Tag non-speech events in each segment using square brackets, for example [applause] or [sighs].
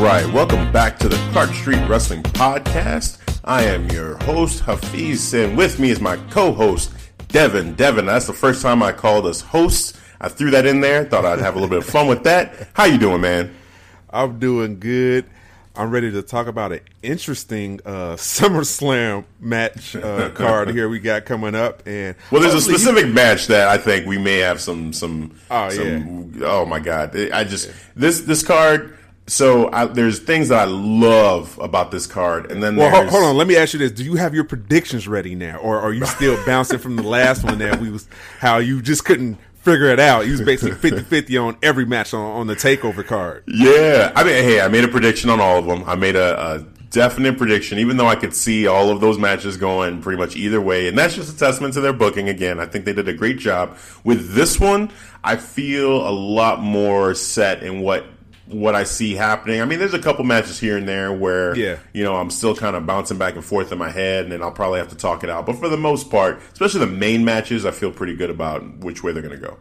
Right, welcome back to the Clark Street Wrestling Podcast. I am your host, Hafiz, and with me is my co-host, Devin. Devin, that's the first time I called us hosts. I threw that in there, thought I'd have a little bit of fun with that. How you doing, man? I'm doing good. I'm ready to talk about an interesting uh, [laughs] SummerSlam match uh, card here we got coming up. And well, there's a specific you- match that I think we may have some some. Oh some, yeah. Oh my god! I just this this card so I, there's things that I love about this card, and then well, hold, hold on. Let me ask you this: Do you have your predictions ready now, or are you still [laughs] bouncing from the last one that we was how you just couldn't figure it out? You was basically 50-50 on every match on, on the takeover card. Yeah, I mean, hey, I made a prediction on all of them. I made a, a definite prediction, even though I could see all of those matches going pretty much either way. And that's just a testament to their booking. Again, I think they did a great job with this one. I feel a lot more set in what what I see happening. I mean, there's a couple matches here and there where, yeah. you know, I'm still kind of bouncing back and forth in my head, and then I'll probably have to talk it out. But for the most part, especially the main matches, I feel pretty good about which way they're going to go.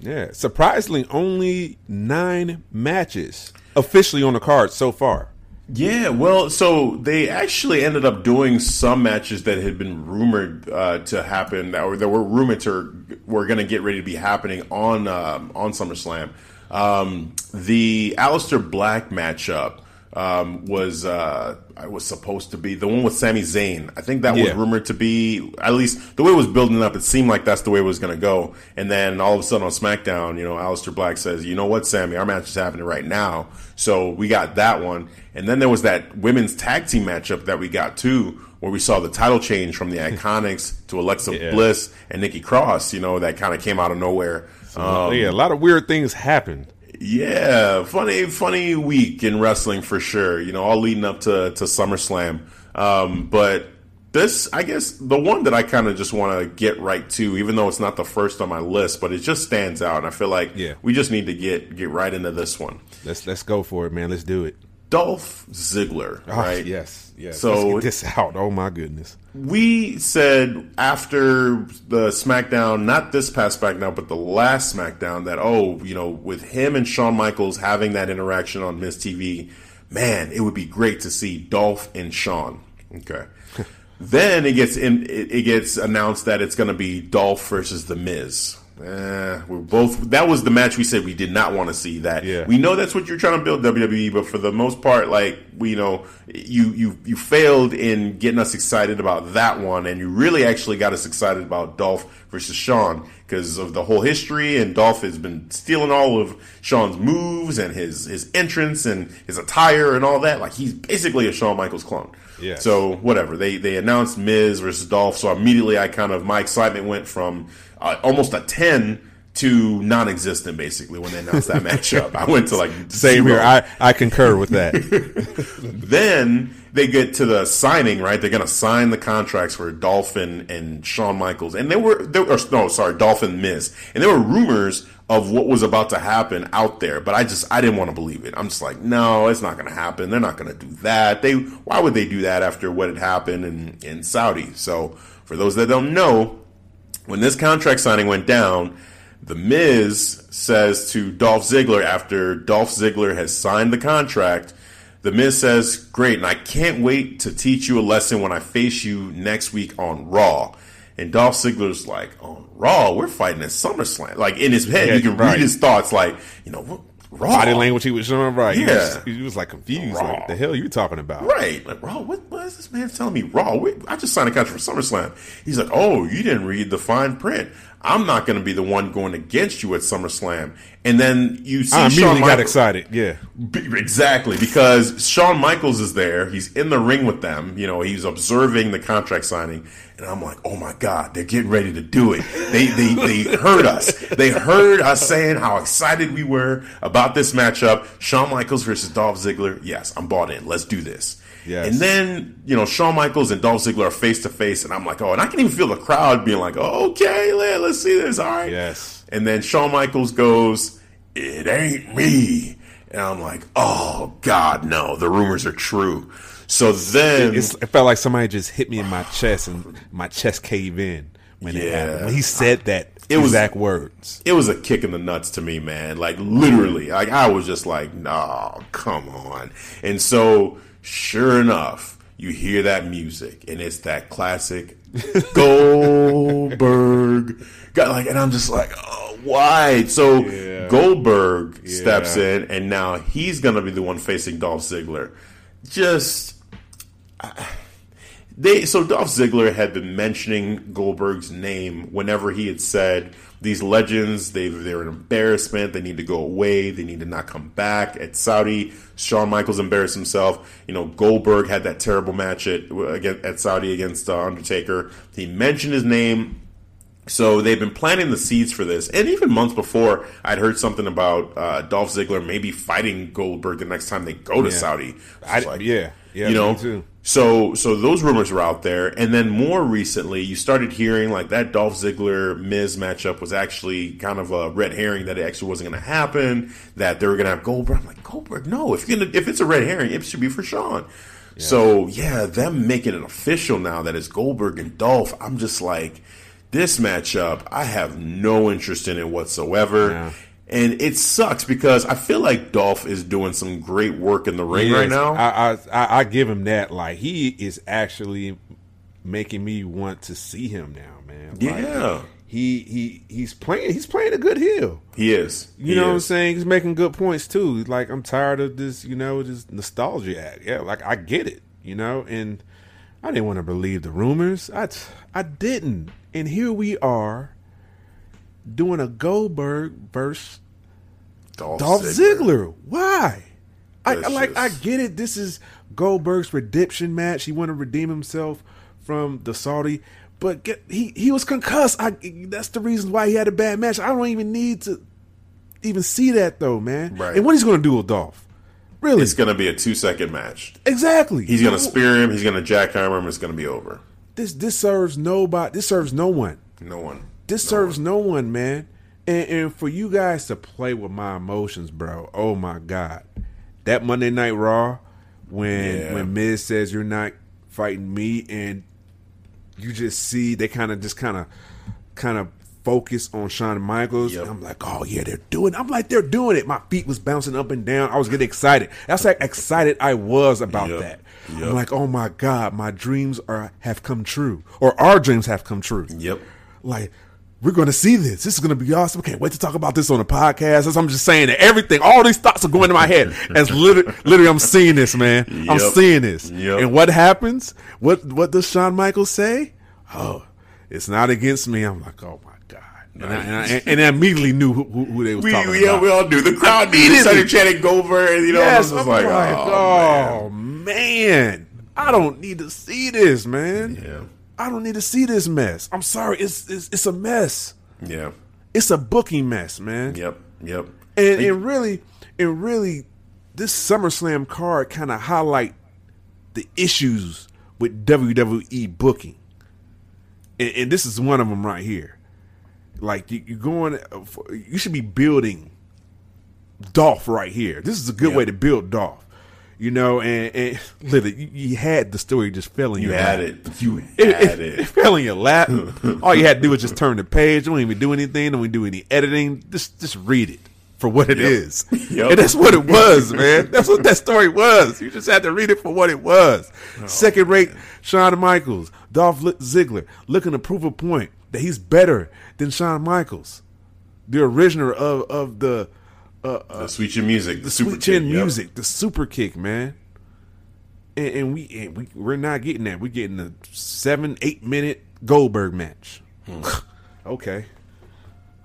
Yeah, surprisingly, only nine matches officially on the card so far. Yeah, well, so they actually ended up doing some matches that had been rumored uh, to happen, or that were rumored to were going to get ready to be happening on um, on SummerSlam. Um, the Aleister Black matchup um, was uh, was supposed to be the one with Sami Zayn. I think that yeah. was rumored to be at least the way it was building up. It seemed like that's the way it was going to go. And then all of a sudden on SmackDown, you know, Aleister Black says, "You know what, Sami? Our match is happening right now." So we got that one. And then there was that women's tag team matchup that we got too, where we saw the title change from the [laughs] IIconics to Alexa yeah. Bliss and Nikki Cross. You know, that kind of came out of nowhere. Um, yeah, a lot of weird things happened. Yeah, funny, funny week in wrestling for sure. You know, all leading up to to SummerSlam. Um, but this, I guess, the one that I kind of just want to get right to, even though it's not the first on my list, but it just stands out, and I feel like yeah. we just need to get get right into this one. Let's let's go for it, man. Let's do it. Dolph Ziggler, oh, right? Yes, yes. So Let's get this out. Oh my goodness. We said after the SmackDown, not this past SmackDown, but the last SmackDown, that oh, you know, with him and Shawn Michaels having that interaction on Miz TV, man, it would be great to see Dolph and Shawn. Okay. [laughs] then it gets in, it, it gets announced that it's going to be Dolph versus the Miz. Eh, we're both. That was the match we said we did not want to see. That yeah. we know that's what you're trying to build WWE, but for the most part, like we you know, you you you failed in getting us excited about that one, and you really actually got us excited about Dolph versus Shawn because of the whole history. And Dolph has been stealing all of Shawn's moves and his his entrance and his attire and all that. Like he's basically a Shawn Michaels clone. Yeah. So whatever they they announced Miz versus Dolph, so immediately I kind of my excitement went from uh, almost a 10 to non-existent basically when they announced that [laughs] matchup. I went to like same zero. here. I I concur with that. [laughs] then they get to the signing, right? They're going to sign the contracts for Dolphin and Shawn Michaels, and there were there or no, sorry, Dolphin Miz, and there were rumors of what was about to happen out there, but I just I didn't want to believe it. I'm just like, no, it's not going to happen. They're not going to do that. They why would they do that after what had happened in in Saudi? So for those that don't know, when this contract signing went down, The Miz says to Dolph Ziggler after Dolph Ziggler has signed the contract, The Miz says, Great, and I can't wait to teach you a lesson when I face you next week on Raw. And Dolph Ziggler's like, on Raw, we're fighting at SummerSlam. Like in his head, Yeah, you can right. read his thoughts like, you know, what? Raw. Body language he was showing, right? He Yeah. was, he was like confused. Raw. Like, the hell you talking about? Right. Like, Raw, what, what? is this man telling me Raw? I just signed a contract for SummerSlam. He's like, oh, you didn't read the fine print. I'm not going to be the one going against you at SummerSlam. And then you see I immediately Shawn got excited. Yeah. Exactly, because Shawn Michaels is there. He's in the ring with them. You know, he's observing the contract signing, and I'm like, "Oh my god, they're getting ready to do it." They they they heard us. They heard us saying how excited we were about this matchup: Shawn Michaels versus Dolph Ziggler. Yes, I'm bought in. Let's do this. Yes. And then you know Shawn Michaels and Dolph Ziggler are face to face, and I'm like, "Oh!" And I can even feel the crowd being like, oh, "Okay, let, let's see this. All right." Yes. And then Shawn Michaels goes, It ain't me. And I'm like, Oh, God, no. The rumors are true. So then, It's, it felt like somebody just hit me in my chest and my chest cave in when it Yeah. happened. When he said that It was- exact words. it was a kick in the nuts to me, man. Like, literally. Like, I was just like, No, come on. And so, sure enough, you hear that music, and it's that classic [laughs] Goldberg. Got like, and I'm just like, oh, why? So Yeah. Goldberg steps in, and now he's gonna be the one facing Dolph Ziggler. Just they so Dolph Ziggler had been mentioning Goldberg's name whenever he had said these legends they they're an embarrassment they need to go away they need to not come back at Saudi Shawn Michaels embarrassed himself you know Goldberg had that terrible match at against, at Saudi against uh, Undertaker he mentioned his name so they've been planting the seeds for this, and even months before, I'd heard something about uh, Dolph Ziggler maybe fighting Goldberg the next time they go to Yeah. Saudi. I- It's yeah. Yeah, you know. me too. So so those rumors were out there, and then more recently, you started hearing like that Dolph Ziggler Miz matchup was actually kind of a red herring that it actually wasn't going to happen. That they were going to have Goldberg. I'm like Goldberg, no. If you're gonna, if it's a red herring, it should be for Shawn. So yeah, them making it official now that it's Goldberg and Dolph. I'm just like, this matchup, I have no interest in it whatsoever. Yeah. And it sucks because I feel like Dolph is doing some great work in the ring right now. I, I I give him that. Like he is actually making me want to see him now, man. Like, Yeah. he he he's playing he's playing a good heel. he is. You He know what I'm saying? He's making good points too. Like I'm tired of this, you know, this nostalgia act. Yeah, like I get it, you know, and I didn't want to believe the rumors. I I didn't. And here we are doing a Goldberg versus Dolph, Dolph Ziggler. Why? I, I like. I get it. This is Goldberg's redemption match. He want to redeem himself from the Saudi, but get, he he was concussed. I, that's the reason why he had a bad match. I don't even need to even see that though, man. Right. And what he's going to do with Dolph? Really? It's going to be a two second match. exactly. He's going to spear him. He's going to jackhammer him. It's going to be over. this. This serves nobody. This serves no one. No one. This serves no one, man. And, and for you guys to play with my emotions, bro. Oh my god, that Monday Night Raw when Yeah. when Miz says you're not fighting me, and you just see they kind of just kind of kind of focus on Shawn Michaels. Yep. I'm like, oh yeah, they're doing. it. I'm like, they're doing it. My feet was bouncing up and down. I was getting excited. That's how excited I was about Yep. that. Yep. I'm like, oh my god, my dreams are have come true, or our dreams have come true Yep. like we're going to see this. This is going to be awesome. Can't wait to talk about this on the podcast. As I'm just saying that everything, all these thoughts are going to my head. As [laughs] literally, literally, I'm seeing this, man. I'm seeing this. Yep. And what happens? What What does Shawn Michaels say? Oh, it's not against me. I'm like, oh my god. And I, and I, and I immediately knew who, who, who they was We, talking yeah, about. we all do. The crowd Immediately. started chanting Goldberg. You know, yes, I was like, like, oh, oh, man. I don't need to see this, man. man. I don't need to see this mess. I'm sorry. It's it's, it's a mess. Yeah. It's a booking mess, man. Yep. Yep. And and really, and really, this SummerSlam card kind of highlight the issues with WWE booking, and, and this is one of them right here. Like you, you're going, uh, you should be building Dolph right here. This is a good Yeah. way to build Dolph. You know, and, and literally, you, you had the story just fell in You your had lap. it. You [laughs] had it, it. it fell in your lap. [laughs] All you had to do was just turn the page. Don't even do anything. Don't even do any editing. Just just read it for what it Yep. is. [laughs] Yep. And that's what it was, man. That's what that story was. You just had to read it for what it was. Oh, Second rate Shawn Michaels, Dolph Ziggler, looking to prove a point that he's better than Shawn Michaels, the originator of of the uh, The sweet chin music. The, super sweet chin kick, yep. music, the super kick, man. and, and we and we we're not getting that. We're getting a seven eight minute Goldberg match. [laughs] okay,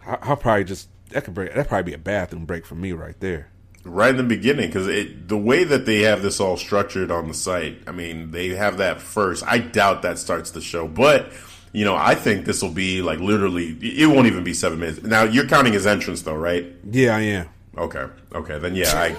I, I'll probably just that could break. That probably be a bathroom break for me right there. right in the beginning because the way that they have this all structured on the site i mean they have that first i doubt that starts the show but you know i think this will be like literally it won't even be seven minutes now you're counting his entrance though right Yeah, I am. Okay. Okay then yeah i,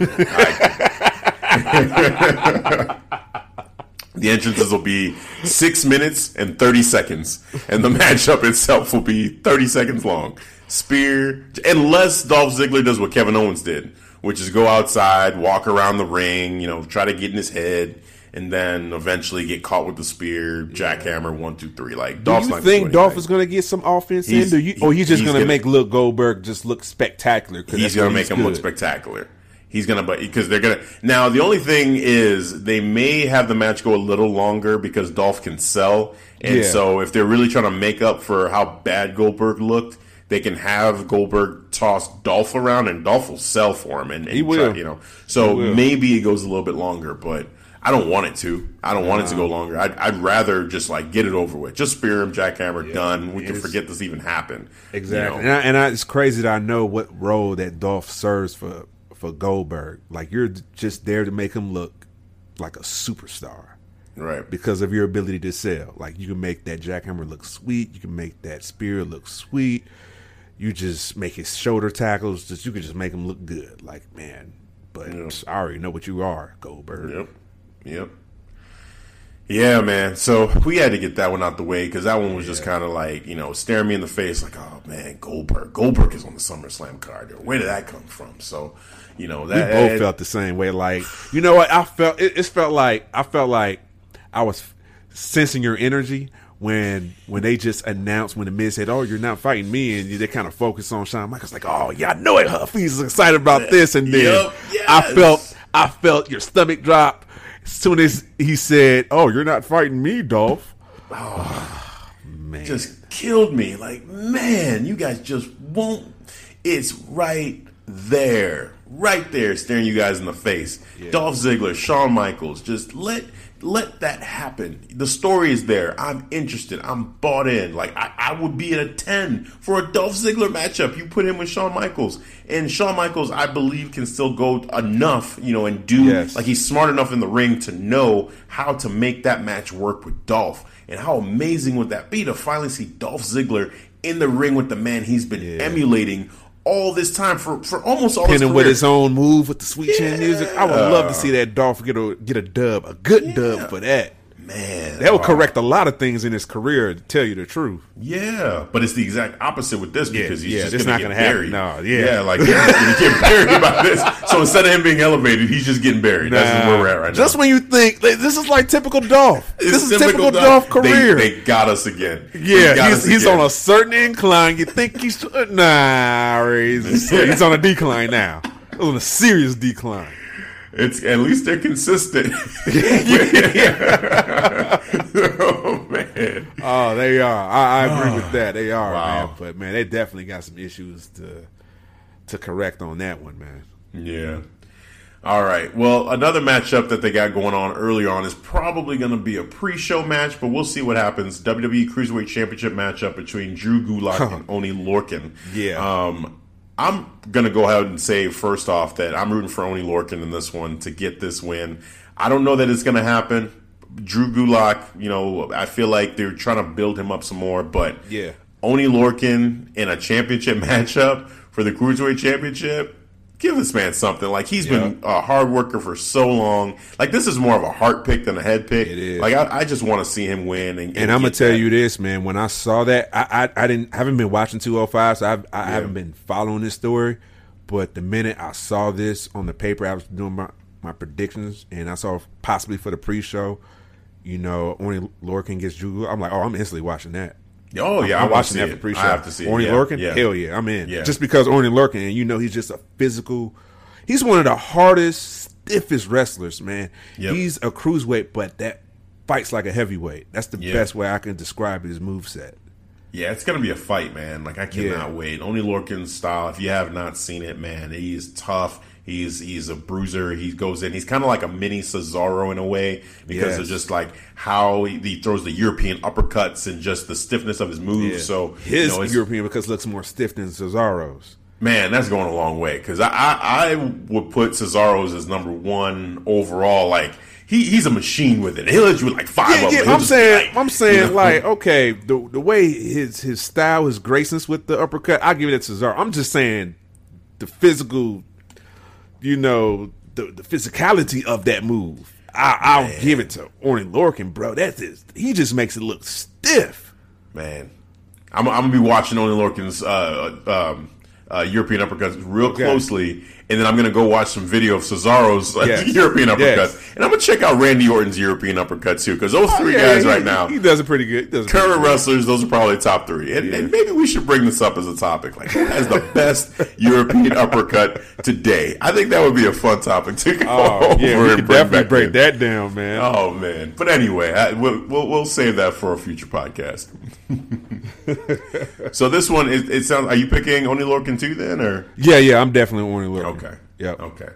I [laughs] the entrances will be six minutes and 30 seconds and the [laughs] matchup itself will be 30 seconds long. Spear unless dolph ziggler does what kevin owens did which is go outside walk around the ring you know try to get in his head and then eventually get caught with the spear jackhammer one two three like Do dolph's you think do Dolph is going to get some offense He's- in? Do you, or he's just going to make look Goldberg just look spectacular? he's gonna what make him look spectacular. He's gonna, but because they're gonna now. The only thing is they may have the match go a little longer because Dolph can sell, and Yeah. so if they're really trying to make up for how bad Goldberg looked, they can have Goldberg toss Dolph around, and Dolph will sell for him, and, and He will. try- you know. So maybe it goes a little bit longer, but. I don't want it to. I don't want it to go uh-huh. longer. I'd, I'd rather just like get it over with. Just spear him, jackhammer, done. We can forget this even happened. you Exactly, know? and, I, and I, it's crazy that I know what role that Dolph serves for for Goldberg. Like you're just there to make him look like a superstar Right. because of your ability to sell. Like you can make that jackhammer look sweet. You can make that spear look sweet. You just make his shoulder tackles. Just you can just make him look good. Like man, but I already know what you are, Goldberg. Yep. Yep. Yeah, man. So we had to get that one out the way because that one was just kind of like, you know, staring me in the face, like, oh man, Goldberg. Goldberg is on the SummerSlam card. Where did that come from? So, you know, We that both felt the same way. Like, you know what? I felt it, it felt like I felt like I was sensing your energy when when they just announced when the Miz said, "Oh, you're not fighting me," and they kind of focused on Shawn Michaels. Like, "Oh, yeah, I know it, Huff. He's excited about this." And then Yep, I felt I felt your stomach drop as soon as he said, "Oh, you're not fighting me, Dolph." Man, [sighs] just killed me. Like, man, you guys just won't. It's right there, right there, staring you guys in the face. Dolph Ziggler, Shawn Michaels, just let let that happen. The story is there. I'm interested. I'm bought in. Like, I, I would be at a ten for a Dolph Ziggler matchup. You put him with Shawn Michaels, and Shawn Michaels, I believe, can still go enough, you know, and do Yes. like he's smart enough in the ring to know how to make that match work with Dolph. And how amazing would that be to finally see Dolph Ziggler in the ring with the man he's been emulating all this time for, for almost all his pinning career. with his own move with the sweet chin music. I would love to see that Dolph get a get a dub, a good dub for that. Man. That would wow. correct a lot of things in his career. To tell you the truth, Yeah, but it's the exact opposite with this because he's yeah, just this gonna not gonna happen. buried. No, yeah. like he's gonna get buried by this. So instead of him being elevated, he's just getting buried. That's where we're at right Just now. Just when you think like, this is like typical Dolph, It's this is typical, Dolph They- career. They, got us again. Yeah, he's, us he's again. on a certain incline. You think he's nah, he's, [laughs] he's on a decline now. On a serious decline. It's at least they're consistent. [laughs] [laughs] oh man. Oh, they are. I, I agree with that. They are, Wow. man. But man, they definitely got some issues to to correct on that one, man. Yeah. All right. Well, another matchup that they got going on early on is probably going to be a pre-show match, but we'll see what happens. WWE Cruiserweight Championship matchup between Drew Gulak and Oney Lorcan. Yeah. Um, I'm going to go ahead and say first off that I'm rooting for Oney Lorcan in this one to get this win. I don't know that it's going to happen. Drew Gulak, you know, I feel like they're trying to build him up some more, but Yeah. Oney Lorcan in a championship [laughs] matchup for the Cruiserweight Championship. Give this man something. Like he's been a hard worker for so long. Like this is more of a heart pick than a head pick. It is. Like I, I just want to see him win. And, And I'm gonna tell that. you this, man. When I saw that, I I, I didn't haven't been watching 205, so I've, I haven't been following this story. But the minute I saw this on the paper, I was doing my, my predictions, and I saw possibly for the pre-show, you know, Oney Lorcan gets Drew. I'm like, oh, I'm instantly watching that. Oh yeah, I'm, I wanna watching that for it. pre-show. I have to see. Oney Yeah, Lorcan, yeah. hell yeah, I'm in. Yeah. Just because Oney Lorcan, and you know, he's just a physical. He's one of the hardest, stiffest wrestlers, man. Yep. He's a cruiserweight, but that fights like a heavyweight. That's the Yeah. best way I can describe his move set. Yeah, it's gonna be a fight, man. Like I cannot Yeah. wait. Oney Lorcan's style. If you have not seen it, man, he is tough. He's he's a bruiser. He goes in. He's kind of like a mini Cesaro in a way because Yes. of just like how he, he throws the European uppercuts and just the stiffness of his moves. Yeah. So his you know, European because looks more stiff than Cesaro's. Man, that's going a long way because I, I I would put Cesaro's as number one overall. Like he he's a machine with it. He'll hit you with like five. Yeah, of yeah. them. I'm saying, like, I'm saying, you know? like, okay, the the way his his style, his graceness with the uppercut, I give it to Cesaro. I'm just saying, the physical, you know, the the physicality of that move. I, I'll give it to Orton Lorcan, bro. That's is he just makes it look stiff. man. I'm, I'm gonna be watching Oney Lorcan's uh, um, uh, European uppercuts real closely, and then I'm gonna go watch some video of Cesaro's Yes. [laughs] European uppercuts, Yes. and I'm gonna check out Randy Orton's European uppercut too, because those oh, three Oh, Yeah, guys he- right now, he does it pretty good. It pretty current good. wrestlers, those are probably top three. And, Yeah. and maybe we should bring this up as a topic. Like, who has the best [laughs] European uppercut today? I think that would be a fun topic to go Oh over yeah, we and could definitely break in. that down, man. Oh man! But anyway, I, we'll, we'll we'll save that for a future podcast. [laughs] so this one, it, it sounds. Are you picking Oney Lorcan too then, or Yeah, yeah, I'm definitely Orton Lorcan. okay? Yep. Okay.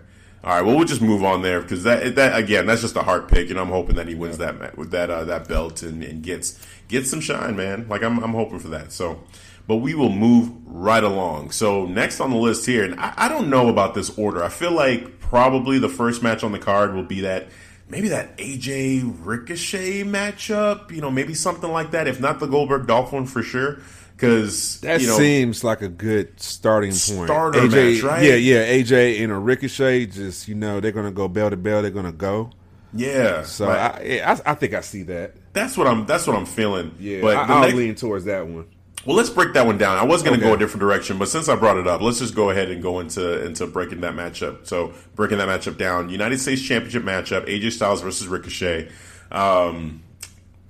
All right. Well, we'll just move on there because that that again, that's just a heart pick, and I'm hoping that he wins that with that uh, that belt and, and gets gets some shine, man. Like I'm I'm hoping for that. So. But we will move right along. So next on the list here, and I, I don't know about this order. I feel like probably the first match on the card will be that maybe that AJ Ricochet matchup. You know, maybe something like that. If not the Goldberg Dolph one for sure, because That you know, seems like a good starting point. Starter AJ, match, right? Yeah, yeah. AJ and a Ricochet, just you know, they're gonna go bell to bell. They're gonna go. yeah. So. I, I, I think I see that. that's what I'm. That's what I'm feeling. Yeah, but I, the I'll next- lean towards that one. Well, let's break that one down. I was going to Okay. go a different direction, but since I brought it up, let's just go ahead and go into into breaking that matchup. So, breaking that matchup down, United States Championship matchup: AJ Styles versus Ricochet. Um,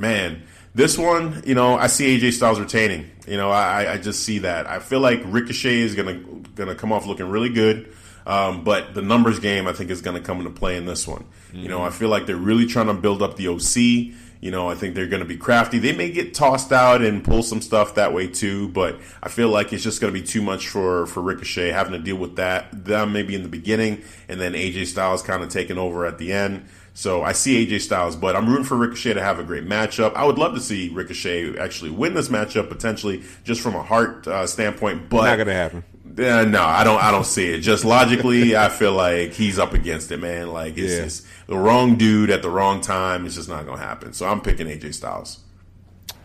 man, this one, you know, I see AJ Styles retaining. You know, I, I just see that. I feel like Ricochet is gonna gonna come off looking really good. Um, but the numbers game, I think, is going to come into play in this one. You know, I feel like they're really trying to build up the OC. You know, I think they're going to be crafty. They may get tossed out and pull some stuff that way too, but I feel like it's just going to be too much for for Ricochet having to deal with that. Them maybe in the beginning, and then AJ Styles kind of taking over at the end. So I see AJ Styles, but I'm rooting for Ricochet to have a great matchup. I would love to see Ricochet actually win this matchup potentially, just from a heart uh, standpoint. But Not gonna happen. uh, no, I don't. I don't see it. Just logically, [laughs] I feel like he's up against it, man. Like it's Yeah. just the wrong dude at the wrong time. It's just not going to happen. So I'm picking AJ Styles.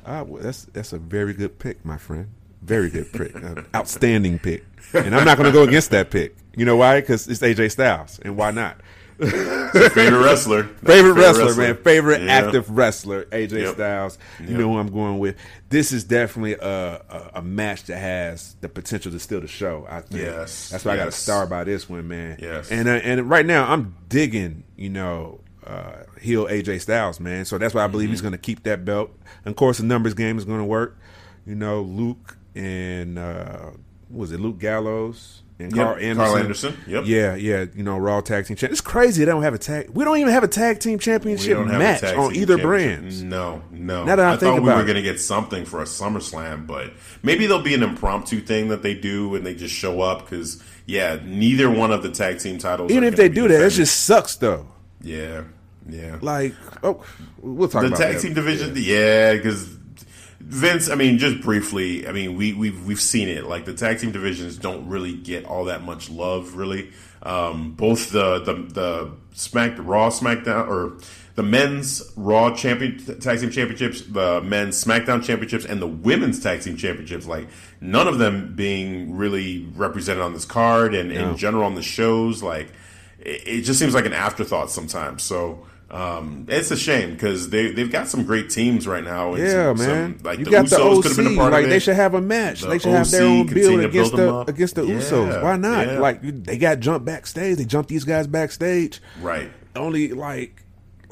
Ah, well, that's that's a very good pick, my friend. Very good pick, Uh, outstanding pick. And I'm not going to go against that pick. You know why? Because it's AJ Styles, and why not? Favorite wrestler. [laughs] Favorite wrestler, man. Favorite Yeah. active wrestler, AJ Yep. Styles. You Yep. know who I'm going with. This is definitely a, a, a match that has the potential to steal the show. I think. Yes. That's why I got to Yes. star by this one, man. Yes. And uh, and right now I'm digging, you know, uh, heel AJ Styles, man. So that's why I believe Mm-hmm. he's going to keep that belt. And of course, the numbers game is going to work. You know, Luke and uh, was it Luke Gallows and Yep, Karl Anderson? Karl Anderson, yep. Yeah, yeah. You know, Raw tag team champ. It's crazy they don't have a tag. We don't even have a tag team championship don't have a match tag on either brands. No, no. Now that I I think thought we were going to get something for a SummerSlam, but maybe there'll be an impromptu thing that they do and they just show up because yeah, neither one of the tag team titles. Even if they do that, it just sucks though. yeah, yeah. Like, oh, we'll talk the about the tag that. team division, yeah, because Vince. I mean, just briefly. I mean, we we've we've seen it. Like the tag team divisions don't really get all that much love, really. Um, both the the the Smack Raw SmackDown or the men's Raw champion tag team championships, the men's SmackDown championships, and the women's tag team championships. Like none of them being really represented on this card, and No. in general on the shows. Like it, it just seems like an afterthought sometimes. So. Um, it's a shame because they they've got some great teams right now. and Yeah, some- man. some- like you the got the Usos could have been a OC. part Like they should have a match. The they should have their own build against build the against the Yeah, Usos. Why not? yeah. Like they got jumped backstage. They jumped these guys backstage. Right. Only like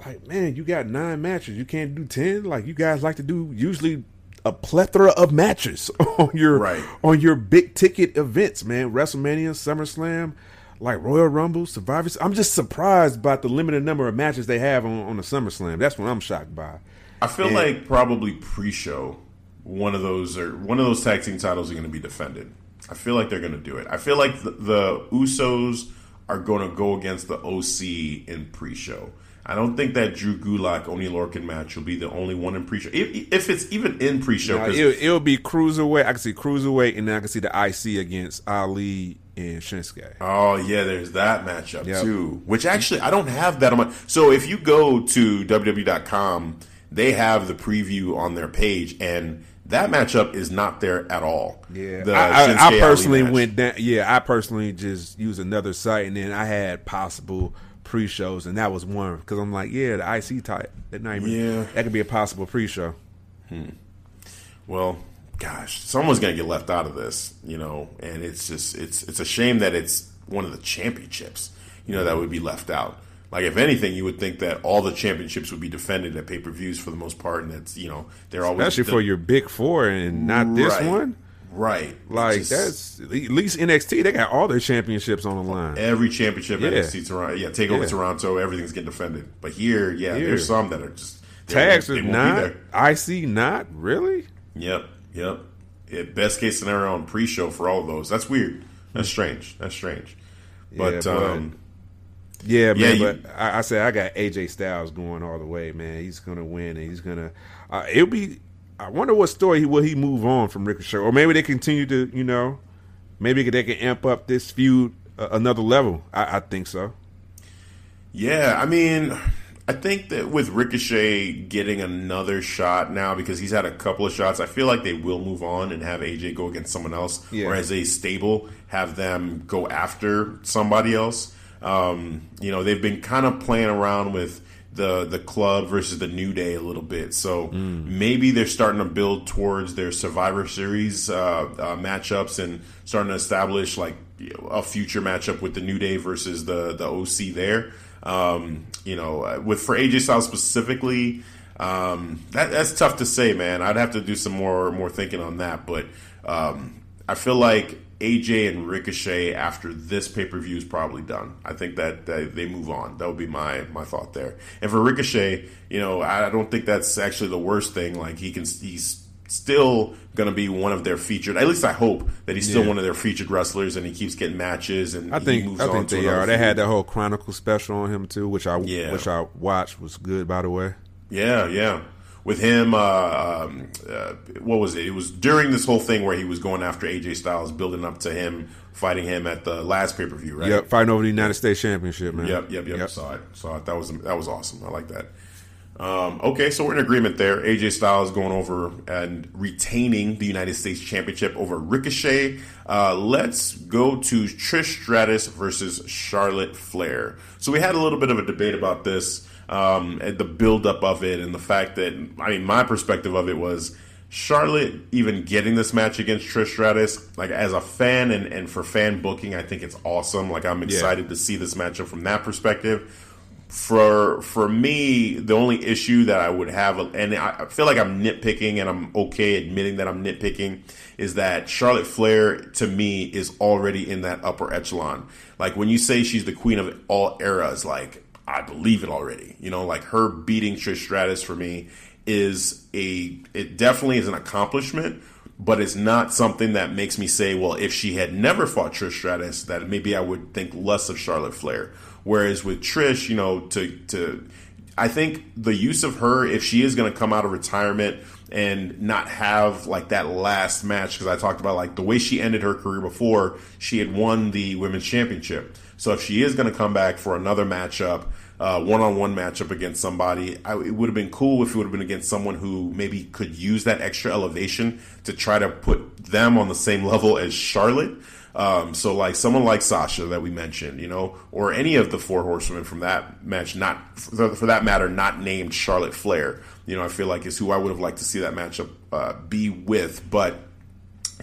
like man, you got nine matches. You can't do ten. Like you guys like to do usually a plethora of matches [laughs] on your Right. on your big ticket events, man. WrestleMania, SummerSlam, like Royal Rumble, Survivor. I'm just surprised by the limited number of matches they have on, on the SummerSlam. That's what I'm shocked by. I feel And- like probably pre-show one of those or one of those tag team titles are going to be defended. I feel like they're going to do it. I feel like the, the Usos are going to go against the OC in pre-show. I don't think that Drew Gulak Oney Lorcan match will be the only one in pre-show. If, if it's even in pre-show, 'cause- it'll, it'll be cruiserweight. I can see cruiserweight, and then I can see the IC against Ali and Shinsuke. Oh yeah, there's that matchup Yep. too. Which actually I don't have that on my. So if you go to WWE.com, they have the preview on their page, and that matchup is not there at all. Yeah, I, I, I personally went down. Yeah, I personally just used another site, and then I had possible pre-shows, and that was one because I'm like, yeah, the IC type. That not even, Yeah. that could be a possible pre-show. Hmm. Well, gosh, someone's gonna get left out of this, you know, and it's just it's it's a shame that it's one of the championships, you know, that would be left out. Like if anything, you would think that all the championships would be defended at pay per views for the most part, and that's you know they're always Especially for your big four, and not this Right. one. right. Like Just- that's at least NXT. They got all their championships on the line. Every championship Yeah. NXT Toronto, yeah, take over Yeah. Toronto, everything's getting defended. But here, yeah, Here. there's some that are just Tags are not. IC not really. Yep, yep. It, best case scenario on pre-show for all of those. That's weird. That's strange. That's strange. But, Yeah, but- um, Yeah, Yeah, man. you- but I, I said I got AJ Styles going all the way, man. He's gonna win, and he's gonna. Uh, it'll be. I wonder what story he will he move on from Ricochet, or maybe they continue to, you know, maybe they can amp up this feud uh, another level. I, I think so. yeah, I mean, I think that with Ricochet getting another shot now because he's had a couple of shots, I feel like they will move on and have AJ go against someone else, Yeah. or as a stable have them go after somebody else. Um, you know, they've been kind of playing around with the the club versus the New Day a little bit, so maybe they're starting to build towards their Survivor Series uh, uh, matchups and starting to establish like you know, a future matchup with the New Day versus the the OC there. Um, you know, uh, with for AJ Styles specifically, um, that, that's tough to say, man. I'd have to do some more more thinking on that, but um, I feel like AJ and Ricochet after this pay per view is probably done. I think that, that they move on. That would be my my thought there. And for Ricochet, you know, I don't think that's actually the worst thing. Like he can, he's still going to be one of their featured. At least I hope that he's still Yeah. one of their featured wrestlers, and he keeps getting matches. And I he think moves I on think to they are. They had that whole Chronicle special on him too, which I Yeah. which I watched was good by the way. Yeah, yeah. With him, uh, um, uh, what was it? It was during this whole thing where he was going after AJ Styles, building up to him fighting him at the last pay per view, right? Yep, fighting over the United States Championship, man. Yep, yep, yep. Saw it. Saw it. That was that was awesome. I like that. Um, okay, so we're in agreement there. AJ Styles going over and retaining the United States Championship over Ricochet. Uh, let's go to Trish Stratus versus Charlotte Flair. So we had a little bit of a debate about this, um, and the buildup of it, and the fact that I mean, my perspective of it was Charlotte even getting this match against Trish Stratus. Like as a fan and, and for fan booking, I think it's awesome. Like I'm excited to see this matchup from that perspective for for me, the only issue that I would have, and I feel like I'm nitpicking, and I'm okay admitting that I'm nitpicking, is that Charlotte Flair to me is already in that upper echelon. Like when you say she's the queen of all eras, like I believe it already. You know, like her beating Trish Stratus for me is a it definitely is an accomplishment. But it's not something that makes me say, well, if she had never fought Trish Stratus, that maybe I would think less of Charlotte Flair. Whereas with Trish, you know, to to I think the use of her, if she is going to come out of retirement and not have like that last match, because I talked about like the way she ended her career before, she had won the women's championship. So if she is going to come back for another matchup, one on one matchup against somebody, I, it would have been cool if it would have been against someone who maybe could use that extra elevation to try to put them on the same level as Charlotte. Um, so like someone like Sasha that we mentioned, you know, or any of the four horsewomen from that match, not for, for that matter, not named Charlotte Flair. You know, I feel like is who I would have liked to see that matchup uh, be with, but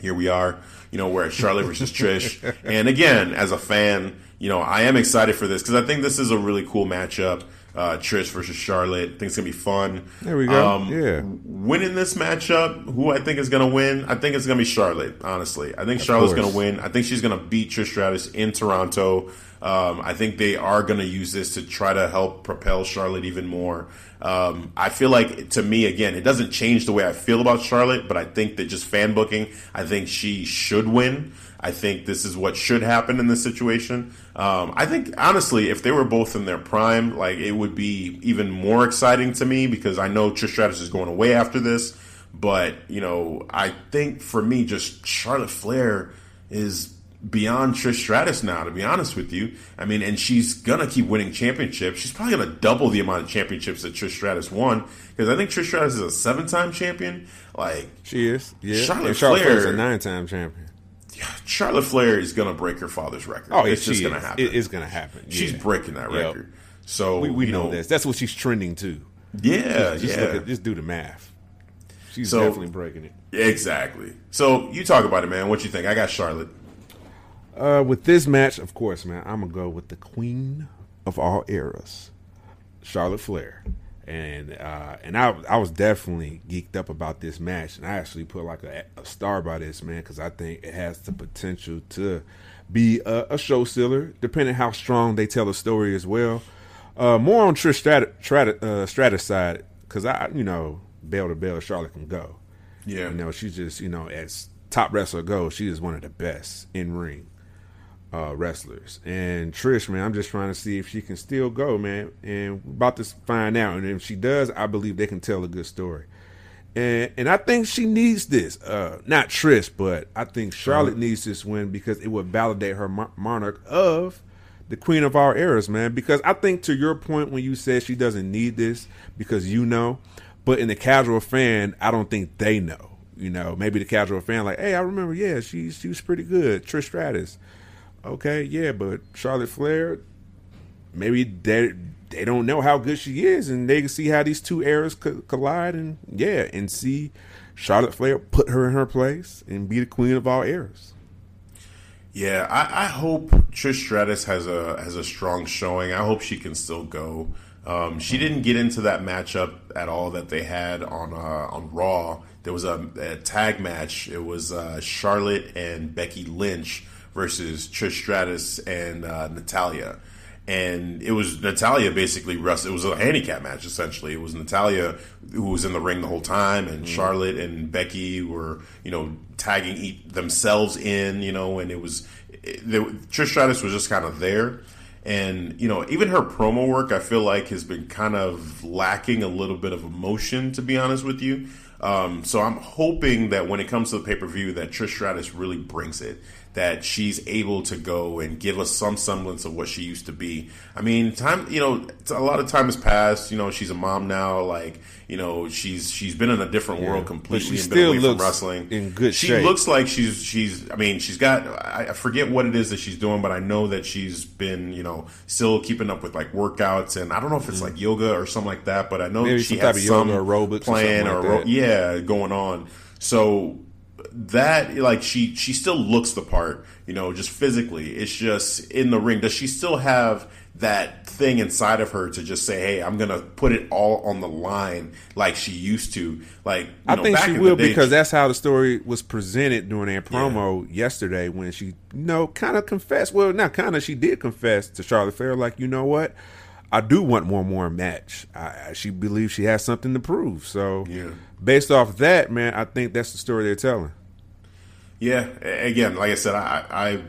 here we are. You know, we're at Charlotte versus [laughs] Trish, and again, as a fan, you know, I am excited for this because I think this is a really cool matchup. Uh, Trish versus Charlotte. I think it's gonna be fun. There we go. Um, Yeah. Winning this matchup, who I think is gonna win? I think it's gonna be Charlotte. Honestly, I think Charlotte's course. gonna win. I think she's gonna beat Trish Stratus in Toronto. Um, I think they are gonna use this to try to help propel Charlotte even more. Um, I feel like to me again, it doesn't change the way I feel about Charlotte, but I think that just fan booking, I think she should win. I think this is what should happen in this situation. Um, I think honestly, if they were both in their prime, like it would be even more exciting to me because I know Trish Stratus is going away after this. But you know, I think for me, just Charlotte Flair is beyond Trish Stratus now. To be honest with you, I mean, and she's gonna keep winning championships. She's probably gonna double the amount of championships that Trish Stratus won because I think Trish Stratus is a seven-time champion. Like she is, yeah. Charlotte, Charlotte Flair is a nine-time champion. Charlotte Flair is going to break her father's record. Oh, it's just going to happen. It is going to happen. She's Yeah. breaking that Yep. record. So We, we you know, know this. That's what she's trending to. Yeah, Just yeah, look at, just do the math. She's So- definitely breaking it. exactly. So you talk about it, man. What you think? I got Charlotte. Uh, with this match, of course, man, I'm gonna go with the queen of all eras, Charlotte Flair, and uh, and I I was definitely geeked up about this match, and I actually put like a, a star by this man because I think it has the potential to be a, a show stealer, depending how strong they tell the story as well. Uh, more on Trish Stratus, Stratus, uh, Stratus side because I you know bell to bell Charlotte can go. Yeah. You know, she's just, you know, as top wrestler goes, she is one of the best in ring uh, wrestlers. And Trish, man, I'm just trying to see if she can still go, man. And we're about to find out. And if she does, I believe they can tell a good story. And and I think she needs this. Uh, not Trish, but I think Charlotte needs this win because it would validate her monarch of the queen of our eras, man. Because I think to your point when you said she doesn't need this because you know, but in the casual fan, I don't think they know. You know, maybe the casual fan like, hey, I remember, yeah, she she was pretty good, Trish Stratus. Okay, yeah, but Charlotte Flair, maybe they they don't know how good she is, and they can see how these two eras co- collide, and yeah, and see Charlotte Flair put her in her place and be the queen of all eras. Yeah, I, I hope Trish Stratus has a has a strong showing. I hope she can still go. Um, she didn't get into that matchup at all that they had on uh, on Raw. There was a, a tag match. It was uh, Charlotte and Becky Lynch versus Trish Stratus and uh, Natalya. And it was Natalya basically wrestled. It was a handicap match essentially. It was Natalya who was in the ring the whole time, and Charlotte and Becky were you know tagging themselves in. You know, and it was it, they, Trish Stratus was just kind of there. And you know, even her promo work, I feel like has been kind of lacking a little bit of emotion, to be honest with you. Um, so I'm hoping that when it comes to the pay per view, that Trish Stratus really brings it. That she's able to go and give us some semblance of what she used to be. I mean, time you know, a lot of time has passed. You know, she's a mom now. Like you know, she's she's been in a different world completely she and been away from looks wrestling. in good she shape. looks like she's she's. I mean, she's got. I forget what it is that she's doing, but I know that she's been you know still keeping up with like workouts, and I don't know if it's like yoga or something like that, but I know Mm-hmm. Maybe she some has some yoga, aerobics plan something like or that. yeah going on. So that like she she still looks the part, you know, just physically. It's just in the ring. Does she still have that thing inside of her to just say, "Hey, I'm gonna put it all on the line," like she used to? Like you I know, think back she in will day, because she- that's how the story was presented during their promo yesterday when she, you know, kind of confessed. Well, not kind of, she did confess to Charlotte Flair, like, you know what? I do want one more match. I, I- she believes she has something to prove. So, Yeah. Based off that, man, I think that's the story they're telling. Yeah, again, like I said, I I,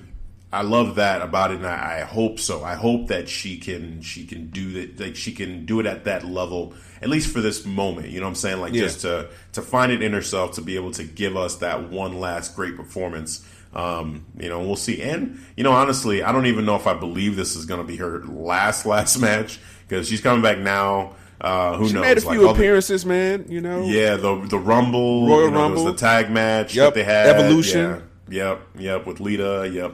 I love that about it, and I, I hope so. I hope that she can she can do that, like she can do it at that level, at least for this moment. You know what I'm saying? Like Yeah. just to to find it in herself to be able to give us that one last great performance. Um, you know, we'll see. And you know, honestly, I don't even know if I believe this is going to be her last last [laughs] match because she's coming back now. Uh, who She knows? made a Like, few all the- appearances, man. You know, yeah, the the Rumble, Royal you know, Rumble. the tag match Yep, that they had, Evolution. Yeah. Yep, yep, with Lita. Yep.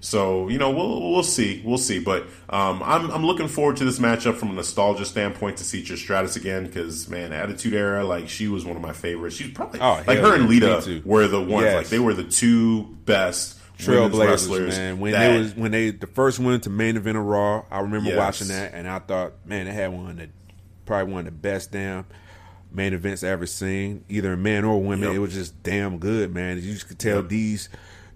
So you know we'll we'll see we'll see, but um, I'm I'm looking forward to this matchup from a nostalgia standpoint to see Trish Stratus again because man, Attitude Era like she was one of my favorites. She's probably Oh, like her and Lita were the ones Yes. like they were the two best Trailblazers, wrestlers. man. When that- they was when they the first went to main event of Raw, I remember Yes. watching that, and I thought, man, they had one of the probably one of the best damn main events I ever seen, either men or women. Yep. It was just damn good, man. You just could tell these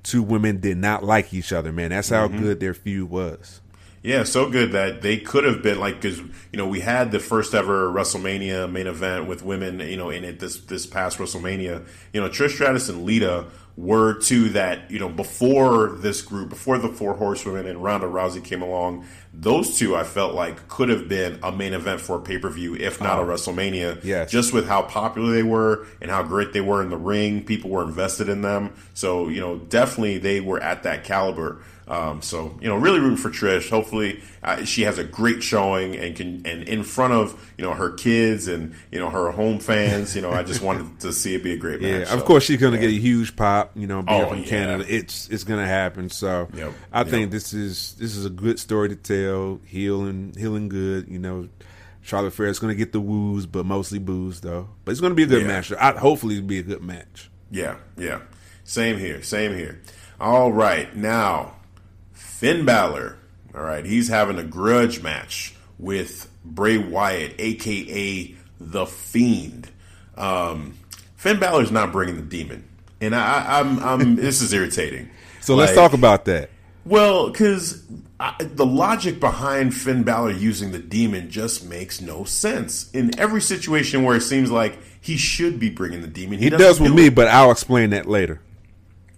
two women did not like each other, man. That's how Mm-hmm. good their feud was. Yeah, so good that they could have been like because you know we had the first ever WrestleMania main event with women, you know, in it this this past WrestleMania. You know, Trish Stratus and Lita were two that you know before this group, before the four horsewomen and Ronda Rousey came along, those two I felt like could have been a main event for a pay per view, if not a uh, WrestleMania. yes. just with how popular they were and how great they were in the ring, people were invested in them. So you know, definitely they were at that caliber. Um, so you know, really rooting for Trish. Hopefully, uh, she has a great showing and can and in front of you know her kids and you know her home fans. You know, I just wanted to see it be a great [laughs] Yeah, match. Yeah, of so, course she's gonna get a huge pop. You know, being Oh, from yeah. Canada, it's it's gonna happen. So Yep, I yep. think this is this is a good story to tell. Healing, healing good. You know, Charlotte Flair is gonna get the woos, but mostly boos though. But it's gonna be a good match. I, hopefully, it'll be a good match. Yeah, yeah. Same here, same here. All right, now Finn Balor. All right, he's having a grudge match with Bray Wyatt, aka the Fiend. Um, Finn Balor's not bringing the demon, and I, I'm, I'm. [laughs] this is irritating. So let's talk about that. Well, because the logic behind Finn Balor using the demon just makes no sense in every situation where it seems like he should be bringing the demon. He doesn't does with do me, it. but I'll explain that later.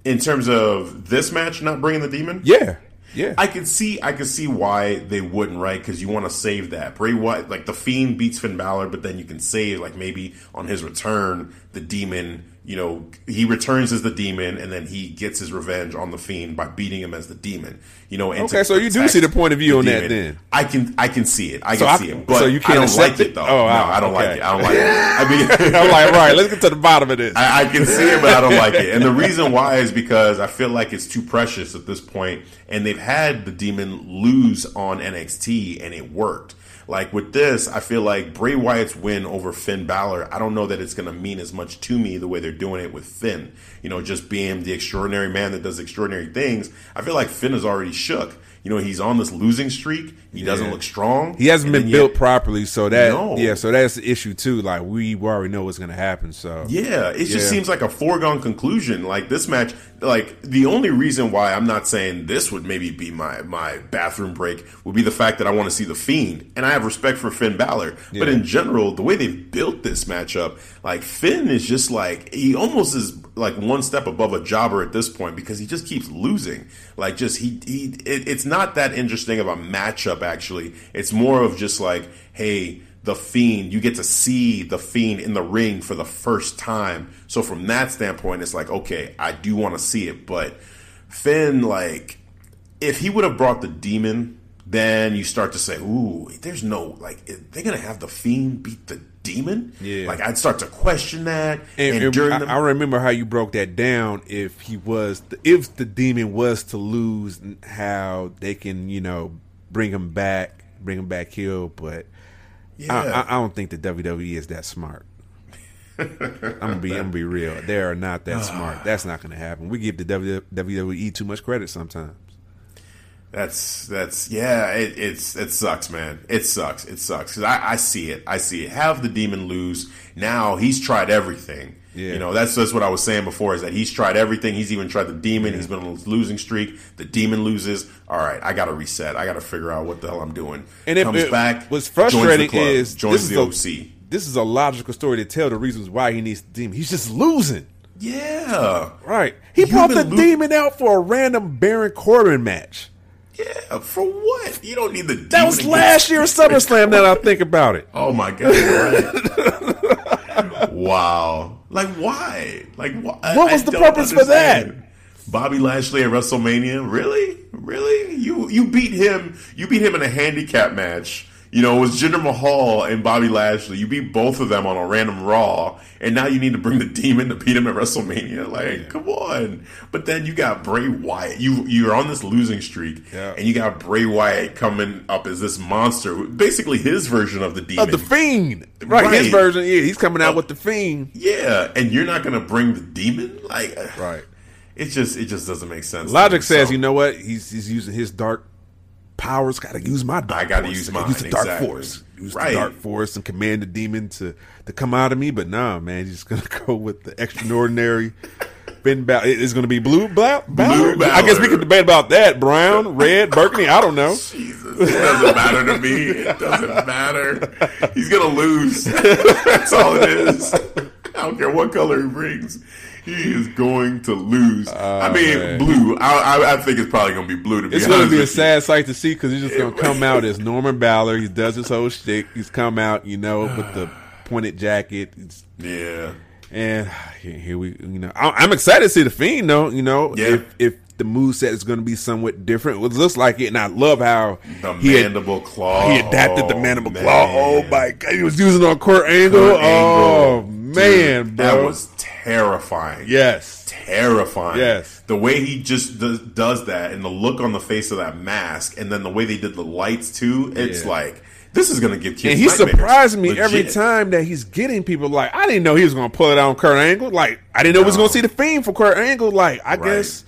in terms of this match not bringing the demon. Yeah, yeah. I could see, I could see why they wouldn't, right? Because you want to save that Bray Wyatt, like the Fiend beats Finn Balor, but then you can save, like maybe on his return, the demon. You know, he returns as the demon, and then he gets his revenge on the Fiend by beating him as the demon. You know, and Okay, so you do see the point of view on that then. I can, I can see it. I So can I- see it, but so you can't I don't like it? it though. Oh, no, I don't like it. I don't like it. [laughs] I mean, [laughs] I'm like, right, let's get to the bottom of this. [laughs] I, I can see it, but I don't like it. And the reason why is because I feel like it's too precious at this point, and they've had the demon lose on NXT, and it worked. Like with this, I feel like Bray Wyatt's win over Finn Balor. I don't know that it's going to mean as much to me the way they're doing it with Finn. You know, just being the extraordinary man that does extraordinary things. I feel like Finn is already shook. You know, he's on this losing streak. He doesn't look strong. He hasn't been built yet- properly, so that No. yeah, so that's the issue too. Like we already know what's going to happen. So Yeah, it just seems like a foregone conclusion. Like this match, like the only reason why I'm not saying this would maybe be my my bathroom break would be the fact that I want to see the Fiend, and I have respect for Finn Balor. But in general, the way they've built this matchup, like Finn is just like he almost is like one step above a jobber at this point because he just keeps losing. Like just he he, it, it's not that interesting of a matchup actually. It's more of just like, hey the fiend you get to see the fiend in the ring for the first time so from that standpoint it's like okay i do want to see it but finn like if he would have brought the demon then you start to say ooh there's no like they're gonna have the fiend beat the demon Yeah. like i'd start to question that And, and, and during I, the I remember how you broke that down. If he was, if the demon was to lose, how they can, you know, bring him back, bring him back here. But I, I, I don't think the WWE is that smart. I'm gonna be, I'm gonna be real. They are not that [sighs] smart. That's not gonna happen. We give the WWE too much credit sometimes. That's that's yeah. It, it's it sucks, man. It sucks. It sucks because I, I see it. I see it. Have the demon lose. Now he's tried everything. Yeah. You know that's that's what I was saying before. Is that he's tried everything. He's even tried the demon. He's been on a losing streak. The demon loses. All right, I got to reset. I got to figure out what the hell I'm doing. And it, comes it- back. What's joins the frustrating club, is joins this the is OC. a, this is a logical story to tell the reasons why he needs the demon. He's just losing. Yeah, Right. He You've brought the lo- demon out for a random Baron Corbin match. Yeah. For what? You don't need the. That was last year's [laughs] SummerSlam. That I think about it. Oh my god! right. wow. Like why? Like why? What was the purpose for that? Bobby Lashley at WrestleMania? Really? Really? You you beat him? You beat him in a handicap match. You know, it was Jinder Mahal and Bobby Lashley. You beat both of them on a random Raw, and now you need to bring the Demon to beat him at WrestleMania. Like, come on! But then you got Bray Wyatt. You you're on this losing streak, Yeah. and you got Bray Wyatt coming up as this monster, basically his version of the Demon. Of the Fiend. Right. His version, yeah, he's coming out Oh. with the Fiend. Yeah, and you're not gonna bring the demon? Like Right. It just it just doesn't make sense. Logic me, says, so- you know what? He's he's using his dark powers. Got to use my dark. I gotta force. use gotta mine, Use the dark exactly. force. Use Right. the dark force and command the demon to to come out of me. But nah, man, he's just gonna [laughs] go with the extraordinary. Finn Balor. It's gonna be blue, black. Balor. I guess we could debate about that. Brown, red, burgundy. I don't know. [laughs] Jesus, it doesn't matter to me. It doesn't matter. He's gonna lose. [laughs] That's all it is. I don't care what color he brings. He is going to lose. I oh, mean, Oh, man. blue. I, I, I think it's probably going to be blue. To be It's going to be a sad sight to see because he's just going to come out as Norman Balor. He does his whole shtick. He's come out, you know, with the [sighs] pointed jacket. It's, Yeah. and [sighs] here, we, you know, I, I'm excited to see the Fiend, though. You know, Yeah. if if the move set is going to be somewhat different, it looks like it, and I love how The he mandible claw. he adapted the Oh, mandible man. claw. Oh my god, he was using on Kurt Angle. Kurt oh Angle. Man, Dude, bro. That was terrifying. yes, terrifying. Yes. The way he just does, does that and the look on the face of that mask and then the way they did the lights too, it's Yeah. like this is going to give kids and he surprised me every time that he's getting people like I didn't know he was going to pull it out on Kurt Angle. Like I didn't know he was going to see the Fiend for Kurt Angle. Like I Right. guess.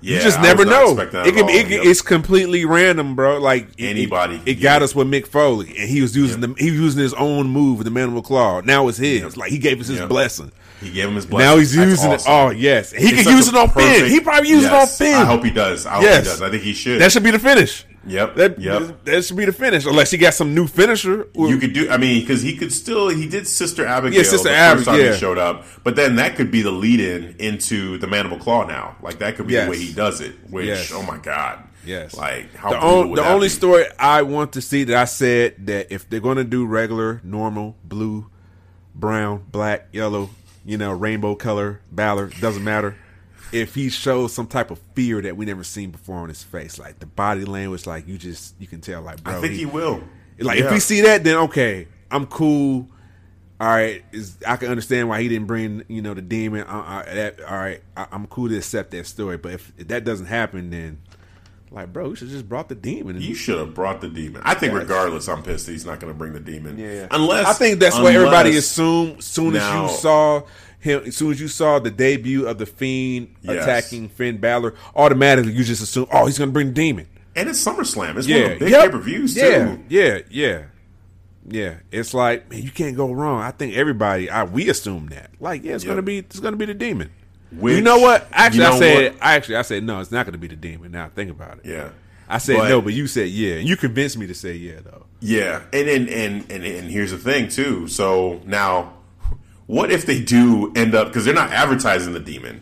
Yeah, you just I never know. It can at be, all. it, Yep. it's completely random, bro. Like Anybody It, it got us with Mick Foley, and he was using the he was using his own move, the Mandible Claw. Now it's his. Like he gave us his Yep. blessing. He gave him his blessing. Now he's That's using awesome. it. Oh yes, he It's can use it on Finn. He probably use Yes, it on Finn. I hope he does. I hope Yes. he does. I think he should. That should be the finish. Yep. That, Yep. that should be the finish, unless he got some new finisher. you could do. I mean, because he could still. He did Sister Abigail. Yeah, Sister the Ab- first time yeah. he showed up, but then that could be the lead-in into the Mandible Claw. Now, like that could be Yes. the way he does it. Which, Yes. oh my god, Yes. like how the, on, the only be? story I want to see that I said that if they're going to do regular, normal, blue, brown, black, yellow, you know, rainbow color, Balor, doesn't matter. If he shows some type of fear that we never seen before on his face, like the body language, like you just you can tell, like bro, I think he, will. Like if Yeah. we see that, then okay, I'm cool. All right, is I can understand why he didn't bring you know the demon. Uh, uh, that, all right, I, I'm cool to accept that story. But if, if that doesn't happen, then like bro, we should just brought the demon. You should have brought the demon. I think, Yes. regardless, I'm pissed he's not going to bring the demon. yeah, unless I think that's what everybody assumed. Soon as you saw him, as soon as you saw the debut of the Fiend Yes. attacking Finn Balor, automatically you just assume, oh, he's going to bring the demon. And it's SummerSlam. It's Yeah, one of the big Yep. pay per views too. Yeah, yeah, yeah, yeah. It's like man, you can't go wrong. I think everybody, I we assume that. Like, yeah, it's Yep. gonna be, it's gonna be the demon. Which- you know what? Actually, you know I said, what? I actually, I said no, it's not gonna be the demon. Now think about it. Yeah. I said But- no, but you said yeah, and you convinced me to say yeah though. Yeah, and and, and and and here's the thing too. So now, what if they do end up because they're not advertising the demon,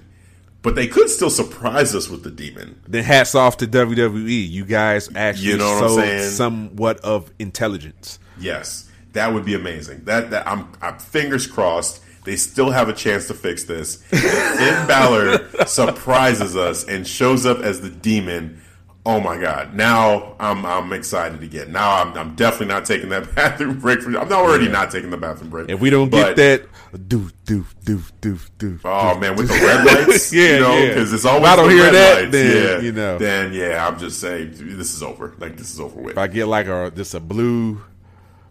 but they could still surprise us with the demon. Then hats off to WWE. You guys actually You know what I'm somewhat of intelligence. Yes, that would be amazing. That that I'm, I'm fingers crossed. They still have a chance to fix this. If Finn Balor surprises us and shows up as the demon. Oh my God! Now I'm I'm excited again. Now I'm, I'm definitely not taking that [laughs] bathroom break. For, I'm already not taking the bathroom break. If we don't But- get that, doof doof doof doof doof. Oh man, with the red lights, [laughs] Yeah, you know, yeah. because it's If always I don't hear that, lights, then, yeah, you know. then yeah, I'm just saying this is over. Like this is over with. If I get like a just a blue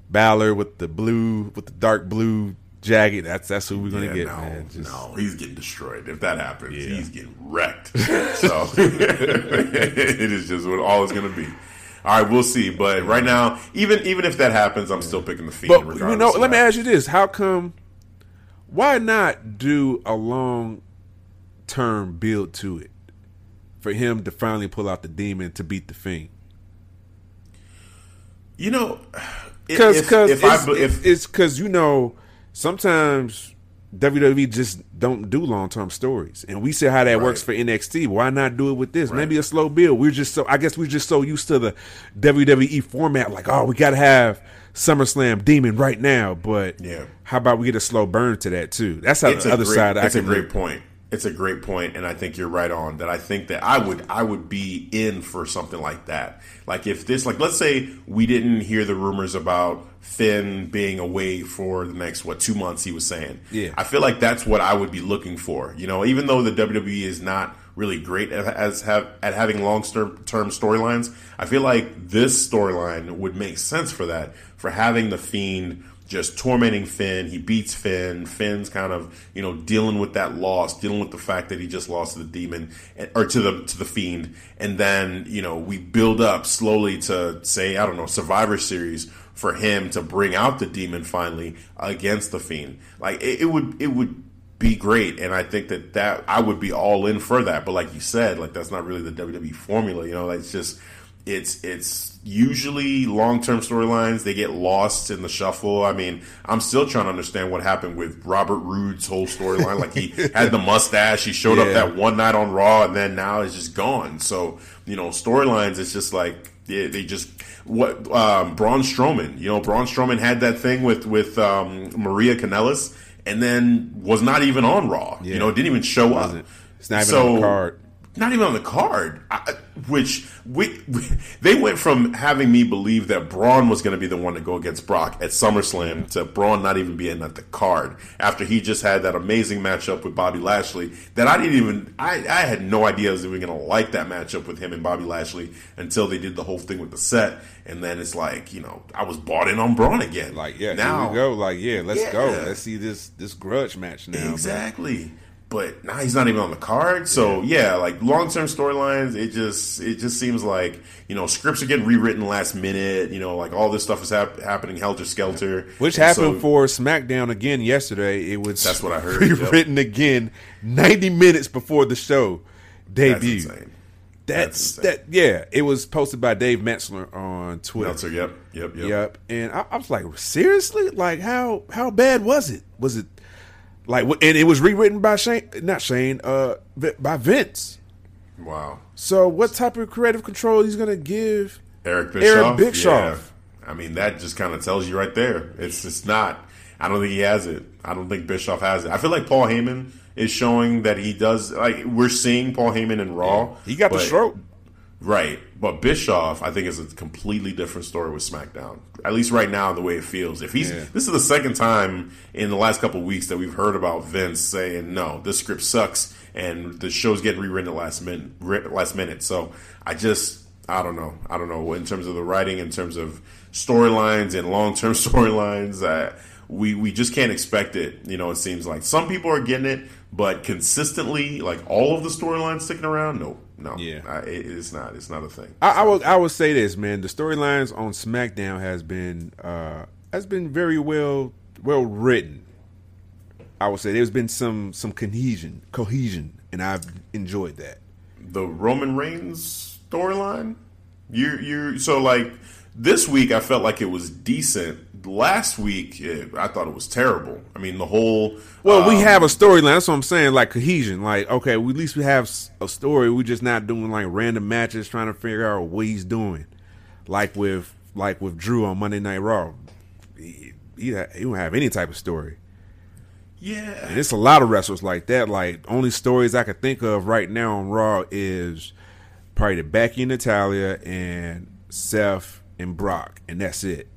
Balor with the blue with the dark blue jacket, that's that's who we're gonna Yeah, get, no, man. Just- no, he's getting destroyed. If that happens, Yeah. he's getting wrecked. so [laughs] it is just what all is going to be. All right, we'll see. But right now, even even if that happens, I'm still picking the fiend. But you know, let me ask you this: How come? Why not do a long term build to it for him to finally pull out the demon to beat the fiend? You know, Because [sighs] if, because if, I it's, if it's because you know sometimes WWE just don't do long term stories, and we see how that works for NXT. Why not do it with this? Maybe a slow build. We're just so I guess we're just so used to the WWE format. Like, oh, we got to have SummerSlam Demon right now. But Yeah. how about we get a slow burn to that too? That's how it's the other great, side. I It's a great look. point. It's a great point, and I think you're right on that. I think that I would I would be in for something like that. Like if this, like let's say we didn't hear the rumors about Finn being away for the next what two months. He was saying, Yeah. I feel like that's what I would be looking for. You know, even though the WWE is not really great at, as have at having long term storylines, I feel like this storyline would make sense for that. For having the Fiend just tormenting Finn, he beats Finn. Finn's kind of you know dealing with that loss, dealing with the fact that he just lost to the demon or to the to the Fiend, and then you know we build up slowly to say I don't know Survivor Series for him to bring out the demon finally against the Fiend. Like it, it would it would be great, and I think that that I would be all in for that. But like you said, like that's not really the WWE formula. You know, it's just it's it's usually long term storylines. They get lost in the shuffle. I mean, I'm still trying to understand what happened with Robert Roode's whole storyline. like he [laughs] had the mustache, he showed up that one night on Raw, and then now it's just gone. So you know, storylines. It's just like they, they just what um, Braun Strowman. You know, Braun Strowman had that thing with with um, Maria Kanellis, and then was not even on Raw. You Yeah. know, didn't even show up. It's not even So- on the card. Not even on the card. I, which we, we they went from having me believe that Braun was going to be the one to go against Brock at SummerSlam to Braun not even being at the card after he just had that amazing matchup with Bobby Lashley that I didn't even I, I had no idea I was even going to like that matchup with him and Bobby Lashley until they did the whole thing with the set and then it's like you know I was bought in on Braun again. Like, yeah, now go. Like, yeah, let's go. Let's see this this grudge match now. Exactly. But now he's not even on the card. So yeah, like long term storylines, it just it just seems like you know scripts are getting rewritten last minute. You know, like all this stuff is hap- happening helter skelter, Which And happened so- for SmackDown again yesterday. It was That's what I heard, [laughs] Rewritten again, ninety minutes before the show That's debut. insane. That's, That's that. Yeah, it was posted by Dave Metzler on Twitter. Meltzer, yep, yep, yep. Yep. And I, I was like, seriously? Like, how how bad was it? Was it like? And it was rewritten by Shane, not Shane, uh, by Vince. Wow. So, what type of creative control he's gonna give? Eric Bischoff. Eric Bischoff. Yeah. I mean, that just kind of tells you right there. It's just not. I don't think he has it. I don't think Bischoff has it. I feel like Paul Heyman is showing that he does. Like we're seeing Paul Heyman in Raw. He got the stroke. Right. But Bischoff, I think, is a completely different story with SmackDown. At least right now, the way it feels. If he's Yeah. this is the second time in the last couple of weeks that we've heard about Vince saying, "No, this script sucks," and the show's getting rewritten at last minute. Last minute. So I just, I don't know. I don't know in terms of the writing, in terms of storylines and long term [laughs] storylines. Uh, we we just can't expect it. You know, it seems like some people are getting it, but consistently, like all of the storylines sticking around, no, no, Yeah. it, it's not. It's not a thing. I, I would I would say this, man. The storylines on SmackDown has been uh, has been very well well written. I would say there's been some some cohesion cohesion, and I've enjoyed that. the Roman Reigns storyline. You you so like this week I felt like it was decent. Last week I thought it was terrible. I mean the whole Well, we um, have a storyline. That's what I'm saying. Like cohesion. Like okay, we, at least we have a story. We're just not doing like random matches, trying to figure out what he's doing. Like with like with Drew on Monday Night Raw, he, he, he don't have any type of story. yeah And it's a lot of wrestlers like that. Like only stories I could think of right now on Raw is probably the Becky and Natalya and Seth and Brock, and that's it.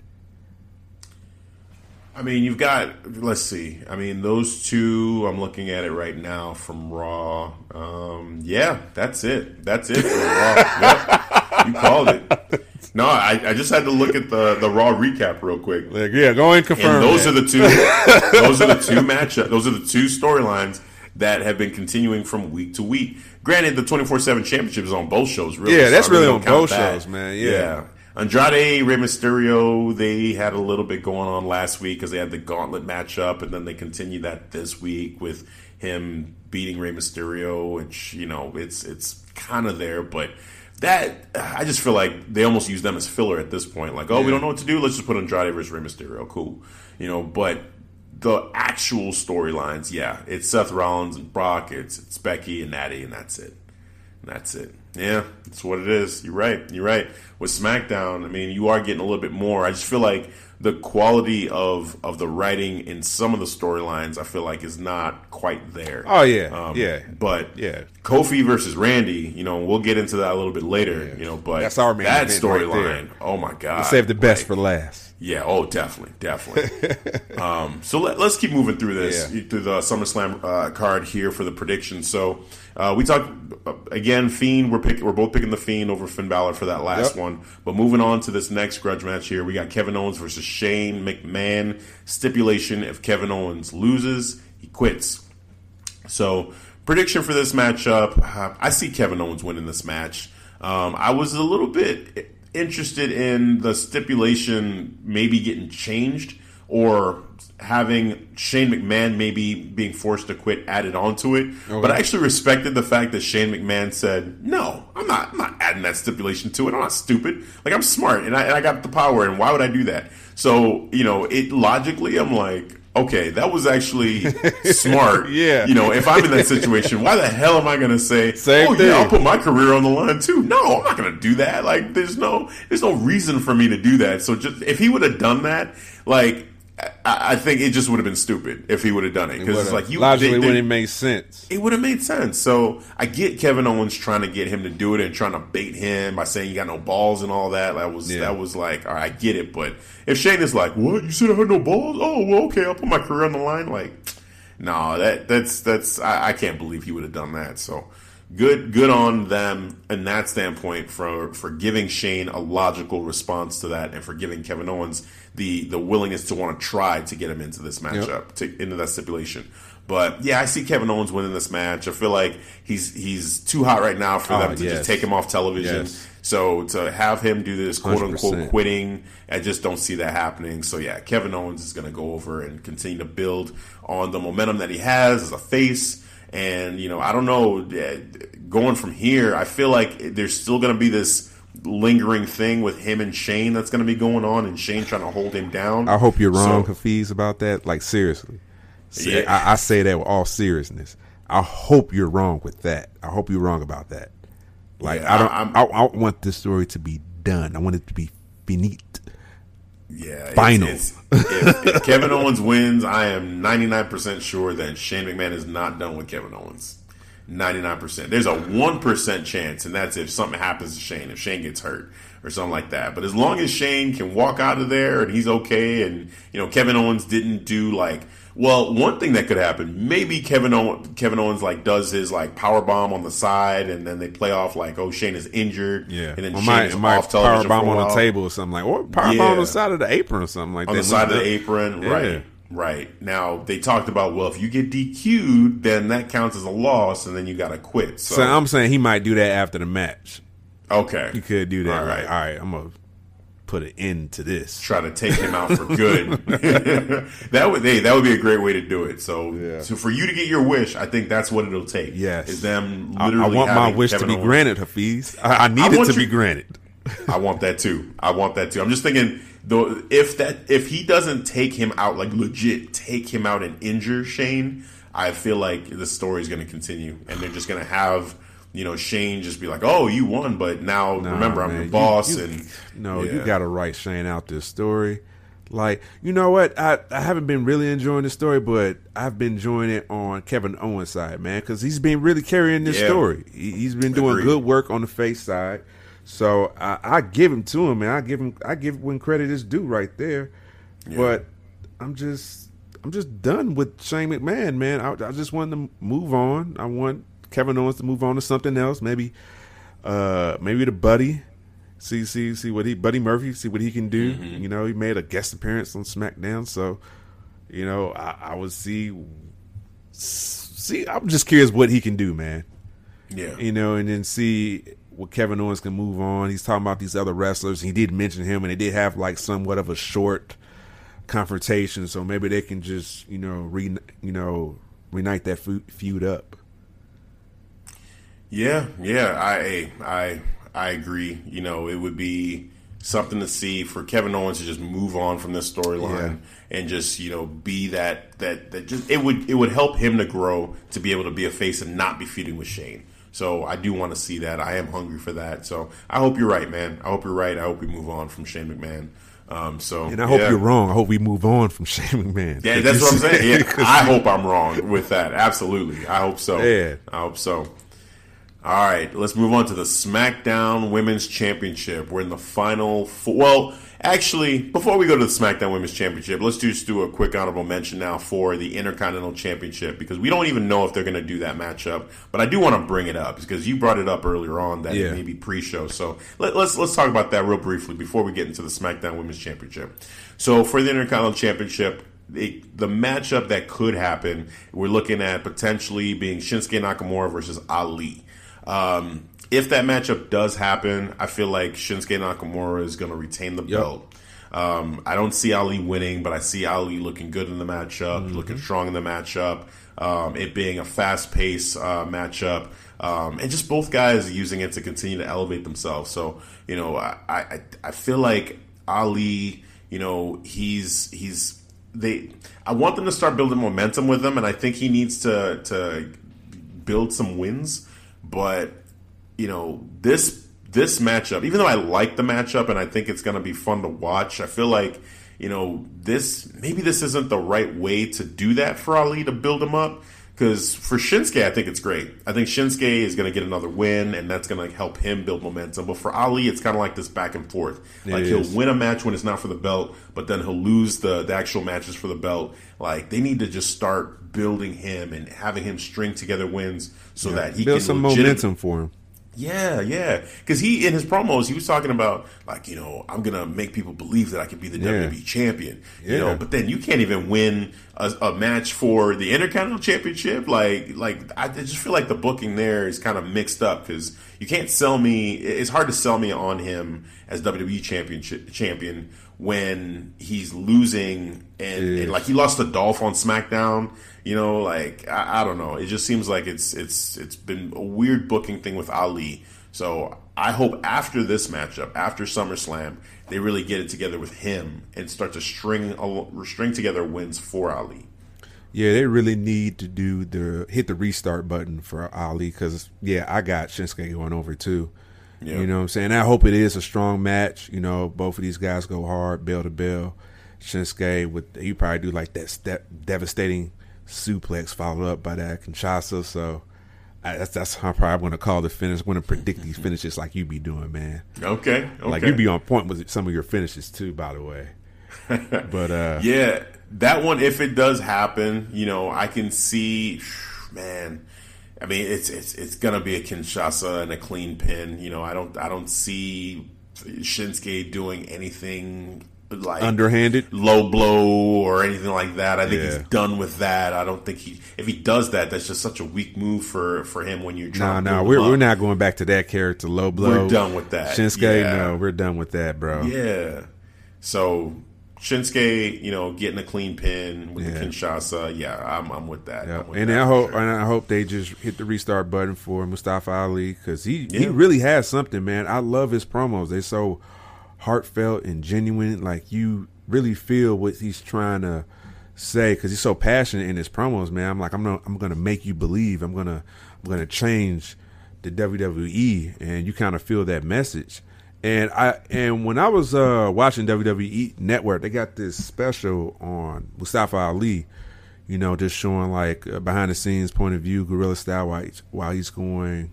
I mean you've got let's see. I mean those two I'm looking at it right now from Raw. Um, yeah, that's it. That's it for Raw. [laughs] Yep. You called it. No, I, I just had to look at the the Raw recap real quick. Like, yeah, go and confirm. And those that. are the two. [laughs] those are the two matchup. Those are the two storylines that have been continuing from week to week. Granted, the twenty four seven championship is on both shows. Really, Yeah, that's I really really on both that. shows, man. Yeah. Andrade, Rey Mysterio, they had a little bit going on last week because they had the gauntlet matchup, and then they continue that this week with him beating Rey Mysterio, which you know it's it's kind of there, but that I just feel like they almost use them as filler at this point. Like, oh, we don't know what to do. Let's just put Andrade versus Rey Mysterio. Cool, you know. But the actual storylines, yeah, it's Seth Rollins and Brock. It's it's Becky and Natty, and that's it. And that's it. Yeah, that's what it is. You're right. You're right. With SmackDown, I mean, you are getting a little bit more. I just feel like the quality of of the writing in some of the storylines, I feel like, is not quite there. Oh, yeah. Um, yeah. But Yeah. Kofi versus Randy, you know, we'll get into that a little bit later. You know, but That's our main that event right storyline. oh my god! save the best Like, for last. Yeah. Oh, definitely, definitely. [laughs] um, so let, us keep moving through this Yeah. through the SummerSlam uh, card here for the predictions. So uh, we talked uh, again. Fiend. We're picking. We're both picking the Fiend over Finn Balor for that last Yep. one. But moving on to this next grudge match here, we got Kevin Owens versus Shane McMahon. Stipulation: If Kevin Owens loses, he quits. So, prediction for this matchup: uh, I see Kevin Owens winning this match. Um, I was a little bit interested in the stipulation maybe getting changed or having Shane McMahon maybe being forced to quit added onto it. But I actually respected the fact that Shane McMahon said, "No, I'm not. I'm not adding that stipulation to it. I'm not stupid. Like I'm smart, and I, and I got the power. And why would I do that?" So you know, it logically, I'm like. Okay, that was actually [laughs] smart. Yeah. You know, if I'm in that situation, why the hell am I going to say, Same "Oh thing. yeah, I'll put my career on the line too"? No, I'm not going to do that. Like, there's no, there's no reason for me to do that. So, just if he would have done that, like, I, I think it just would have been stupid if he would have done it because it's like you logically wouldn't make sense. it would have made sense. So I get Kevin Owens trying to get him to do it and trying to bait him by saying you got no balls and all that. That was Yeah. that was like, all right, I get it. But if Shane is like, what you said I had no balls? Oh, well, okay, I'll put my career on the line. Like, no, that that's that's I, I can't believe he would have done that. So good good on them in that standpoint for for giving Shane a logical response to that and for giving Kevin Owens the the willingness to want to try to get him into this matchup to into that stipulation. But yeah, I see Kevin Owens winning this match. I feel like he's he's too hot right now for Oh, them to yes. just take him off television. Yes. So to have him do this quote unquote 100%. quitting, I just don't see that happening. So yeah, Kevin Owens is going to go over and continue to build on the momentum that he has as a face. And you know, I don't know, eh, going from here, I feel like there's still going to be this lingering thing with him and Shane that's going to be going on, and Shane trying to hold him down. I hope you're wrong, So- about that. Like seriously, Se- Yeah. I, I say that with all seriousness. I hope you're wrong with that. I hope you're wrong about that. Like Yeah, I don't. I'm- I, I want this story to be done. I want it to be finite. Yeah, it's- Final. it's- if, if Kevin Owens wins, I am 99% sure that Shane McMahon is not done with Kevin Owens. 99%. There's a 1% chance, and that's if something happens to Shane, if Shane gets hurt or something like that. But as long as Shane can walk out of there and he's okay, and, you know, Kevin Owens didn't do like, well, one thing that could happen, maybe Kevin Owens, Kevin Owens like does his like power bomb on the side, and then they play off like, oh, Shane is injured, Yeah, and then or Shane might, is might off power bomb on the table or something like, or power bomb on the side of the apron or something like on that. the side of the apron, Yeah. right? Right. Now they talked about well, if you get DQ'd, then that counts as a loss, and then you got to quit. So, So I'm saying he might do that after the match. okay, You could do that. All Like, right. all right, I'm gonna put an end to this. Try to take him out for [laughs] good. [laughs] that would hey, that would be a great way to do it. So, Yeah. so for you to get your wish, I think that's what it'll take. Yes, is them I, literally. I want my wish Kevin to be Owens- granted, Hafiz. I, I need it want to be granted. [laughs] I want that too. I want that too. I'm just thinking though if that if he doesn't take him out like legit take him out and injure Shane, I feel like the story is going to continue and they're just going to have you know Shane just be like, "Oh, you won, but now remember I'm man, your you- boss." you- and No, yeah. you got to write Shane out this story. Like, you know what? I, I haven't been really enjoying the story, but I've been enjoying it on Kevin Owens' side, man, because he's been really carrying this Yeah. story. He, he's been doing Agreed. good work on the face side. So I, I give him to him, and I give him I give when credit is due right there. But I'm just I'm just done with Shane McMahon, man. I, I just want to move on. I want Kevin Owens to move on to something else. Maybe uh maybe the buddy. See see see what he Buddy Murphy, see what he can do. Mm-hmm. You know, he made a guest appearance on SmackDown, so you know, I, I would see see I'm just curious what he can do, man yeah. you know, and then see what Kevin Owens can move on. He's talking about these other wrestlers. He did mention him, and they did have like somewhat of a short confrontation, so maybe they can just you know re you know reunite that fe- feud up. Yeah, yeah, I I I agree. You know, it would be something to see for Kevin Owens to just move on from this storyline and just you know be that that that just it would it would help him to grow to be able to be a face and not be feuding with Shane. So I do want to see that. I am hungry for that. So I hope you're right, man. I hope you're right. I hope we move on from Shane McMahon. Um, so And I hope yeah. you're wrong. I hope we move on from [laughs] Shane McMahon. Yeah, that's what I'm saying. [laughs] Yeah, I hope I'm wrong with that. Absolutely. I hope so. Yeah. I hope so. All right, let's move on to the SmackDown Women's Championship. We're in the final four. Well, actually, before we go to the SmackDown Women's Championship, let's just do a quick honorable mention now for the Intercontinental Championship because we don't even know if they're going to do that matchup. But I do want to bring it up because you brought it up earlier on that Yeah. it may be pre-show. So let, let's let's talk about that real briefly before we get into the SmackDown Women's Championship. So for the Intercontinental Championship, the, the matchup that could happen, we're looking at potentially being Shinsuke Nakamura versus Ali. Um, if that matchup does happen, I feel like Shinsuke Nakamura is going to retain the belt. Um, I don't see Ali winning, but I see Ali looking good in the matchup, mm-hmm. looking strong in the matchup. Um, it being a fast paced uh, matchup. Um, and just both guys using it to continue to elevate themselves. So you know, I I, I feel like Ali, you know, he's he's they. I want them to start building momentum with him, and I think he needs to to build some wins. But you know, this this matchup, even though I like the matchup and I think it's going to be fun to watch, I feel like you know this maybe this isn't the right way to do that for Ali to build him up because for Shinsuke, I think it's great. I think Shinsuke is going to get another win, and that's going to help him build momentum. But for Ali, it's kind of like this back and forth. It like is. he'll win a match when it's not for the belt, but then he'll lose the, the actual matches for the belt. Like they need to just start building him and having him string together wins so yeah. that he build can some momentum for him. Yeah, yeah. Because he in his promos he was talking about like you know I'm gonna make people believe that I can be the yeah. WWE champion. Yeah. You know, but then you can't even win a, a, match for the Intercontinental Championship. Like, like I just feel like the booking there is kind of mixed up because you can't sell me. It's hard to sell me on him as WWE championship champion when he's losing and, and like he lost to Dolph on SmackDown you know, like I, I, don't know. It just seems like it's it's it's been a weird booking thing with Ali. So I hope after this matchup, after SummerSlam, they really get it together with him and start to string string together wins for Ali. Yeah, they really need to do the hit the restart button for Ali because yeah, I got Shinsuke going over too. Yeah. You know what I'm saying? I hope it is a strong match. You know, both of these guys go hard, bell to bell. Shinsuke with he probably do like that step devastating suplex followed up by that Kinshasa. So I, that's that's how I'm probably going to call the finish. Going to predict these finishes like you be doing, man. Okay, okay. Like you be on point with some of your finishes too, by the way. [laughs] but uh yeah, that one if it does happen, you know, I can see, man. I mean, it's it's it's gonna be a Kinshasa and a clean pin. You know, I don't I don't see Shinsuke doing anything like underhanded low blow or anything like that. I think yeah. he's done with that. I don't think he if he does that, that's just such a weak move for for him when you're trying. No, no, we're we're not going back to that character low blow. We're done with that. Shinsuke, yeah. no, we're done with that, bro. Yeah. So Shinsuke, you know, getting a clean pin with yeah. the Kinshasa, yeah, I'm, I'm with that. Yep. I'm with and that I hope sure. and I hope they just hit the restart button for Mustafa Ali because he yeah. he really has something, man. I love his promos. They so heartfelt and genuine. Like you really feel what he's trying to say because he's so passionate in his promos, man. I'm like, I'm gonna, I'm gonna make you believe. I'm gonna, I'm gonna change the WWE, and you kind of feel that message. And I, and when I was uh, watching WWE Network, they got this special on Mustafa Ali. You know, just showing like behind the scenes point of view, guerrilla style, while he's, while he's going,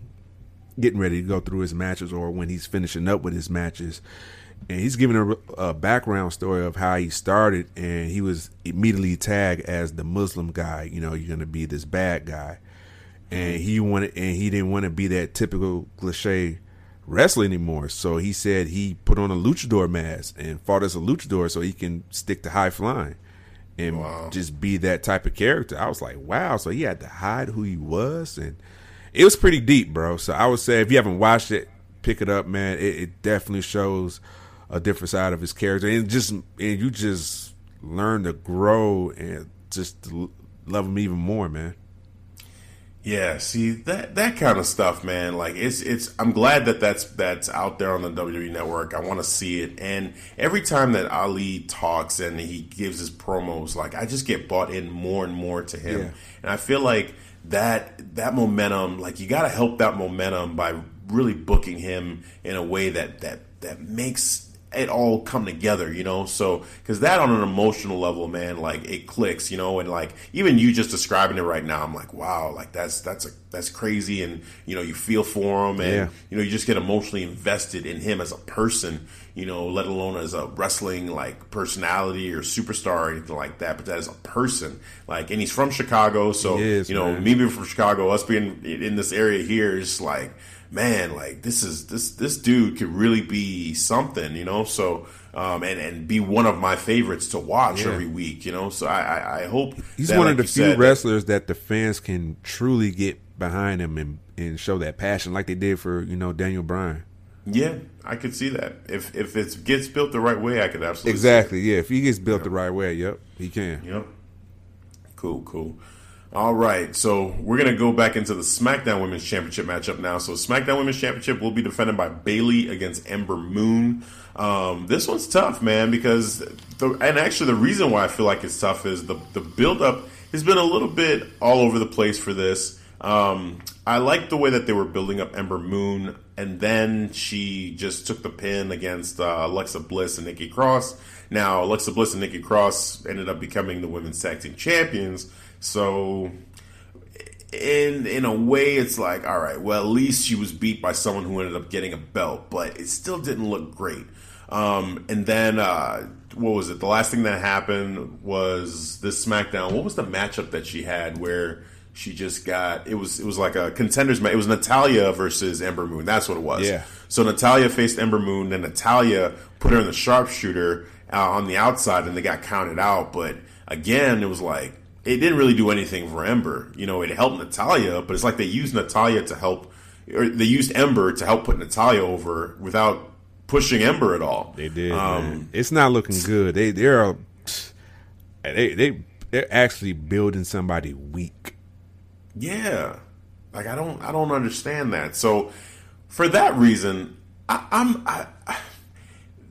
getting ready to go through his matches, or when he's finishing up with his matches and he's giving a, a, background story of how he started, and he was immediately tagged as the Muslim guy. You know, you're gonna be this bad guy, and he wanted, and he didn't want to be that typical cliche wrestler anymore. So he said he put on a luchador mask and fought as a luchador, so he can stick to high flying and wow. just be that type of character. I was like, wow. So he had to hide who he was, and it was pretty deep, bro. So I would say if you haven't watched it, pick it up, man. It, it definitely shows a different side of his character, and just and you just learn to grow and just love him even more, man. Yeah, see that that kind of stuff, man. Like it's it's. I'm glad that that's that's out there on the WWE Network. I want to see it, and every time that Ali talks and he gives his promos, like I just get bought in more and more to him, yeah. and I feel like that that momentum, like you got to help that momentum by really booking him in a way that that that makes it all come together, you know. So because that on an emotional level, man, like it clicks, you know, and like even you just describing it right now, I'm like, wow, like that's that's a that's crazy, and you know, you feel for him, and yeah. you know, you just get emotionally invested in him as a person, you know, let alone as a wrestling like personality or superstar or anything like that, but as a person, like, and he's from Chicago, so is, you know, man. me being from Chicago, us being in this area here is like man, like this is this this dude could really be something, you know. So um, and and be one of my favorites to watch yeah. every week, you know. So I I, I hope he's that, one like of the few said, wrestlers that, the fans can truly get behind him and and show that passion like they did for you know Daniel Bryan. Yeah, I could see that. If if it gets built the right way, I could absolutely Exactly. Yeah. If he gets built the right way, yep, he can. Yep. Cool, cool. All right, so we're gonna go back into the SmackDown Women's Championship matchup now. So SmackDown Women's Championship will be defended by Bayley against Ember Moon. Um, this one's tough, man, because the, and actually the reason why I feel like it's tough is the the build up has been a little bit all over the place for this. Um, I like the way that they were building up Ember Moon, and then she just took the pin against uh, Alexa Bliss and Nikki Cross. Now Alexa Bliss and Nikki Cross ended up becoming the women's tag team champions. So in in a way it's like all right well at least she was beat by someone who ended up getting a belt but it still didn't look great. Um, and then uh, what was it? The last thing that happened was this smackdown. What was the matchup that she had where she just got it was it was like a contenders match it was natalya versus ember moon. That's what it was. Yeah. so natalya faced ember moon and natalya put her in the sharpshooter uh, on the outside and they got counted out. But again it was like it didn't really do anything for Ember. You know, it helped Natalya, but it's like they used Natalya to help, or they used Ember to help put Natalya over without pushing Ember at all. They did. Um. It's not looking good. They they're they they they're actually building somebody weak. Yeah, like I don't, I don't understand that. So for that reason, I, I'm, I, I,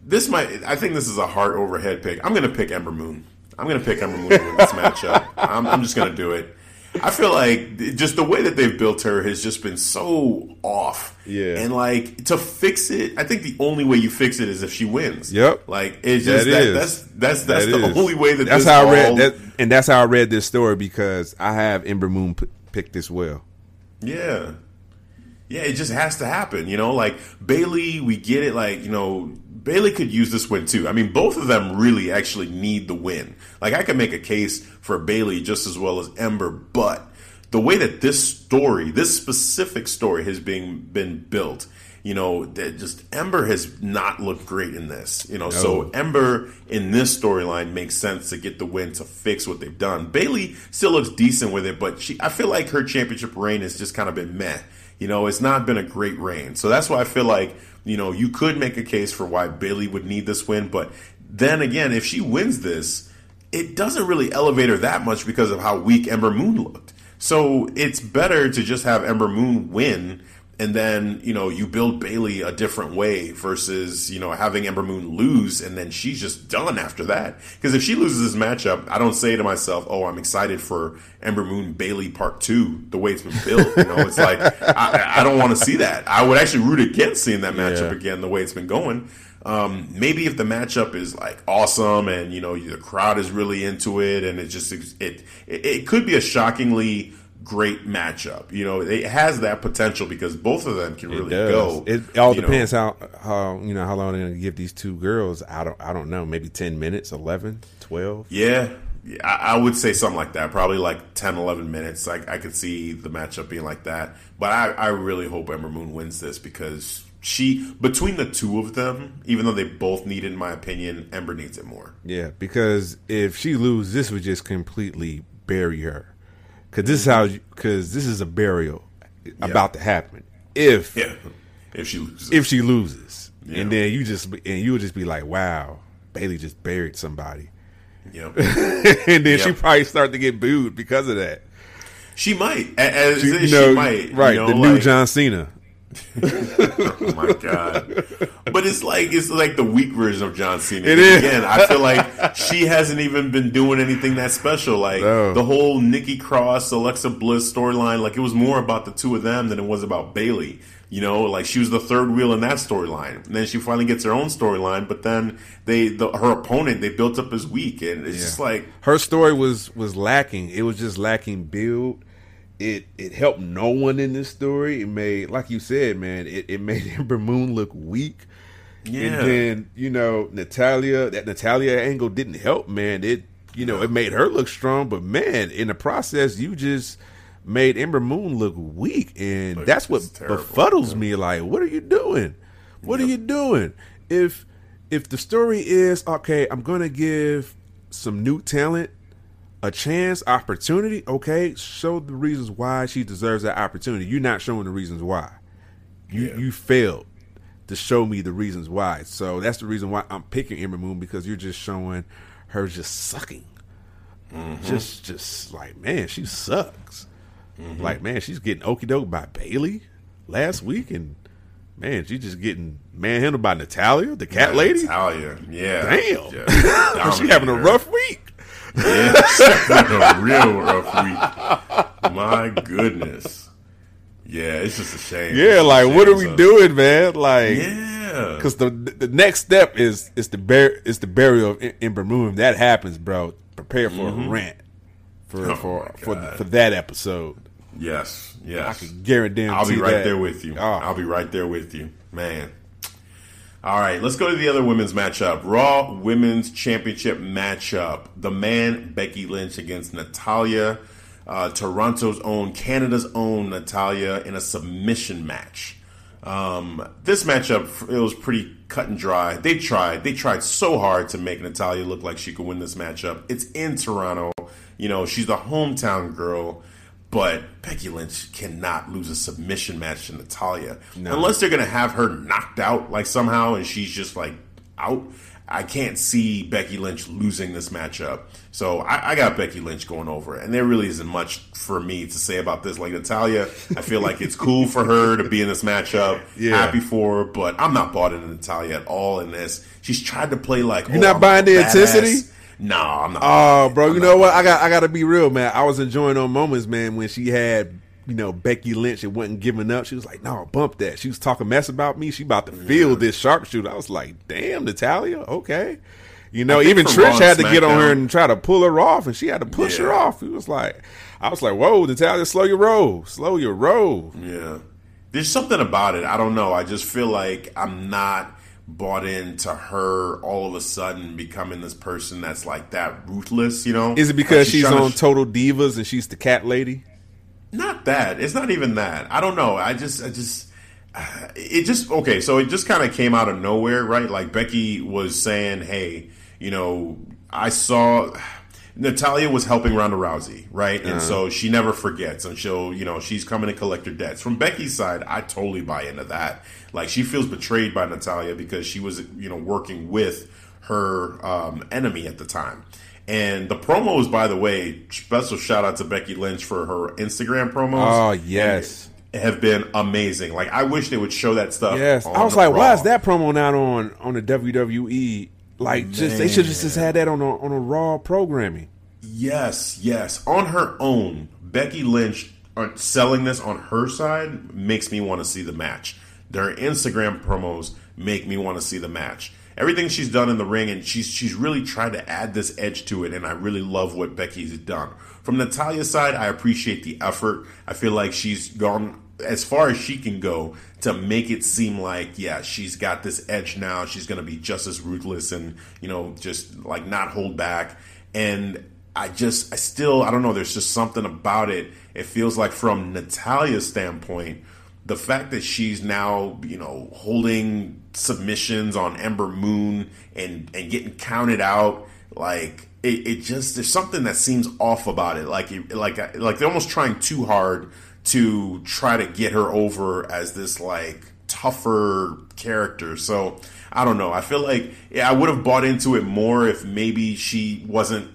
this might, I think this is a heart overhead pick. I'm going to pick Ember Moon. I'm going to pick Ember Moon to win this matchup. I'm, I'm just going to do it. I feel like just the way that they've built her has just been so off. Yeah. And like to fix it, I think the only way you fix it is if she wins. Yep. Like it's just That that's that's that's That the is. only way that that's how I read that, and that's how I read this story because I have Ember Moon p- picked as well. Yeah. Yeah, it just has to happen, you know? Like Bayley, we get it like, you know, Bayley could use this win too. I mean, both of them really actually need the win. Like I could make a case for Bayley just as well as Ember, but the way that this story, this specific story has been been built, you know, that just Ember has not looked great in this. You know, so Ember in this storyline makes sense to get the win to fix what they've done. Bayley still looks decent with it, but she I feel like her championship reign has just kind of been meh. You know, it's not been a great reign. So that's why I feel like, you know, you could make a case for why Bayley would need this win, but then again, if she wins this, it doesn't really elevate her that much because of how weak Ember Moon looked. So it's better to just have Ember Moon win and then, you know, you build Bayley a different way versus, you know, having Ember Moon lose and then she's just done after that. Because if she loses this matchup, I don't say to myself, oh, I'm excited for Ember Moon Bayley part two, the way it's been built. You know, it's like, I, I don't want to see that. I would actually root against seeing that matchup Yeah. again, the way it's been going. Um, maybe if the matchup is like awesome and you know the crowd is really into it and it just it it, it could be a shockingly great matchup. You know, it has that potential because both of them can really does. go. It all you know. depends how how you know how long they're going to give these two girls. I don't I don't know. Maybe ten minutes, 11, 12. Yeah. Yeah, I I would say something like that. Probably like 10, 11 minutes. I, I could see the matchup being like that. But I, I really hope Ember Moon wins this because she, between the two of them, even though they both need it, in my opinion, Ember needs it more. Yeah, because if she loses, this would just completely bury her. Because this is how because this is a burial about to happen. If Yeah. If she loses. if she loses, Yeah. and then you just and you would just be like, wow, Bayley just buried somebody, yeah. [laughs] and then she probably start to get booed because of that. She might. As, You she know, might. you right? know, the new like- John Cena. [laughs] Oh my god! But it's like it's like the weak version of John Cena. It is. Again, I feel like she hasn't even been doing anything that special. Like No. the whole Nikki Cross, Alexa Bliss storyline, like it was more about the two of them than it was about Bayley. You know, like she was the third wheel in that storyline. And then she finally gets her own storyline, but then they, the, her opponent, they built up as weak, and it's just like her story was was lacking. It was just lacking build. It it helped no one in this story. It made, like you said, man, it, it made [laughs] Ember Moon look weak. yeah, And then you know Natalya, that Natalya angle didn't help, man. It you know it made her look strong, but man, in the process, you just made Ember Moon look weak, and Look, that's what befuddles me. Like, what are you doing? What are you doing? If if the story is okay, I'm gonna give some new talent a chance, opportunity. Okay, show the reasons why she deserves that opportunity. You're not showing the reasons why. You Yeah. you failed to show me the reasons why. So that's the reason why I'm picking Ember Moon because you're just showing her just sucking. Mm-hmm. Just just like man, she sucks. Mm-hmm. Like man, she's getting okey doke by Bayley last week, and man, she's just getting manhandled by Natalya, the cat Yeah, lady. Natalya, yeah, Damn, Just [laughs] she having a rough week. Having [laughs] a real rough week. My goodness. Yeah, it's just a shame. Yeah, like shame. what are we doing, man? Like, Yeah, because the the next step is is the bur- is the burial of Moon. If that happens, bro. Prepare for a rant for Mm-hmm. Oh for for, for that episode. yes, yes. I can guarantee. It. I'll be right that. there with you. Oh, I'll be right there with you, man. All right, let's go to the other women's matchup. Raw Women's Championship matchup. The man Becky Lynch against Natalya, uh, Toronto's own, Canada's own Natalya in a submission match. Um, this matchup it was pretty cut and dry. They tried. They tried so hard to make Natalya look like she could win this matchup. It's in Toronto. You know, she's the hometown girl. But Becky Lynch cannot lose a submission match to Natalya unless they're gonna have her knocked out like somehow, and she's just like out. I can't see Becky Lynch losing this matchup. So I, I got Becky Lynch going over, it. and there really isn't much for me to say about this. Like Natalya, I feel like it's cool for her to be in this matchup. [laughs] Yeah. Happy for her, but I'm not bought into Natalya at all in this. She's tried to play like You're oh, not I'm buying the intensity? No, I'm not. Oh, bro, I'm you know what? I got I got to be real, man. I was enjoying those moments, man, when she had you know Becky Lynch and wasn't giving up. She was like, "No, bump that." She was talking mess about me. She about to feel this sharpshooter. I was like, "Damn, Natalya, okay." You know, even Trish had to get on her and try to pull her off, and she had to push her off. It was like, I was like, "Whoa, Natalya, slow your roll, slow your roll." Yeah. There's something about it. I don't know. I just feel like I'm not bought into her all of a sudden becoming this person that's like that ruthless, you know? Is it Like, because she's on sh- Total Divas and she's the cat lady? not that. It's not even that. I don't know. I just, I just, uh, it just okay. So it just kind of came out of nowhere, right? Like Becky was saying, "Hey, you know, I saw." Natalya was helping Ronda Rousey, right? And so she never forgets, and she'll, you know, she's coming to collect her debts. From Becky's side, I totally buy into that. Like she feels betrayed by Natalya because she was, you know, working with her um, enemy at the time. And the promos, by the way, special shout out to Becky Lynch for her Instagram promos. Oh, yes. have been amazing. Like I wish they would show that stuff. Yes, I was like, why is that promo not on on the WWE? Like, just they should have just had that on a, on a Raw programming. Yes, yes. On her own, Becky Lynch uh, selling this on her side makes me want to see the match. Their Instagram promos make me want to see the match. Everything she's done in the ring, and she's she's really tried to add this edge to it, and I really love what Becky's done. From Natalya's side, I appreciate the effort. I feel like she's gone as far as she can go to make it seem like yeah she's got this edge now. She's going to be just as ruthless and you know just like not hold back. And i just i still i don't know there's just something about it. It feels like from natalya's standpoint the fact that she's now you know holding submissions on ember moon and and getting counted out like it, it just there's something that seems off about it. Like it- like like they're almost trying too hard to try to get her over as this like tougher character. So I don't know. I feel like yeah, I would have bought into it more if maybe she wasn't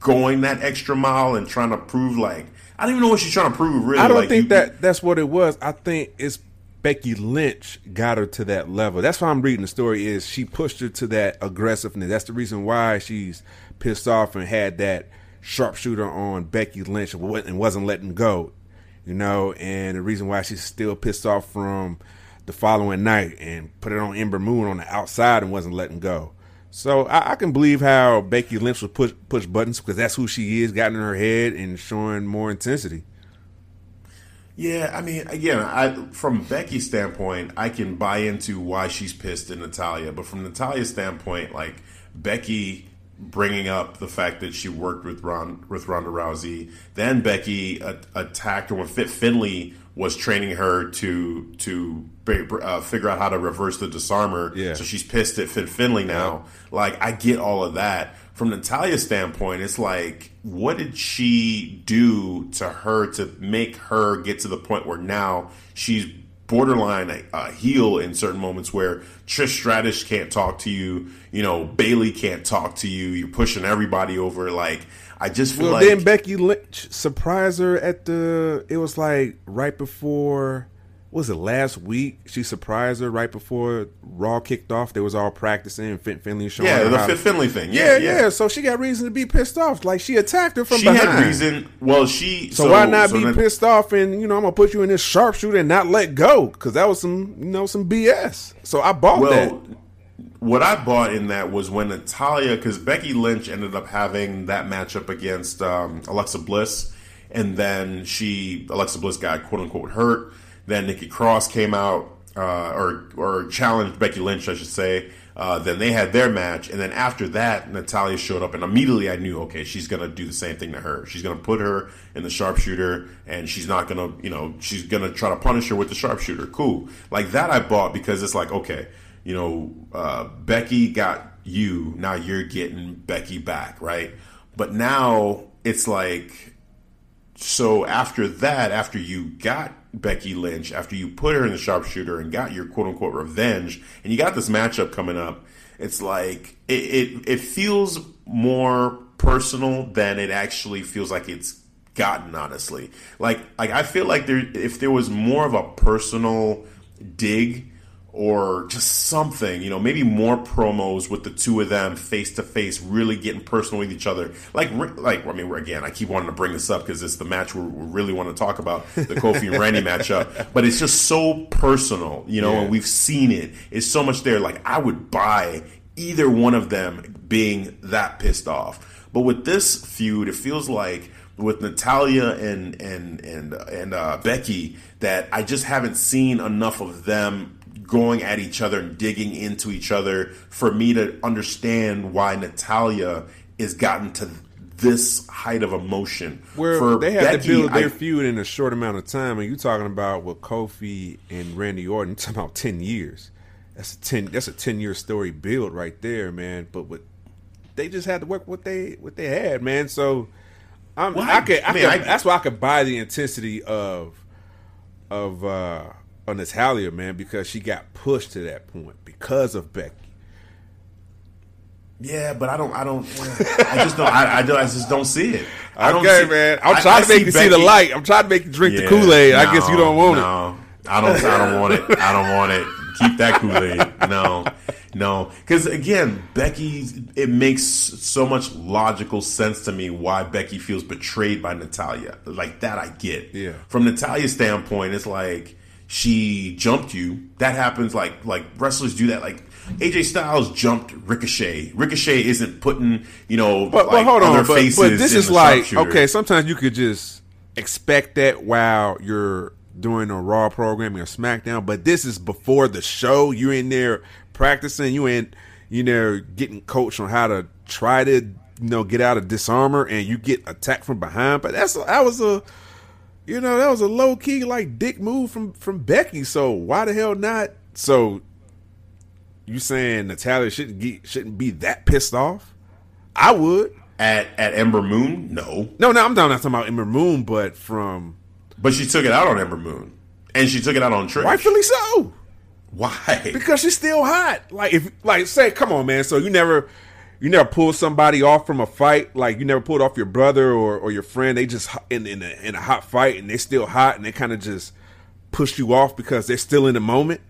going that extra mile and trying to prove like I don't even know what she's trying to prove. Really, I don't Like, think you- that that's what it was. I think it's Becky Lynch got her to that level. That's why I'm reading the story. Is she pushed her to that aggressiveness? That's the reason why she's pissed off and had that sharpshooter on Becky Lynch and and wasn't letting go. You know, and the reason why she's still pissed off from the following night and put it on Ember Moon on the outside and wasn't letting go. So I, I can believe how Becky Lynch would push push buttons because that's who she is, got in her head and showing more intensity. Yeah, I mean, again, I from Becky's standpoint, I can buy into why she's pissed at Natalya, but from Natalya's standpoint, like Becky bringing up the fact that she worked with Ron with Ronda Rousey, then Becky a- attacked her when Fit Finlay was training her to to uh, figure out how to reverse the disarmer. Yeah. So she's pissed at Fit Finlay now. Like I get all of that. From Natalya's standpoint, it's like, what did she do to her to make her get to the point where now she's borderline a, a heel in certain moments where Trish Stratus can't talk to you. You know, Bayley can't talk to you. You're pushing everybody over. Like I just feel Well, like then Becky Lynch surprised her at the. It was like right before. Was it last week? She surprised her right before Raw kicked off. They was all practicing. Fin- Finlay showing yeah, the Fit Finlay thing. yeah, Yeah, yeah, So she got reason to be pissed off. Like she attacked her from She behind. had reason. Well, she. So, why not so be then- pissed off and you know I'm gonna put you in this sharpshooter and not let go because that was some you know some BS. So I bought that. What I bought in that was when Natalya, because Becky Lynch ended up having that matchup against um, Alexa Bliss, and then she Alexa Bliss got quote unquote hurt. Then Nikki Cross came out uh, or or challenged Becky Lynch, I should say. Uh, then they had their match, and then after that, Natalya showed up, and immediately I knew, okay, she's gonna do the same thing to her. She's gonna put her in the sharpshooter, and she's not gonna, you know, she's gonna try to punish her with the sharpshooter. Cool, like that I bought because it's like, okay, you know, uh, Becky got you, now you're getting Becky back, right? But now it's like, so after that, after you got Becky Lynch, after you put her in the sharpshooter and got your quote unquote revenge, and you got this matchup coming up, it's like it, it it feels more personal than it actually feels like it's gotten. Honestly, like like I feel like there if there was more of a personal dig or just something, you know, maybe more promos with the two of them face to face, really getting personal with each other. Like, like I mean, again, I keep wanting to bring this up because it's the match we really want to talk about, the Kofi and Randy [laughs] matchup. But it's just so personal, you know, Yeah. and we've seen it. It's so much there. Like, I would buy either one of them being that pissed off. But with this feud, it feels like with Natalya and and and and uh, Becky that I just haven't seen enough of them going at each other and digging into each other for me to understand why Natalya is gotten to this height of emotion. Where for they had to build their I- feud in a short amount of time, and you're talking about with Kofi and Randy Orton, [laughs] talking about ten years. That's a ten. That's a ten year story build right there, man. But what they just had to work what they what they had, man. So I'm, Well, I could, I I mean, could I- that's why I could buy the intensity of of uh of Natalya, man, because she got pushed to that point because of Becky. Yeah, but I don't. I don't. I just don't. I, I, don't, I just don't see it. I don't okay, see, man. I'm trying I to make see you see the light. I'm trying to make you drink the Kool Aid. I guess you don't want it. no. I don't. I don't want it. I don't want it. Keep that Kool Aid. No, no. Because again, Becky. It makes so much logical sense to me why Becky feels betrayed by Natalya. Like that, I get. Yeah. From Natalya's standpoint, it's like she jumped you. That happens. Like like wrestlers do that. Like. AJ Styles jumped Ricochet. Ricochet isn't putting, you know, But, like but hold on, but, faces but this is like okay. Sometimes you could just expect that while you're doing a Raw programming or SmackDown, but this is before the show. You're in there practicing. You in you know getting coached on how to try to you know get out of disarmor, and you get attacked from behind. But that's that was a you know that was a low key like dick move from from Becky. So why the hell not? So you saying Natalya shouldn't get shouldn't be that pissed off? I would. At at Ember Moon, no. No, no, I'm not talking about Ember Moon, but from But she took it out on Ember Moon, and she took it out on Trish. rightfully so Why? because she's still hot. Like if like say, come on, man. So you never you never pull somebody off from a fight. Like you never pulled off your brother or, or your friend. They just in in a, in a hot fight and they still hot and they kind of just push you off because they're still in the moment.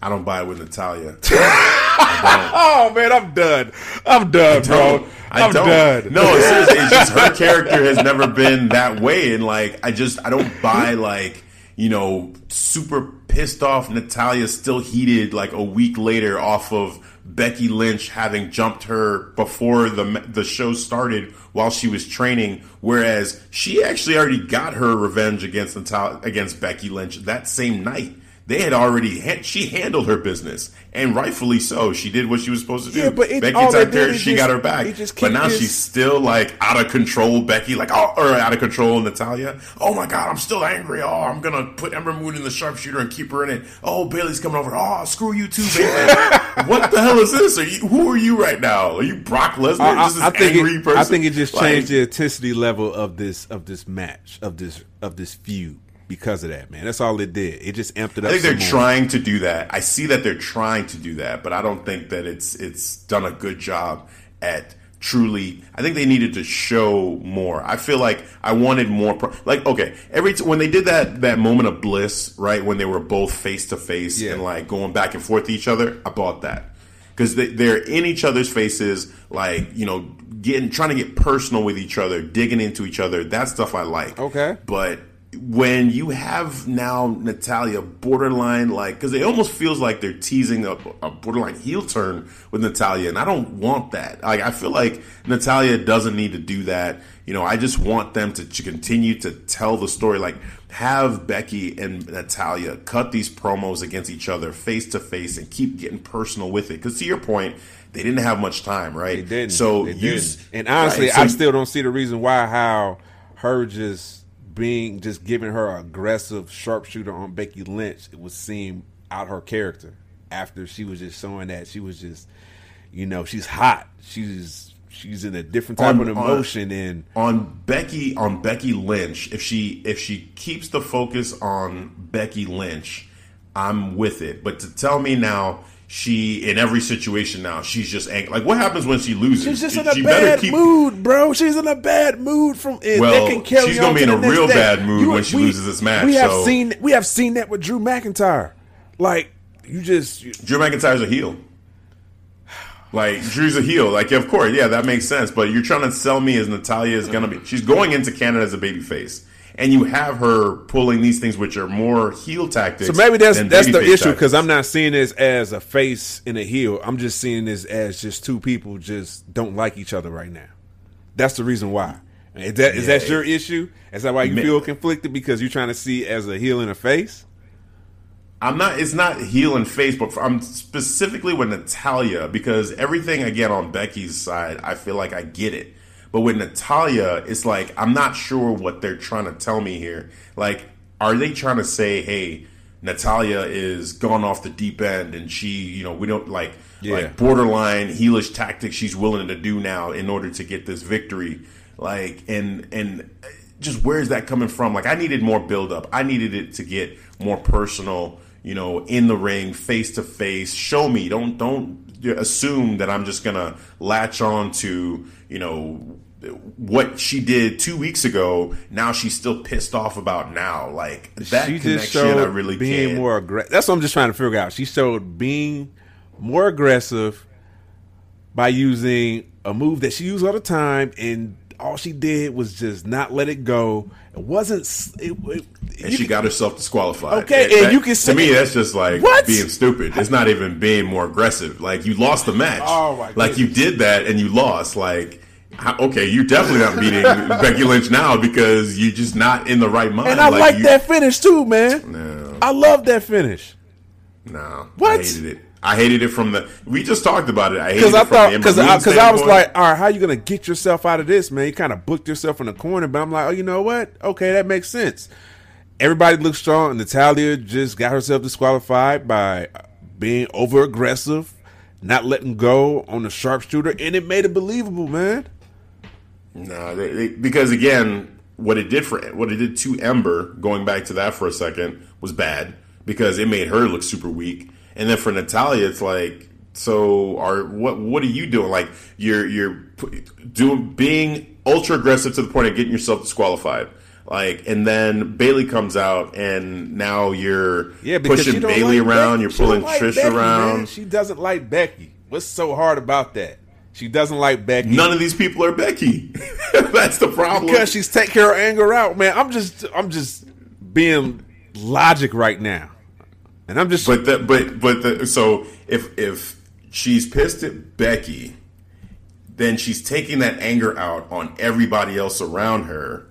I don't buy it with Natalya. [laughs] Oh man, I'm done. I'm done, bro. I I'm don't. done. No, it's, seriously, it's just her [laughs] character has never been that way, and like I just I don't buy like you know super pissed off Natalya still heated like a week later off of Becky Lynch having jumped her before the the show started while she was training, whereas she actually already got her revenge against against Becky Lynch that same night. They had already ha- she handled her business, and rightfully so. She did what she was supposed to do. Yeah, but it- Becky attacked her, she just- got her back. But now this- she's still like out of control, Becky, like oh, or out of control, Natalya. Oh my god, I'm still angry. Oh, I'm gonna put Ember Moon in the sharpshooter and keep her in it. Oh, Bayley's coming over. Oh, screw you too, Bayley. [laughs] what the hell is this? Are you who are you right now? Are you Brock Lesnar? I, this I- I think angry it, person. I think it just Like, changed the intensity level of this of this match of this of this feud because of that, man. That's all it did. It just amped it up. I think they're more. trying to do that. I see that they're trying to do that, but I don't think that it's it's done a good job at truly. I think they needed to show more. I feel like I wanted more. Pro- like okay, every t- when they did that that moment of bliss, right when they were both face to face and like going back and forth to each other, I bought that because they, they're in each other's faces, like you know, getting trying to get personal with each other, digging into each other. That stuff I like. Okay. but when you have now Natalya borderline like because it almost feels like they're teasing a, a borderline heel turn with Natalya, and I don't want that. Like I feel like Natalya doesn't need to do that. You know, I just want them to, to continue to tell the story. Like have Becky and Natalya cut these promos against each other face to face and keep getting personal with it. Because to your point, they didn't have much time, right? They didn't. So They use didn't. and honestly, right, so- I still don't see the reason why how her just being just giving her aggressive sharpshooter on Becky Lynch it would seem out her character after she was just showing that she was just you know she's hot she's she's in a different type On- of on- emotion and on Becky on Becky Lynch, if she if she keeps the focus on Becky Lynch, I'm with it. But to tell me now she in every situation now she's just angry. Like what happens when she loses? she's just in She a better bad keep- mood, bro. She's in a bad mood from and Well, that can carry she's on gonna be in a real day. bad mood when she loses this match, We have so- seen we have seen that with Drew McIntyre. Like you just you- Drew McIntyre's a heel. Like Drew's a heel. Like of course, yeah, that makes sense. But you're trying to sell me as Natalya is gonna be. She's going into Canada as a baby face, and you have her pulling these things which are more heel tactics. So maybe that's that's the issue because. I'm not seeing this as a face and a heel. I'm just seeing this as just two people just don't like each other right now. That's the reason why. Is that is that Yeah. your issue? Is that why you feel conflicted because you're trying to see as a heel and a face? I'm not. It's not heel and face, but I'm specifically with Natalya because everything again on Becky's side, I feel like I get it. But with Natalya, it's like I'm not sure what they're trying to tell me here. Like, are they trying to say, "Hey, Natalya is gone off the deep end, and she, you know, we don't like Yeah. like borderline heelish tactics she's willing to do now in order to get this victory." Like, and and just where's that coming from? Like, I needed more build up. I needed it to get more personal. You know, in the ring, face to face. Show me. Don't don't assume that I'm just gonna latch on to you know what she did two weeks ago. Now she's still pissed off about now. Like that she just connection, showed I really being can't. more aggressive. That's what I'm just trying to figure out. She showed being more aggressive by using a move that she used all the time, and all she did was just not let it go. It wasn't. It, it, and she can- got herself disqualified. Okay, and that- you can see to me that's just like What? being stupid. It's not even being more aggressive. Like you lost the match. Oh, my like you did that and you lost. Like okay, you're definitely not beating Becky Lynch now because you're just not in the right mind. And I like you- that finish too, man. No. I love that finish No, What? I hated it. I hated it from the. We just talked about it. I hated it from thought the because I, 'cause I was like, all right, how you gonna get yourself out of this, man? You kind of booked yourself in the corner, but I'm like, oh, you know what? Okay, that makes sense. Everybody looks strong. And Natalya just got herself disqualified by being over aggressive, not letting go on the sharpshooter, and it made it believable, man. No, they, they, because again, what it did for what it did to Ember, going back to that for a second, was bad because it made her look super weak. And then for Natalya, it's like, so are what what are you doing? Like you're you're doing being ultra aggressive to the point of getting yourself disqualified. Like, and then Bayley comes out, and now you're Yeah, pushing Bayley like around. Becky. You're pulling like Trish Becky, around. man. She doesn't like Becky. What's so hard about that? She doesn't like Becky. None of these people are Becky. [laughs] That's the problem. because she's taking her anger out, man. I'm just I'm just being logic right now, and I'm just But the, but but the, so if if she's pissed at Becky, then she's taking that anger out on everybody else around her,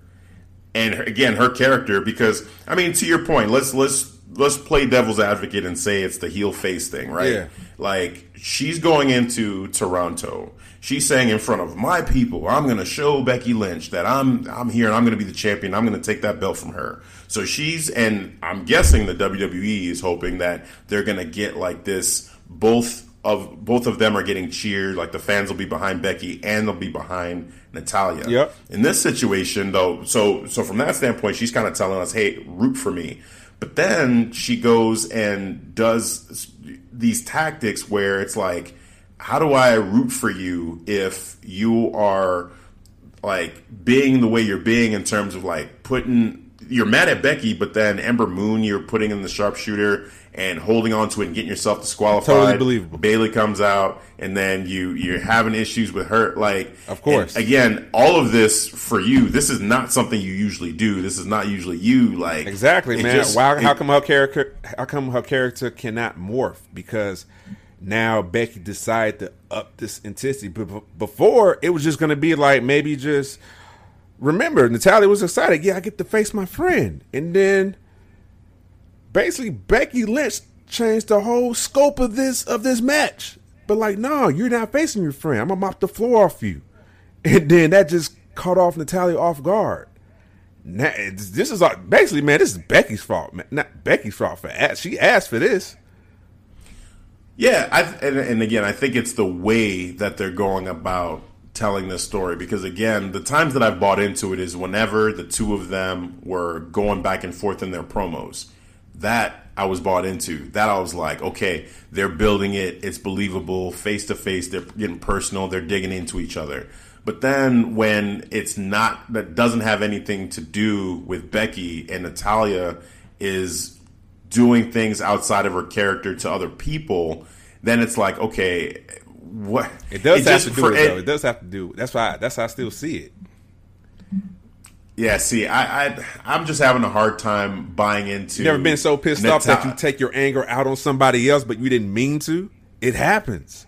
and her, again her character. Because I mean, to your point, let's let's let's play devil's advocate and say it's the heel face thing, right? Yeah. Like she's going into Toronto. She's saying in front of my people, I'm going to show Becky Lynch that I'm I'm here and I'm going to be the champion. I'm going to take that belt from her. So she's and I'm guessing the WWE is hoping that they're going to get like this both of both of them are getting cheered. Like the fans will be behind Becky and they'll be behind Natalya. Yep. In this situation, though, so so from that standpoint, she's kind of telling us, "Hey, root for me." But then she goes and does these tactics where it's like, "How do I root for you if you are like being the way you're being in terms of like putting you're mad at Becky, but then Ember Moon you're putting in the sharpshooter and holding on to it and getting yourself disqualified. Totally believable. Bayley comes out and then you you're having issues with her. Like, Of course. again, all of this for you. This is not something you usually do. This is not usually you. Like Exactly, man. just- Why? How come her character? How come her character cannot morph? Because now Becky decided to up this intensity. But before, it was just going to be like maybe just remember Natalya was excited. Yeah, I get to face my friend, and then basically Becky Lynch changed the whole scope of this of this match. But like, no, you're not facing your friend. I'm gonna mop the floor off you, [laughs] and then that just caught off Natalya off guard. Now, this is uh, basically, man. This is Becky's fault, man. Not Becky's fault for. She asked for this. Yeah, I, and, and again, I think it's the way that they're going about telling this story because again, the times that I've bought into it is whenever the two of them were going back and forth in their promos. That I was bought into. That I was like, okay, they're building it. It's believable. Face to face, they're getting personal. They're digging into each other. But then when it's not, that doesn't have anything to do with Becky and Natalya is doing things outside of her character to other people, then it's like, okay, what? It does have just to do it though. It does have to do. That's why. That's how I still see it. Yeah, see, I, I, I'm just having a hard time buying into. You never been so pissed off that you take your anger out on somebody else, but you didn't mean to. It happens.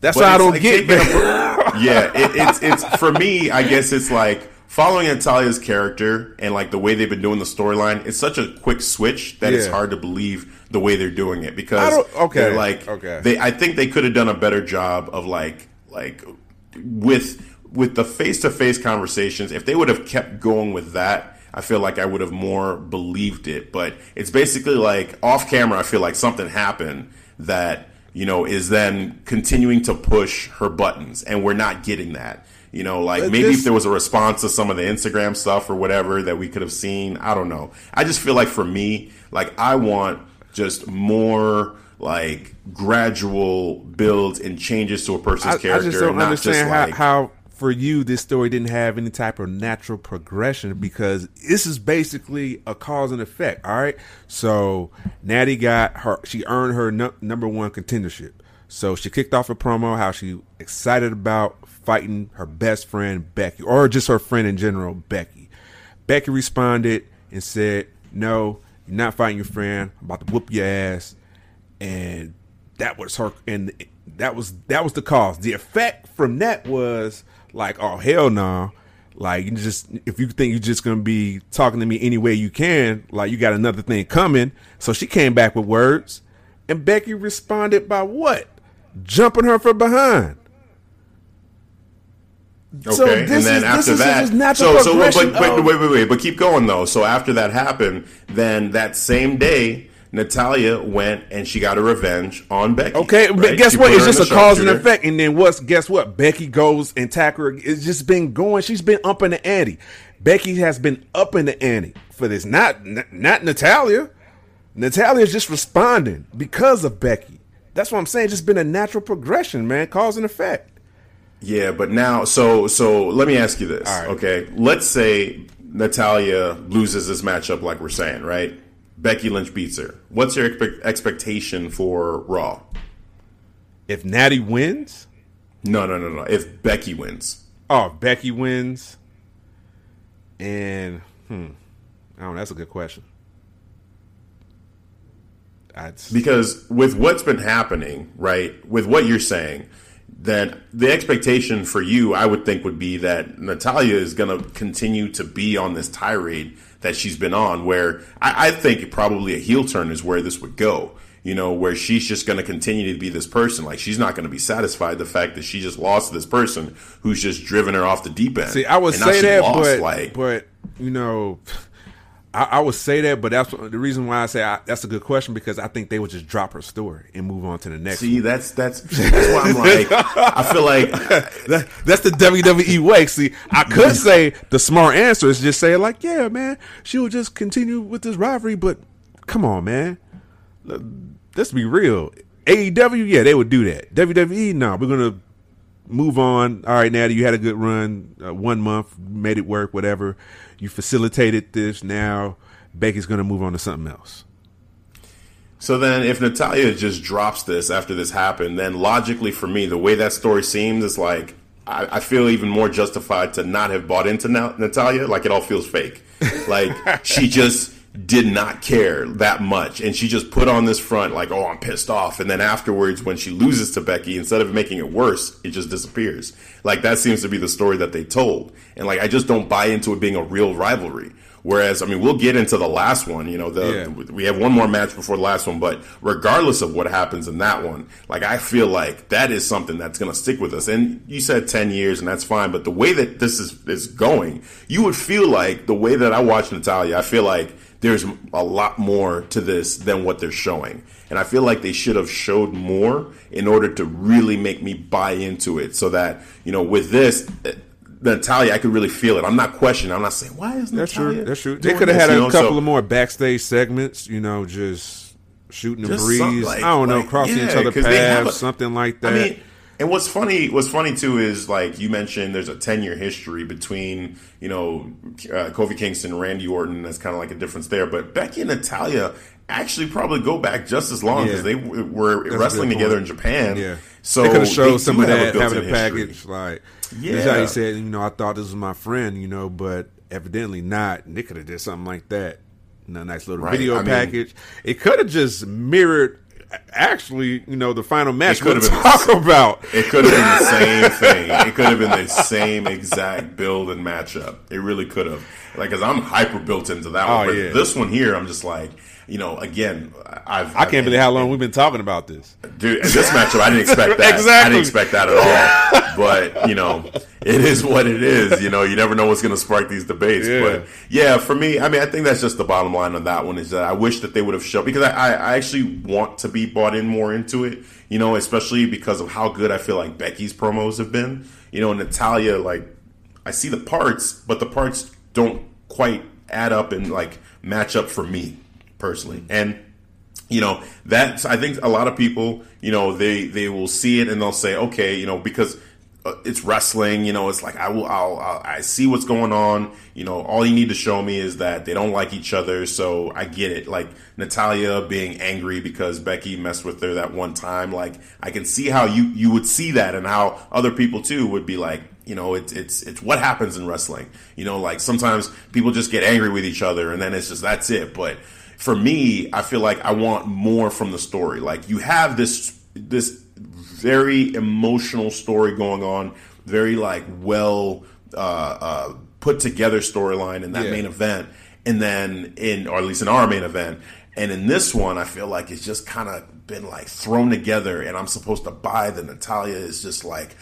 That's But why I don't like get. [laughs] yeah, it, it's it's for me. I guess it's like following Natalya's character and like the way they've been doing the storyline. It's such a quick switch that it's hard to believe the way they're doing it because okay, like okay. they. I think they could have done a better job of like like with with the face to face conversations. If they would have kept going with that. I feel like I would have more believed it, but it's basically like off camera. I feel like something happened that you know, is then continuing to push her buttons, and we're not getting that. You know, like But maybe this- if there was a response to some of the Instagram stuff or whatever that we could have seen, I don't know. I just feel like for me, like I want just more like gradual builds and changes to a person's I, I just don't understand just how, like how for you this story didn't have any type of natural progression because this is basically a cause and effect. All right, so Natty got her; she earned her nu- number one contendership. So she kicked off a promo how she excited about fighting her best friend Becky, or just her friend in general, Becky. Becky responded and said, "No, you're not fighting your friend. I'm about to whoop your ass." And that was her, and that was that was the cause. The effect from that was like, "Oh hell no!" Like you just if you think you're just gonna be talking to me any way you can, like you got another thing coming. So she came back with words, and Becky responded by what? Jumping her from behind. Okay, So and this then is- this after is that, so so but, but of- wait wait wait, but keep going though. So after that happened, then that same day, Natalya went and she got a revenge on Becky. Okay, but guess She what? It's just a cause and effect. And then what's guess what? Becky goes and tackle her. It's just been going. She's been up in the ante. Becky has been up in the ante for this. Not not Natalya. Natalya's just responding because of Becky. That's what I'm saying. It's just been a natural progression, man. Cause and effect. Yeah, but now, so so let me ask you this. Right. Okay, let's say Natalya loses this matchup, like we're saying, right? Becky Lynch beats her. What's your expe- expectation for Raw? If Natty wins, No, no, no, no. If Becky wins, oh, if Becky wins, and hmm, I don't know. That's a good question. I'd, because with what's been happening, right? With what you're saying, then the expectation for you, I would think, would be that Natalya is going to continue to be on this tirade that she's been on. Where I, I think probably a heel turn is where this would go. You know, where she's just going to continue to be this person. Like she's not going to be satisfied the fact that she just lost this person who's just driven her off the deep end. See, I would And say that, lost, but like but you know, I, I would say that, but that's the reason why I say I, that's a good question because I think they would just drop her story and move on to the next. See, that's that's that's why I'm like, I feel like [laughs] that, that's the WWE way. See, I could say the smart answer is just say like, yeah, man, she'll just continue with this rivalry, but come on, man, let's be real. AEW, yeah, they would do that. WWE, no, we're gonna move on. All right, Natty, you had a good run, uh, one month, made it work, whatever. You facilitated this. Now Becky's gonna move on to something else. So then, if Natalya just drops this after this happened, then logically for me, the way that story seems is like I, I feel even more justified to not have bought into Natalya. Like it all feels fake. Like she just did not care that much. And she just put on this front like, oh, I'm pissed off. And then afterwards, when she loses to Becky, instead of making it worse, it just disappears. Like that seems to be the story that they told. And like, I just don't buy into it being a real rivalry. Whereas, I mean, we'll get into the last one. You know, the, yeah. we have one more match before the last one, but regardless of what happens in that one, like I feel like that is something that's going to stick with us. And you said ten years, and that's fine. But the way that this is is going, you would feel like the way that I watch Natalya, I feel like there's a lot more to this than what they're showing. And I feel like they should have showed more in order to really make me buy into it so that, you know, with this, Natalya, I could really feel it. I'm not questioning. I'm not saying why is That's true. That's true. They could have had a you know, couple so, of more backstage segments. You know, just shooting the breeze. Like, I don't like, know, crossing yeah, each other paths, a, something like that. I mean, and what's funny, what's funny too is like you mentioned, there's a 10 year history between you know uh, Kofi Kingston, and Randy Orton. That's kind of like a difference there. But Becky and Natalya actually probably go back just as long because yeah. they were that's wrestling together in Japan. Yeah, so they could have showed some of that having a package. History. Like yeah, how he said, you know, I thought this was my friend, you know, but evidently not. And they could have did something like that. a nice little right. video I package. Mean, it could have just mirrored actually, you know, the final match could have been talk the, about. It could have been the [laughs] same thing. It could have been the same exact build and matchup. It really could have. Like, cause I'm hyper built into that oh, one. But yeah. this one here, I'm just like, you know, again, I've I can't believe how long we've been talking about this, dude. This matchup, I didn't expect that. exactly. I didn't expect that at all. but you know, it is what it is. You know, you never know what's going to spark these debates. Yeah. But yeah, for me, I mean, I think that's just the bottom line on that one is that I wish that they would have shown because I, I actually want to be bought in more into it. You know, especially because of how good I feel like Becky's promos have been. You know, Natalya, like I see the parts, but the parts don't quite add up and like match up for me personally. And you know that's I think a lot of people you know they they will see it and they'll say okay you know because uh, it's wrestling you know it's like I will I'll, I'll, i see what's going on. You know all you need to show me is that they don't like each other so I get it. Like Natalya being angry because Becky messed with her that one time like I can see how you you would see that and how other people too would be like you know it's it's it's what happens in wrestling you know like sometimes people just get angry with each other and then it's just that's it but for me, I feel like I want more from the story. Like you have this this very emotional story going on, very like well uh, uh, put together storyline in that yeah. main event, and then in or at least in our main event, and in this one, I feel like it's just kind of been like thrown together, and I'm supposed to buy that Natalya is just like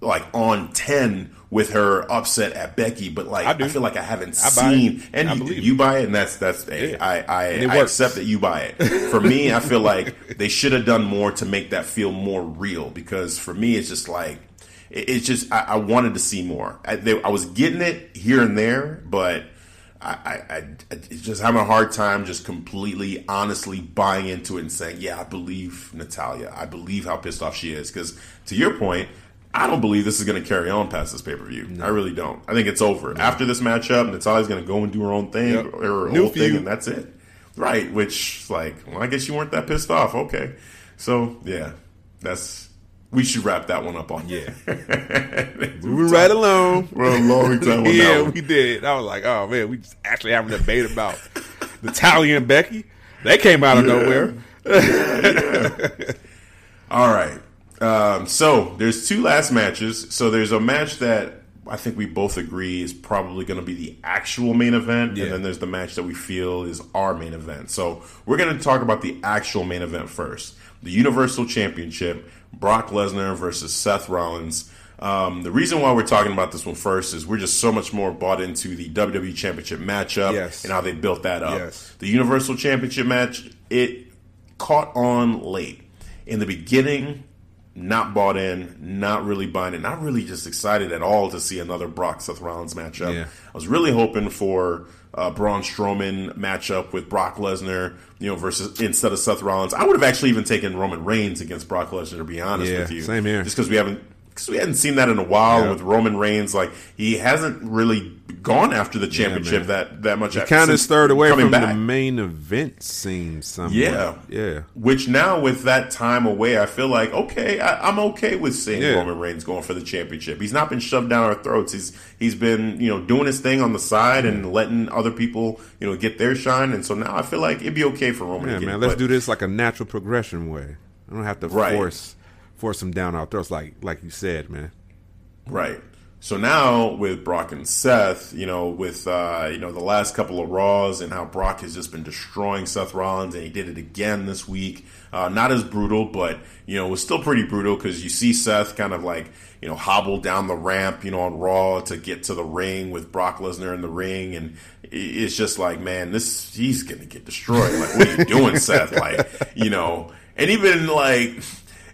like on 10 with her upset at Becky, but like I, I feel like I haven't I seen and you, you, buy it and that's that's yeah. I I, I accept that you buy it. For me, I feel like they should have done more to make that feel more real because for me it's just like it's just I, I wanted to see more. I, they, I, was getting it here and there, but I, I, I just having a hard time just completely honestly buying into it and saying, yeah, I believe Natalya. I believe how pissed off she is because to your point I don't believe this is going to carry on past this pay per view. No. I really don't. I think it's over no. after this matchup. Natalya's going to go and do her own thing, yep. or her New whole thing, and that's it. Right? Which, like, well, I guess you weren't that pissed off. Okay, so yeah, that's we should wrap that one up on. Yeah, [laughs] we were right along. We're a long time. [laughs] yeah, we did. I was like, oh man, we just actually having a debate about Natalya and Becky. They came out of yeah. nowhere. yeah. [laughs] All right. Um, so there's two last matches. So there's a match that I think we both agree is probably going to be the actual main event, yeah. and then there's the match that we feel is our main event. So we're going to talk about the actual main event first: the Universal Championship, Brock Lesnar versus Seth Rollins. Um, the reason why we're talking about this one first is we're just so much more bought into the WWE Championship matchup Yes. and how they built that up. Yes. The Universal Championship match, it caught on late. In the beginning, not bought in, not really buying it, not really just excited at all to see another Brock Seth Rollins matchup. Yeah. I was really hoping for uh, Braun Strowman matchup with Brock Lesnar, you know, versus instead of Seth Rollins. I would have actually even taken Roman Reigns against Brock Lesnar, to be honest Yeah, with you. same here. Just because we haven't. Because we hadn't seen that in a while Yeah. with Roman Reigns, like he hasn't really gone after the championship man. that that much. He Kind of stirred away from back. the main event scene. Somewhat. Yeah, yeah. Which now, with that time away, I feel like okay, I, I'm okay with seeing Yeah. Roman Reigns going for the championship. He's not been shoved down our throats. He's he's been you know doing his thing on the side and letting other people you know get their shine. And so now I feel like it'd be okay for Roman. Yeah, to get man. Let's but- do this like a natural progression way. I don't have to Right. force force them down our throats, like like you said, man. Right. So now with Brock and Seth, you know, with uh, you know the last couple of Raws and how Brock has just been destroying Seth Rollins, and he did it again this week. Uh, not as brutal, but you know, it was still pretty brutal because you see Seth kind of like you know hobble down the ramp, you know, on Raw to get to the ring with Brock Lesnar in the ring, and it's just like, man, this he's gonna get destroyed. Like, what are you doing, Seth? Like, you know, and even like.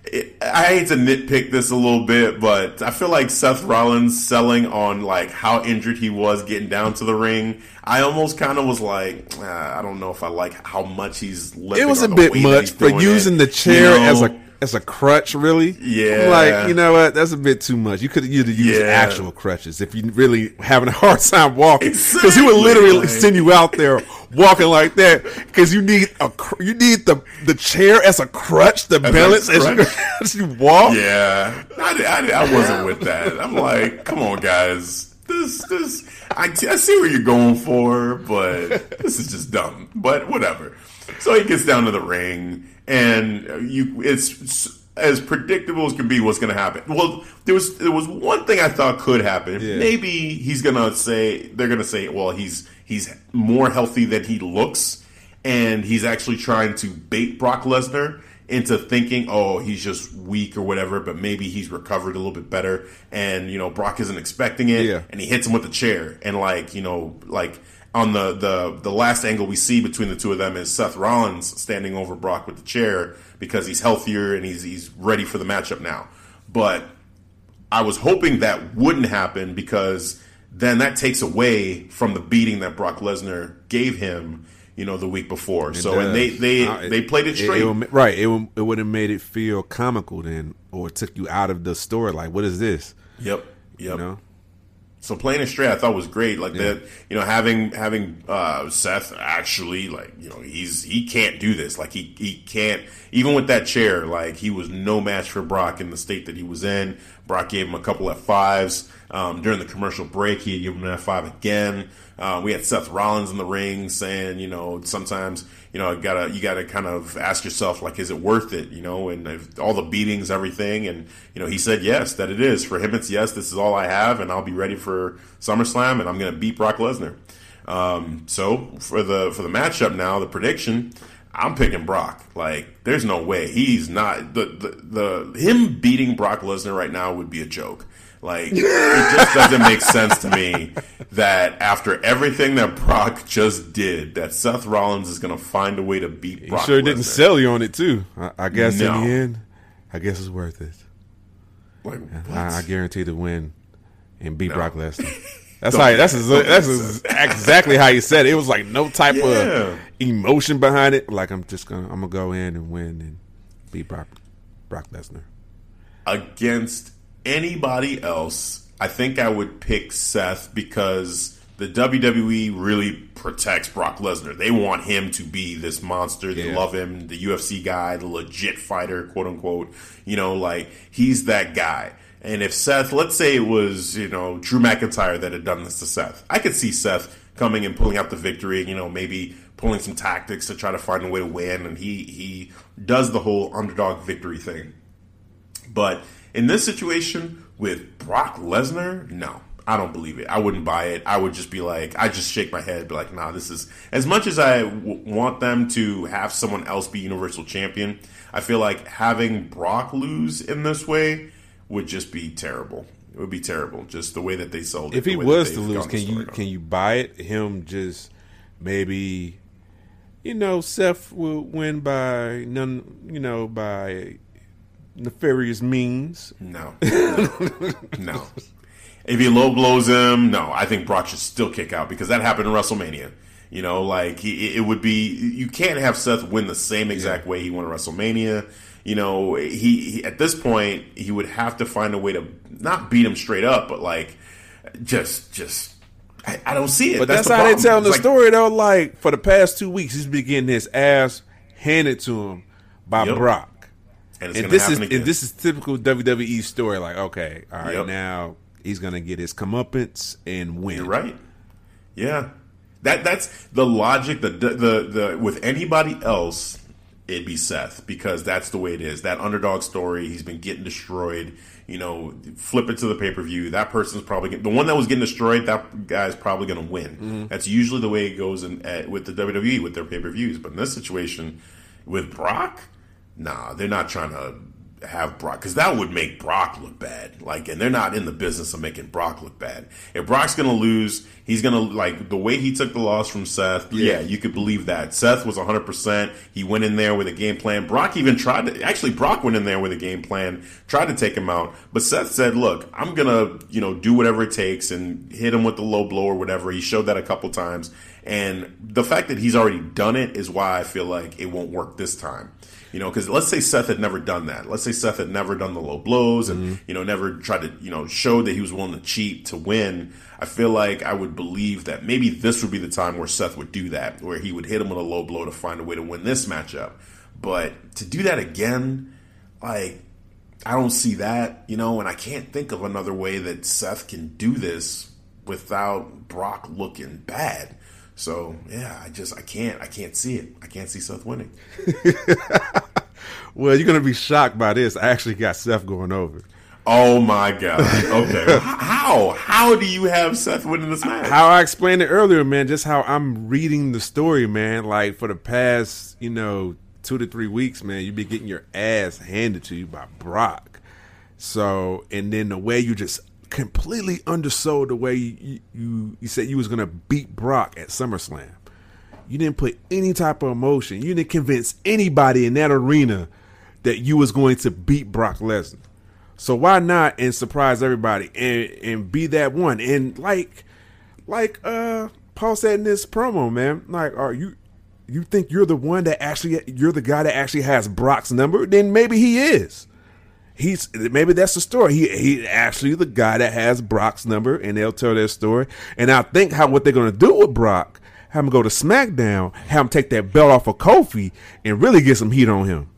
It, I hate to nitpick this a little bit, but I feel like Seth Rollins selling on like how injured he was getting down to the ring. I almost kind of was like, ah, I don't know if I like how much he's. It was a bit much but using it. the chair You know? as a as a crutch. Really, Yeah. I'm like you know what? That's a bit too much. You could have used Yeah. actual crutches if you're really having a hard time walking. Because he would literally like- send you out there walking like that because you need a you need the the chair as a crutch to balance as you, [laughs] as you walk. Yeah, I, I, I wasn't with that. I'm like, come on, guys. This, this, I, I see what you're going for, but this is just dumb. But whatever. So he gets down to the ring, and you, it's as predictable as can be what's going to happen. Well, there was there was one thing I thought could happen. Yeah. Maybe he's going to say they're going to say, well, he's he's more healthy than he looks, and he's actually trying to bait Brock Lesnar into thinking, oh, he's just weak or whatever, but maybe he's recovered a little bit better, and you know Brock isn't expecting it, Yeah. and he hits him with the chair, and like you know, like on the the the last angle we see between the two of them is Seth Rollins standing over Brock with the chair because he's healthier and he's he's ready for the matchup now, but I was hoping that wouldn't happen because then that takes away from the beating that Brock Lesnar gave him, you know, the week before. so and they they Uh, they played it straight. would- right. It would, it would have made it feel comical then, or took you out of the story. Like, what is this? yep, yep. You know? So playing it straight, I thought was great. Like that, you know, having having uh, Seth actually, like you know, he's he can't do this. Like he he can't even with that chair. Like he was no match for Brock in the state that he was in. Brock gave him a couple F fives um, during the commercial break. He gave him an F five again. Uh, we had Seth Rollins in the ring saying, you know, sometimes you know, gotta you gotta kind of ask yourself like, is it worth it? You know, and if all the beatings, everything, and you know, he said yes, that it is for him. It's yes, this is all I have, and I'll be ready for SummerSlam, and I'm gonna beat Brock Lesnar. Um, so for the for the matchup now, the prediction, I'm picking Brock. Like, there's no way he's not the the, the him beating Brock Lesnar right now would be a joke. Like, it just doesn't make sense to me that after everything that Brock just did, that Seth Rollins is going to find a way to beat He Brock. sure didn't sell you on it too. I, I guess No. in the end, I guess it's worth it. Like, what? I, I guarantee to win and beat No. Brock Lesnar. [laughs] That's Don't how. make That's sense. exa- that's make ex- exactly how you said it. It was like no type Yeah. of emotion behind it. Like I'm just gonna I'm gonna go in and win and beat Brock Brock Lesnar. against anybody else, I think I would pick Seth because the WWE really protects Brock Lesnar. They want him to be this monster. They Yeah. love him, the UFC guy, the legit fighter, quote unquote. You know, like he's that guy. And if Seth, let's say it was, you know, Drew McIntyre that had done this to Seth, I could see Seth coming and pulling out the victory, you know, maybe pulling some tactics to try to find a way to win. And he, he does the whole underdog victory thing. But in this situation with Brock Lesnar, no, I don't believe it. I wouldn't buy it. I would just be like, I just shake my head, be like, nah, this is as much as I w- want them to have someone else be Universal Champion. I feel like having Brock lose in this way would just be terrible. It would be terrible, just the way that they sold it. If he was to lose, can you on. can you buy it? Him just maybe, you know, Seth will win by none, you know, by nefarious means. No, no, no. If he low blows him, no. I think Brock should still kick out because that happened in WrestleMania. You know, like he, it would be. You can't have Seth win the same exact way he won at WrestleMania. You know, he, he at this point he would have to find a way to not beat him straight up, but like just just. I, I don't see it. But that's, the how they problem. telling the like- story though. Like for the past two weeks, he's been getting his ass handed to him by Yep. Brock. And it's and gonna this is again. and this is typical WWE story. Like, okay, all right, Yep. now he's gonna get his comeuppance and win. You're right. Yeah, that that's the logic. The the the with anybody else, it'd be Seth because that's the way it is. That underdog story. He's been getting destroyed. You know, flip it to the pay per view. That person's probably get, the one that was getting destroyed. That guy's probably going to win. Mm-hmm. That's usually the way it goes in at, with the WWE with their pay per views. But in this situation, with Brock, nah, they're not trying to have Brock because that would make Brock look bad. Like, and they're not in the business of making Brock look bad. If Brock's gonna lose, he's gonna like the way he took the loss from Seth. Yeah, you could believe that. Seth was 100. percent He went in there with a game plan. Brock even tried to. Actually, Brock went in there with a game plan, tried to take him out, but Seth said, "Look, I'm gonna you know do whatever it takes and hit him with the low blow or whatever." He showed that a couple times, and the fact that he's already done it is why I feel like it won't work this time. You know, because let's say Seth had never done that. Let's say Seth had never done the low blows and mm-hmm. you know never tried to you know show that he was willing to cheat to win. I feel like I would believe that maybe this would be the time where Seth would do that, where he would hit him with a low blow to find a way to win this matchup. But to do that again, like I don't see that, you know, and I can't think of another way that Seth can do this without Brock looking bad. So yeah, I just I can't I can't see it. I can't see Seth winning. [laughs] Well, you're gonna be shocked by this. I actually got Seth going over. Oh my god. Okay. [laughs] How? How do you have Seth winning this match? How I explained it earlier, man. Just how I'm reading the story, man. Like for the past, you know, two to three weeks, man, you be getting your ass handed to you by Brock. So, and then the way you just completely undersold the way you you, you said you was gonna beat Brock at SummerSlam. You didn't put any type of emotion. You didn't convince anybody in that arena that you was going to beat Brock Lesnar. So why not and surprise everybody and and be that one? And like like uh Paul said in this promo, man, like are you you think you're the one that actually you're the guy that actually has Brock's number? Then maybe he is. He's maybe that's the story. He he actually the guy that has Brock's number, and they'll tell their story. And I think how what they're gonna do with Brock, have him go to SmackDown, have him take that belt off of Kofi, and really get some heat on him.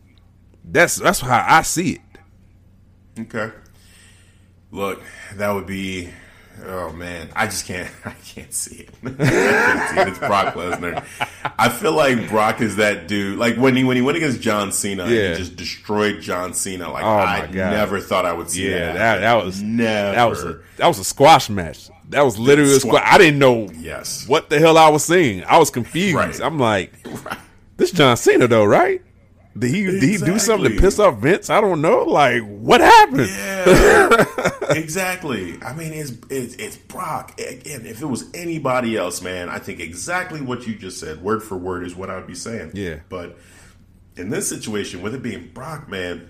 That's that's how I see it. Okay. Look, that would be. Oh man, I just can't. [laughs] I can't see it. [laughs] I can't see it. It's Brock Lesnar. I feel like Brock is that dude. Like when he when he went against John Cena, and Yeah. he just destroyed John Cena. Like Oh, I God. never thought I would see Yeah, that. that that was never. that was a, that was a squash match. That was literally a squash. I didn't know Yes. what the hell I was seeing. I was confused. Right. I'm like, [laughs] this John Cena though, right? Did he did he do something to piss off Vince? I don't know. Like, what happened? Yeah, exactly. I mean, it's, it's it's Brock. Again, if it was anybody else, man, I think exactly what you just said, word for word, is what I would be saying. Yeah. But in this situation, with it being Brock, man,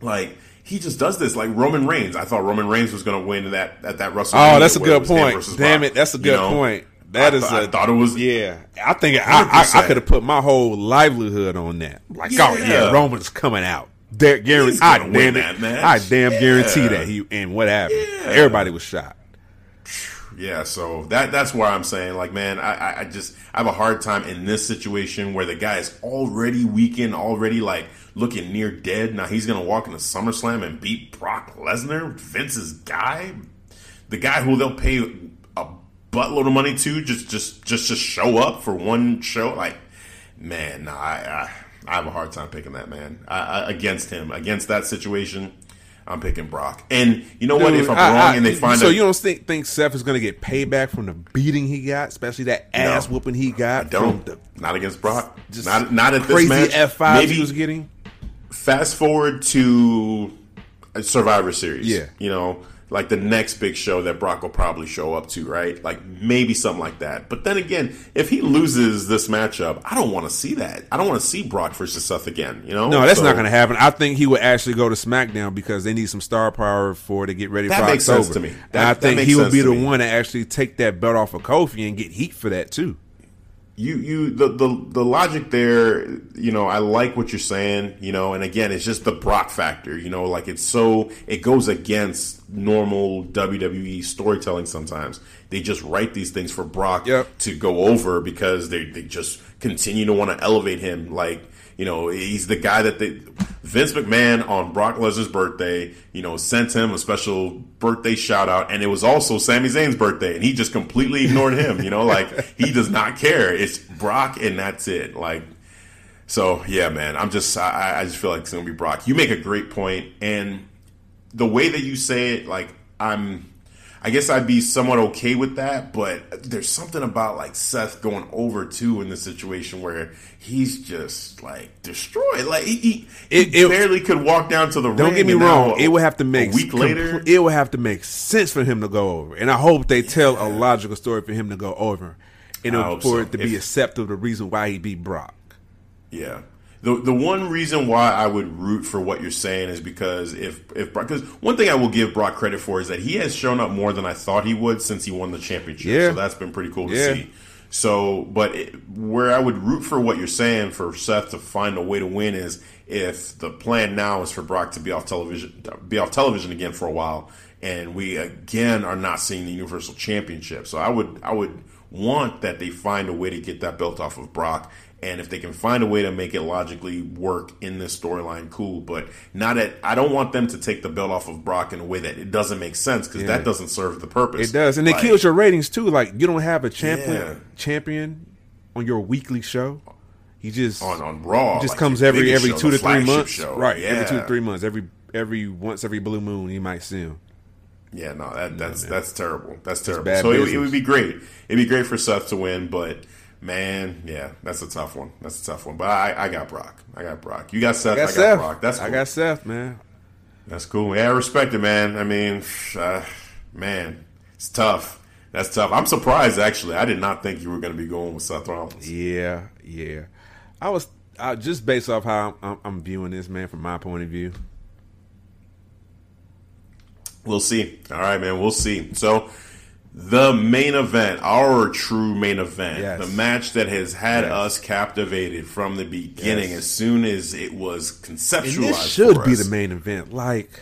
like he just does this. Like Roman Reigns, I thought Roman Reigns was going to win that at that WrestleMania. Oh, that's a good point. Damn Brock, it, that's a you good know? point. That I is thought- a- I thought it was. Yeah, I think I, I, I could have put my whole livelihood on that. Like, oh Yeah. yeah, Roman's coming out. There, guarantee, I damn that match. I damn guarantee that he. And what happened? Yeah. Everybody was shot. [sighs] Yeah, so that that's why I'm saying, like, man, I, I- I just I have a hard time in this situation where the guy is already weakened, already like looking near dead. Now he's gonna walk into SummerSlam and beat Brock Lesnar, Vince's guy, the guy who they'll pay a buttload of money to just just just to show up for one show. Like, man, nah, I I, I have a hard time picking that man I, I, against him against that situation. I'm picking Brock, and you know what? If I'm I- wrong I- and they find so a, you don't think think Seth is going to get payback from the beating he got, especially that ass whooping he got Don't. the not against Brock. just not not at this crazy match. F five Maybe he was getting. fast forward to Survivor Series. Yeah. you know, like the next big show that Brock will probably show up to, right? Like maybe something like that. But then again, if he loses this matchup, I don't want to see that. I don't want to see Brock versus Seth again. You know, No, that's So- not going to happen. I think he would actually go to SmackDown because they need some star power for to get ready That for makes October. sense to me. That- I think he would be the me. one to actually take that belt off of Kofi and get heat for that too. You you the, the the logic there you know i like what you're saying you know and again it's just the brock factor you know like it's so it goes against normal wwe storytelling sometimes they just write these things for brock Yep. to go over because they, they just continue to want to elevate him like you know he's the guy that they vince mcmahon on brock lesnar's birthday you know sent him a special birthday shout out and it was also Sami Zayn's birthday and he just completely ignored him you know like he does not care. It's brock and that's it. Like so yeah man i'm just i, I just feel like it's gonna be brock. You make a great point and the way that you say it, like I'm, I guess I'd be somewhat okay with that. But there's something about like Seth going over too in this situation where he's just like destroyed. Like he, he, It- it- barely could walk down to the Don't ring. get me and now wrong; it would have to make a week later. It would have to make sense for him to go over, and I hope they tell a logical story for him to go over, in order for so. it to be acceptable. The reason why he beat Brock. Yeah. The the one reason why I would root for what you're saying is because if if because one thing I will give Brock credit for is that he has shown up more than I thought he would since he won the championship. Yeah. So that's been pretty cool to Yeah. see. So, but it, where I would root for what you're saying for Seth to find a way to win is if the plan now is for Brock to be off television, be off television again for a while, and we again are not seeing the Universal Championship. So I would I would want that they find a way to get that belt off of Brock. And if they can find a way to make it logically work in this storyline, cool. But not at. I don't want them to take the belt off of Brock in a way that it doesn't make sense because that doesn't serve the purpose. It does, and it Like, kills your ratings too. Like you don't have a champion Yeah. champion on your weekly show. He just on on Raw. Just like comes every every show, two to three months, show. right? Yeah. Every two to three months, every every once every blue moon, you might see him. Yeah, no, that, that's that's terrible. That's terrible. so it, it would be great. It'd be great for Seth to win, but man, yeah, that's a tough one. That's a tough one. But I, I got Brock. I got Brock. You got Seth. I I got got, Seth. Brock. That's cool. I got Seth, man. That's cool. Yeah, I respect it, man. I mean, [sighs] uh, man, it's tough. That's tough. I'm surprised actually. I did not think you were going to be going with Seth Rollins. Yeah, yeah. I was I, just based off how I'm, I'm viewing this, man, from my point of view. We'll see. All right, man. We'll see. So, the main event, our true main event, Yes. the match that has had Yes. us captivated from the beginning, Yes. as soon as it was conceptualized. And this should be the main event. Like,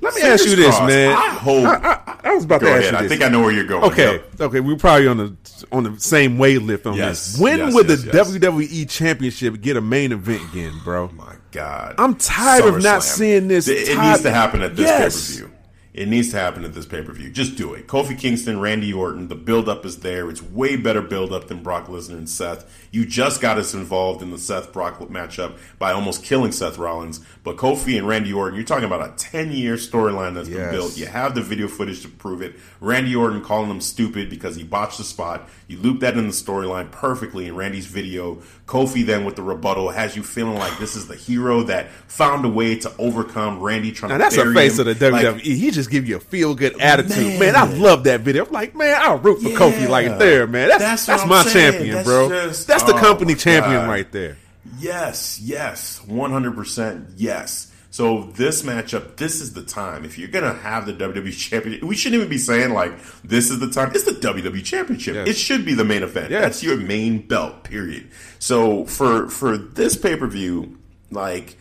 let me ask you this, crossed. man. I hope. I, I was about to ask ahead. you I think I know where you're going. Okay, Yep. okay, we're probably on the on the same wavelength on Yes, this. When would the. WWE Championship get a main event again, bro? Oh my God, I'm tired of not SummerSlam. seeing this It, it needs to happen at this pay per view. It needs to happen at this pay per view. Just do it. Kofi Kingston, Randy Orton. The build up is there. It's way better build up than Brock Lesnar and Seth. You just got us involved in the Seth Brock matchup by almost killing Seth Rollins. But Kofi and Randy Orton, you're talking about a 10 year storyline that's been built. You have the video footage to prove it. Randy Orton calling him stupid because he botched the spot. You loop that in the storyline perfectly in Randy's video. Kofi then with the rebuttal has you feeling like this is the hero that found a way to overcome Randy trying Now to that's a bury face him. of the WWE. Like, he just give you a feel good attitude, man. Man. I love that video. I'm like, man, I'll root for Yeah. Kofi like there, man. That's That's that's, my saying. champion, That's bro. just- that's the oh company champion God. right there. Yes, yes, one hundred percent, yes. So this matchup, this is the time. If you're gonna have the WWE Championship, we shouldn't even be saying like this is the time. It's the WWE Championship. Yes. It should be the main event. Yes. That's your main belt. Period. So for for this pay per view, like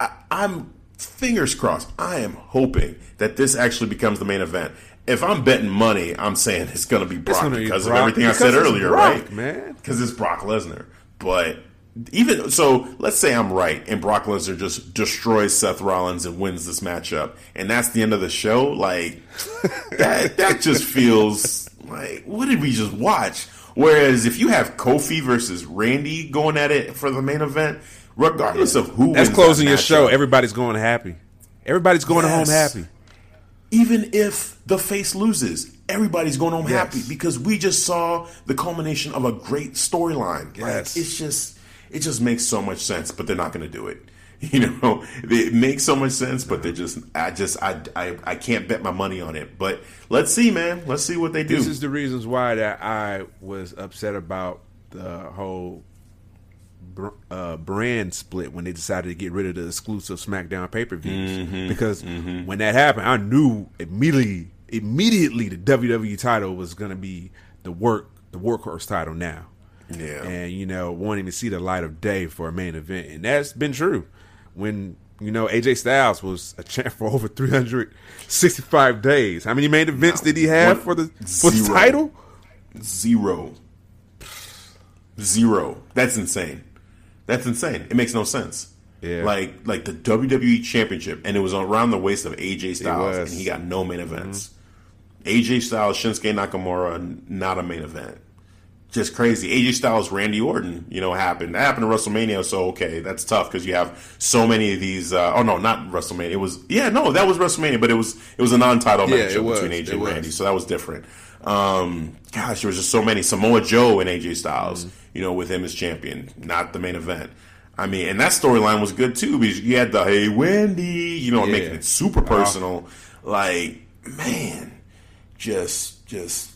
I, I'm fingers crossed. I am hoping that this actually becomes the main event. If I'm betting money, I'm saying it's going to be Brock gonna be because Brock, of everything I said earlier, Brock, right? man. because it's Brock Lesnar. But even so, let's say I'm right and Brock Lesnar just destroys Seth Rollins and wins this matchup, and that's the end of the show. Like [laughs] that, that just feels like what did we just watch? Whereas if you have Kofi versus Randy going at it for the main event, regardless of who That's closing that your show. Everybody's going happy. Everybody's going Yes. home happy. even if the face loses, everybody's going home Yes. happy because we just saw the culmination of a great storyline. Yes. Like it's just it just makes so much sense, but they're not going to do it. [laughs] You know, it makes so much sense, but they're just, I just, I, I, I can't bet my money on it. But let's see, man. Let's see what they do. This is the reasons why that I was upset about the whole uh, brand split when they decided to get rid of the exclusive SmackDown pay per views. Mm-hmm. because when that happened, I knew immediately, immediately the WWE title was going to be the work, the workhorse title now. Yeah. and you know, won't even see the light of day for a main event, and that's been true. When you know AJ Styles was a champ [laughs] for over 365 days. How many main events did he have One- for the for the title? Zero. Zero. That's insane. That's insane. It makes no sense. Yeah. Like like the WWE championship and it was around the waist of AJ Styles and he got no main mm-hmm. events. AJ Styles, Shinsuke Nakamura, not a main event. Just crazy. AJ Styles, Randy Orton, you know, happened. That happened to WrestleMania, so okay, that's tough because you have so many of these. Uh, oh no, not WrestleMania. It was yeah, no, that was WrestleMania, but it was it was a non-title Yeah, matchup between AJ It and was. Randy, so that was different. Um, gosh, there was just so many. Samoa Joe and AJ Styles, Mm-hmm. you know, with him as champion, not the main event. I mean, and that storyline was good too because you had the hey Wendy, you know, Yeah. making it super personal. Like, man, just just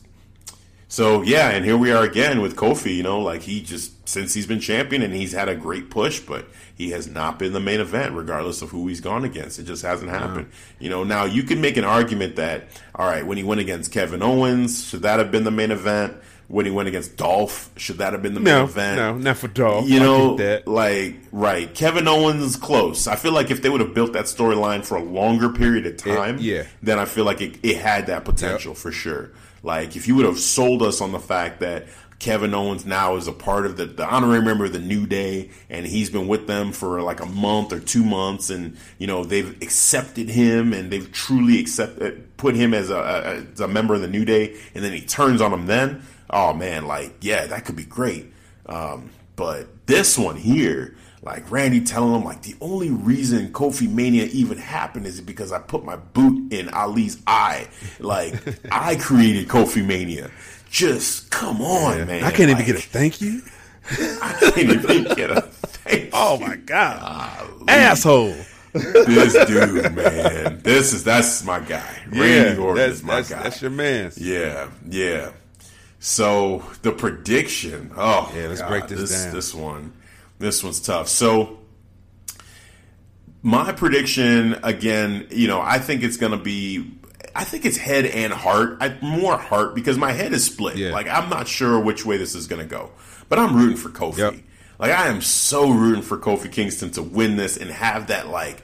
so yeah, and here we are again with Kofi. You know, like he just since he's been champion and he's had a great push, but he has not been the main event, regardless of who he's gone against. It just hasn't happened. You know, now you can make an argument that all right, when he went against Kevin Owens, should that have been the main event? When he went against Dolph, should that have been the main No, event? no, not for Dolph. You know, that. like right, Kevin Owens close. I feel like if they would have built that storyline for a longer period of time, yeah. then I feel like it, it had that potential for sure. Like if you would have sold us on the fact that Kevin Owens now is a part of the, the honorary member of the New Day, and he's been with them for like a month or two months, and you know they've accepted him and they've truly accepted put him as a, a as a member of the New Day, and then he turns on them. Then, oh man, like yeah, that could be great. Um, but this one here, like Randy telling him, like the only reason Kofi Mania even happened is because I put my boot in Ali's eye. Like [laughs] I created Kofi Mania. Just come on, man. [laughs] I can't even get a thank you. I can't even get a thank you. Oh my god, asshole! this dude, man. This is that's my guy. Randy Orton that's, is my that's, guy. that's your man. Yeah, yeah. So the prediction. Oh, Yeah, let's God, break this this down. This one, this one's tough. So my prediction again, you know, I think it's going to be. I think it's head and heart. I, more heart because my head is split. Yeah. Like I'm not sure which way this is going to go, but I'm rooting for Kofi. Yep. Like I am so rooting for Kofi Kingston to win this and have that like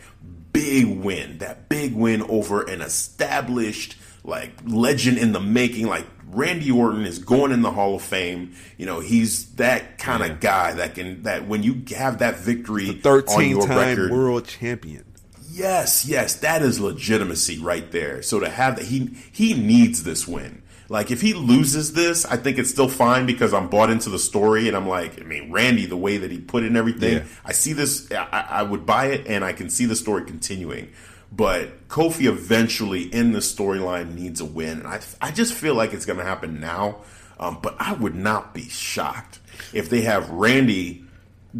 big win, that big win over an established like legend in the making. Like Randy Orton is going in the Hall of Fame. You know, he's that kind of guy that can that when you have that victory on Thirteen your time record, world champion. Yes, yes, that is legitimacy right there. So to have that, he he needs this win. Like if he loses this, I think it's still fine because I'm bought into the story and I'm like, I mean, Randy, the way that he put in everything, Yeah. I see this, I, I would buy it and I can see the story continuing. But Kofi eventually in the storyline needs a win, and I I just feel like it's going to happen now. Um, but I would not be shocked if they have Randy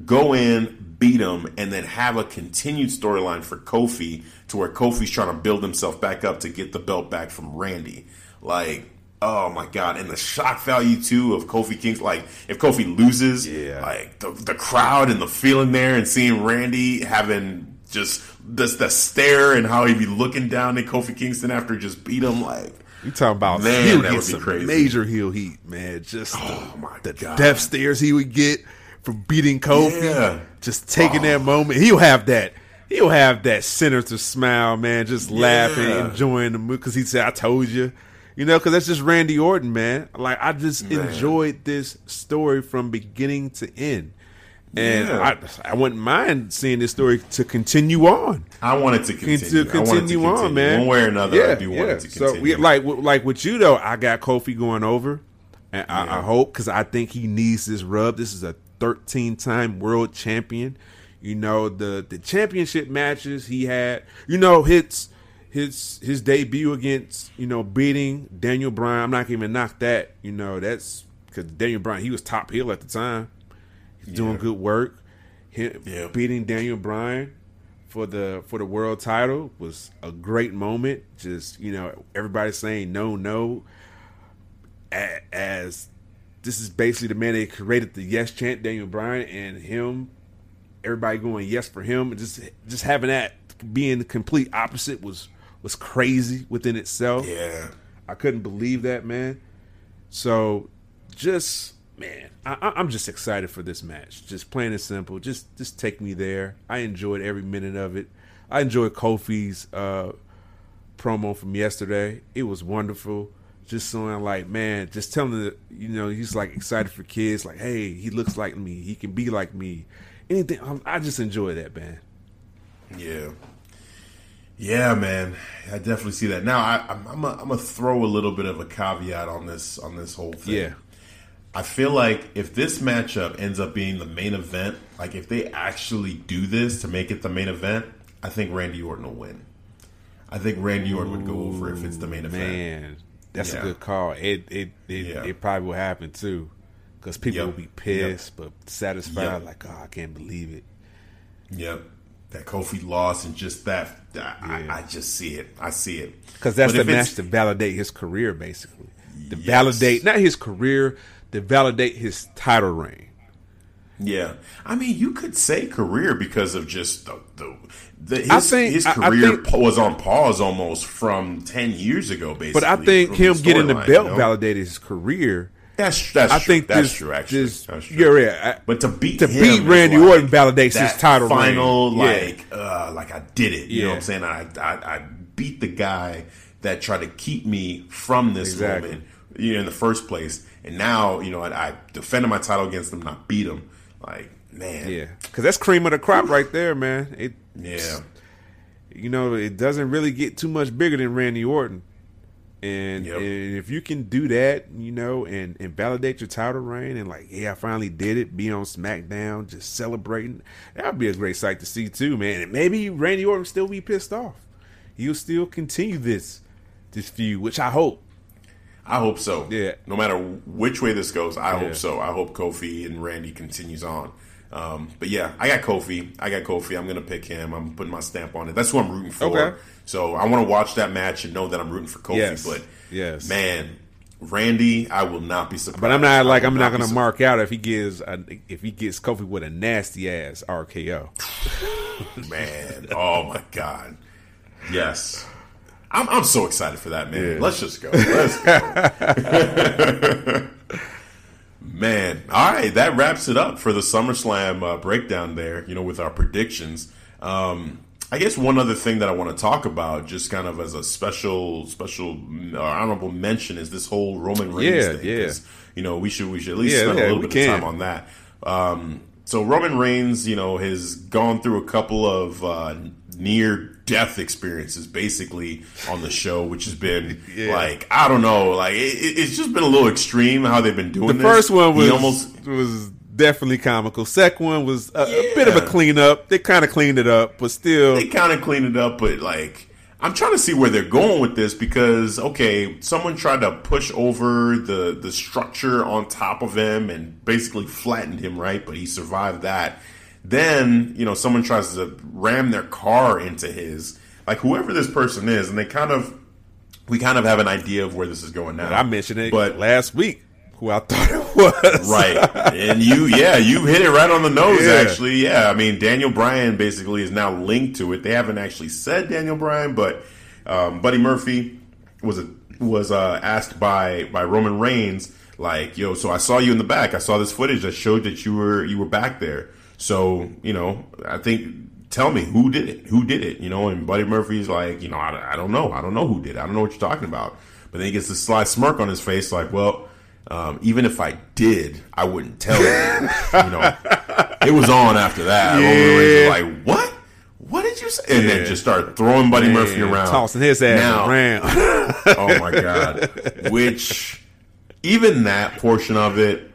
go in, beat him, and then have a continued storyline for Kofi to where Kofi's trying to build himself back up to get the belt back from Randy. Like, oh my god! And the shock value too of Kofi Kings. Like, if Kofi loses, Yeah. like the the crowd and the feeling there, and seeing Randy having just the stare and how he'd be looking down at Kofi Kingston after just beat him. Like, You talking about Man, heel that would be some crazy. major heel heat, man. Just Oh, the, my the God. death stares he would get from beating Kofi. Yeah. Just taking that moment. He'll have that. He'll have that sinister smile, man. Just laughing, enjoying the mood because he said, "I told you." You know, because that's just Randy Orton, man. Like I just Man. enjoyed this story from beginning to end, and Yeah. I I wouldn't mind seeing this story to continue on I want it to continue. continue, I want it to continue on, man. One way or another, I do want it to continue. So, we, like, with- like with you though, I got Kofi going over, and I, I hope because I think he needs this rub. This is a 13 time world champion. You know the the championship matches he had. You know hits his his debut against you know beating Daniel Bryan. I'm not gonna even knock that. You know that's because Daniel Bryan he was top heel at the time. He's doing good work. Him beating Daniel Bryan for the for the world title was a great moment. Just you know, everybody saying no, no, as this is basically the man that created the yes chant, Daniel Bryan, and him, everybody going yes for him, and just just having that being the complete opposite was was crazy within itself. Yeah, I couldn't believe that, man. So, just man, I, am just excited for this match. Just plain and simple. Just just take me there. I enjoyed every minute of it. I enjoyed Kofi's uh, promo from yesterday. It was wonderful. Just someone like, man, just telling the, you know, he's like excited for kids. Like, hey, he looks like me. He can be like me. Anything. I just enjoy that, man. Yeah. Yeah, man, I definitely see that. Now, I, am I'm gonna throw a little bit of a caveat on this on this whole thing. Yeah, I feel like if this matchup ends up being the main event, like if they actually do this to make it the main event, I think Randy Orton will win. I think Randy Orton would go over if it's the main event. Man, that's yeah. a good call. It it it, yeah. it probably will happen too, because people yep. will be pissed yep. but satisfied. Yep. Like, oh, I can't believe it. Yep that Kofi lost and just that I, yeah. I, I just see it. I see it because that's but the match to validate his career, basically. To yes. validate not his career, to validate his title reign. Yeah, I mean, you could say career because of just the, the, the his, I think, his career think, was on pause almost from ten years ago, basically. But I think him getting the belt you know? validated his career that's that's I true. think that's this, true. Actually, this, that's true. You're right. But to beat to beat Randy like Orton validates his title final. Reign. Like, yeah. uh, like I did it. You yeah. know what I'm saying? I, I, I beat the guy that tried to keep me from this exactly. moment. You know, in the first place, and now you know I, I defended my title against him, not beat them. Like, man, yeah, because that's cream of the crop right there, man. It, yeah. You know, it doesn't really get too much bigger than Randy Orton. And, yep. and if you can do that, you know, and, and validate your title reign and like, yeah, I finally did it, be on SmackDown, just celebrating, that'd be a great sight to see too, man. And maybe Randy Orton still be pissed off. He'll still continue this this feud, which I hope. I hope so. Yeah. No matter which way this goes, I yeah. hope so. I hope Kofi and Randy continues on. Um, but yeah, I got Kofi. I got Kofi. I'm gonna pick him. I'm putting my stamp on it. That's who I'm rooting for. Okay. So I want to watch that match and know that I'm rooting for Kofi. Yes. But yes, man, Randy, I will not be surprised. But I'm not like I'm not, not gonna mark out if he gives a, if he gets Kofi with a nasty ass RKO. [laughs] man, oh my god, yes. I'm, I'm so excited for that, man. Yeah. Let's just go. Let's go. [laughs] Man, all right, that wraps it up for the SummerSlam uh, breakdown there. You know, with our predictions. Um, I guess one other thing that I want to talk about, just kind of as a special, special uh, honorable mention, is this whole Roman Reigns yeah, thing. Yeah, you know, we should we should at least yeah, spend yeah, a little bit can. of time on that. Um, so Roman Reigns, you know, has gone through a couple of uh, near death experiences basically on the show, which has been yeah. like I don't know, like it, it's just been a little extreme how they've been doing. It. The this. first one was he almost was definitely comical. Second one was a, yeah. a bit of a cleanup. They kind of cleaned it up, but still, they kind of cleaned it up. But like, I'm trying to see where they're going with this because okay, someone tried to push over the the structure on top of him and basically flattened him, right? But he survived that then, you know, someone tries to ram their car into his, like whoever this person is, and they kind of, we kind of have an idea of where this is going now. I mentioned it but, last week. Who I [laughs] thought it was. right. And you, yeah, you hit it right on the nose, yeah. actually. Yeah. I mean, Daniel Bryan basically is now linked to it. They haven't actually said Daniel Bryan, but um, Buddy Murphy was a, was uh, asked by, by Roman Reigns, like, yo, so I saw you in the back. I saw this footage that showed that you were you were back there. So, you know, I think tell me who did it? Who did it? You know, and Buddy Murphy's like, you know, I, I don't know. I don't know who did it. I don't know what you're talking about. But then he gets this sly smirk on his face, like, well, um, even if I did, I wouldn't tell you. you know, [laughs] it was on after that. Yeah. like, what? What did you say? And yeah. then just start throwing Buddy Man, Murphy around, tossing his ass now, around. [laughs] oh my god! [laughs] Which even that portion of it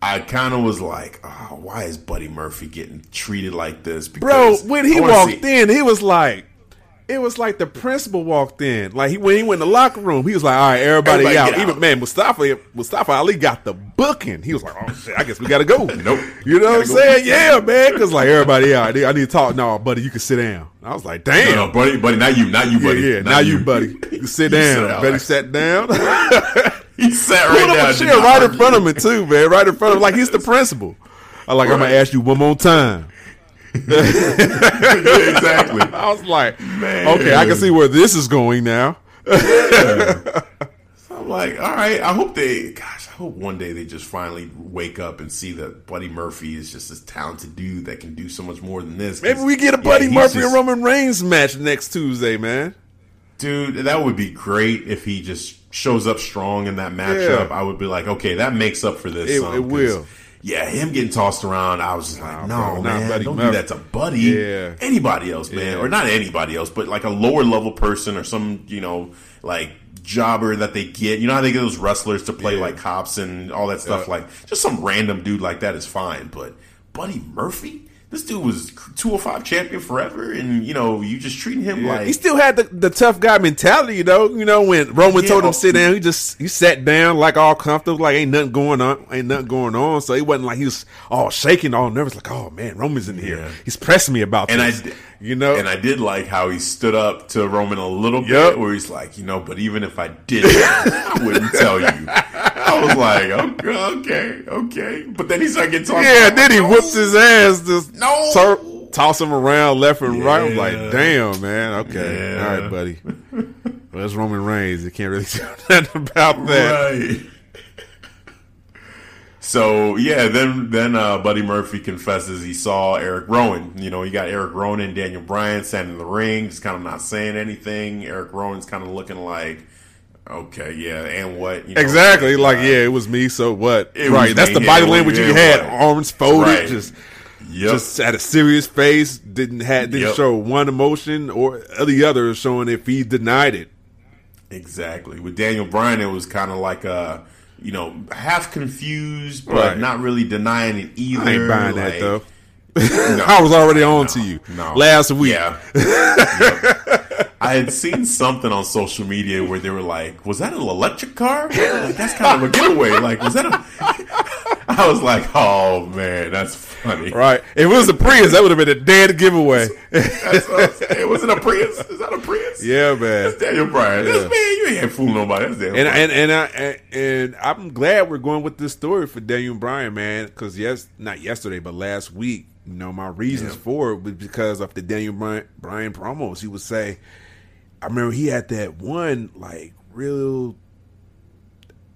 I kind of was like, oh, why is Buddy Murphy getting treated like this? Because Bro, when he walked see- in, he was like, it was like the principal walked in. Like he when he went in the locker room, he was like, "All right, everybody, everybody out. out." Even man, Mustafa Mustafa Ali got the booking. He was like, "Oh shit, I guess we got to go." [laughs] nope. You know what I'm saying? Yeah, man. Because like everybody out, I need to talk. No, buddy, you can sit down. I was like, damn, no, no, buddy, buddy, not you, not you, buddy, yeah. not Now you, buddy, you sit down. Buddy sat down. [laughs] [laughs] He sat right down. a chair right in front of me too, man. Right in front of him, like he's the [laughs] principal. I like. I'm gonna ask you one more time. exactly. I was like, Man. okay, I can see where this is going now. I'm like, all right. I hope they, gosh, I hope one day they just finally wake up and see that Buddy Murphy is just this talented dude that can do so much more than this. Maybe we get a Buddy he's Murphy just- and Roman Reigns match next Tuesday, man. Dude, that would be great if he just shows up strong in that matchup. Yeah. I would be like, okay, that makes up for this. It- it will. Yeah, him getting tossed around, I was just like, no, bro, man, Buddy don't Murphy. do that to Buddy. Yeah. Anybody else, man, Yeah. or not anybody else, but like a lower level person or some, you know, like jobber that they get. You know how they get those wrestlers to play Yeah. like cops and all that stuff. Yeah. Like just some random dude like that is fine, but Buddy Murphy. This dude was 205 champion forever, and you know you just treating him like he still had the, the tough guy mentality, you know. You know when Roman Yeah, told him oh. sit down, he just he sat down like all comfortable, like ain't nothing going on, ain't nothing going on. So he wasn't like he was all shaking, all nervous, like oh man, Roman's in here. Yeah. He's pressing me about And I, this, di- you know. and I did like how he stood up to Roman a little bit, Yup. where he's like, you know, but even if I did, I wouldn't tell you. I was like, okay, okay, okay. But then he started getting talked. yeah, then he whips his ass, just No. tor- toss him around left and right. I was like, damn, man, okay, Yeah. all right, buddy. well, it's Roman Reigns. You can't really [laughs] do nothing about that. Right. So yeah, then then uh, Buddy Murphy confesses he saw Eric Rowan. You know, you got Eric Rowan and Daniel Bryan standing in the ring, just kind of not saying anything. Eric Rowan's kind of looking like, okay, yeah, and what? You know, Exactly. uh, Like, yeah, it was me. So what? Right. That's me, the body language you had. Arms folded. Right. Just, Yep. just had a serious face. Didn't had didn't Yep. show one emotion or the other showing if he denied it. Exactly. With Daniel Bryan, it was kind of like a, you know, half confused, but Right. not really denying it either. I ain't buying that though. No. [laughs] I was already on to you No. last week. Yeah. Yep. [laughs] I had seen something on social media where they were like, "Was that an electric car? Like, that's kind of a giveaway. Like, was that a?" I was like, "Oh man, that's funny." Right. If it was a Prius, that would have been a dead giveaway. That's what I'm saying. It wasn't a Prius. Is that a Prius? yeah, man. That's Daniel Bryan. That's Yeah. man. You ain't fooling nobody. That's Daniel. And Bryan. and and, I, and and I'm glad we're going with this story for Daniel Bryan, man. Because yes, not yesterday, but last week, you know, my reasons Yeah. for it was because of the Daniel Bryan, Bryan promos. He would say, I remember he had that one like real,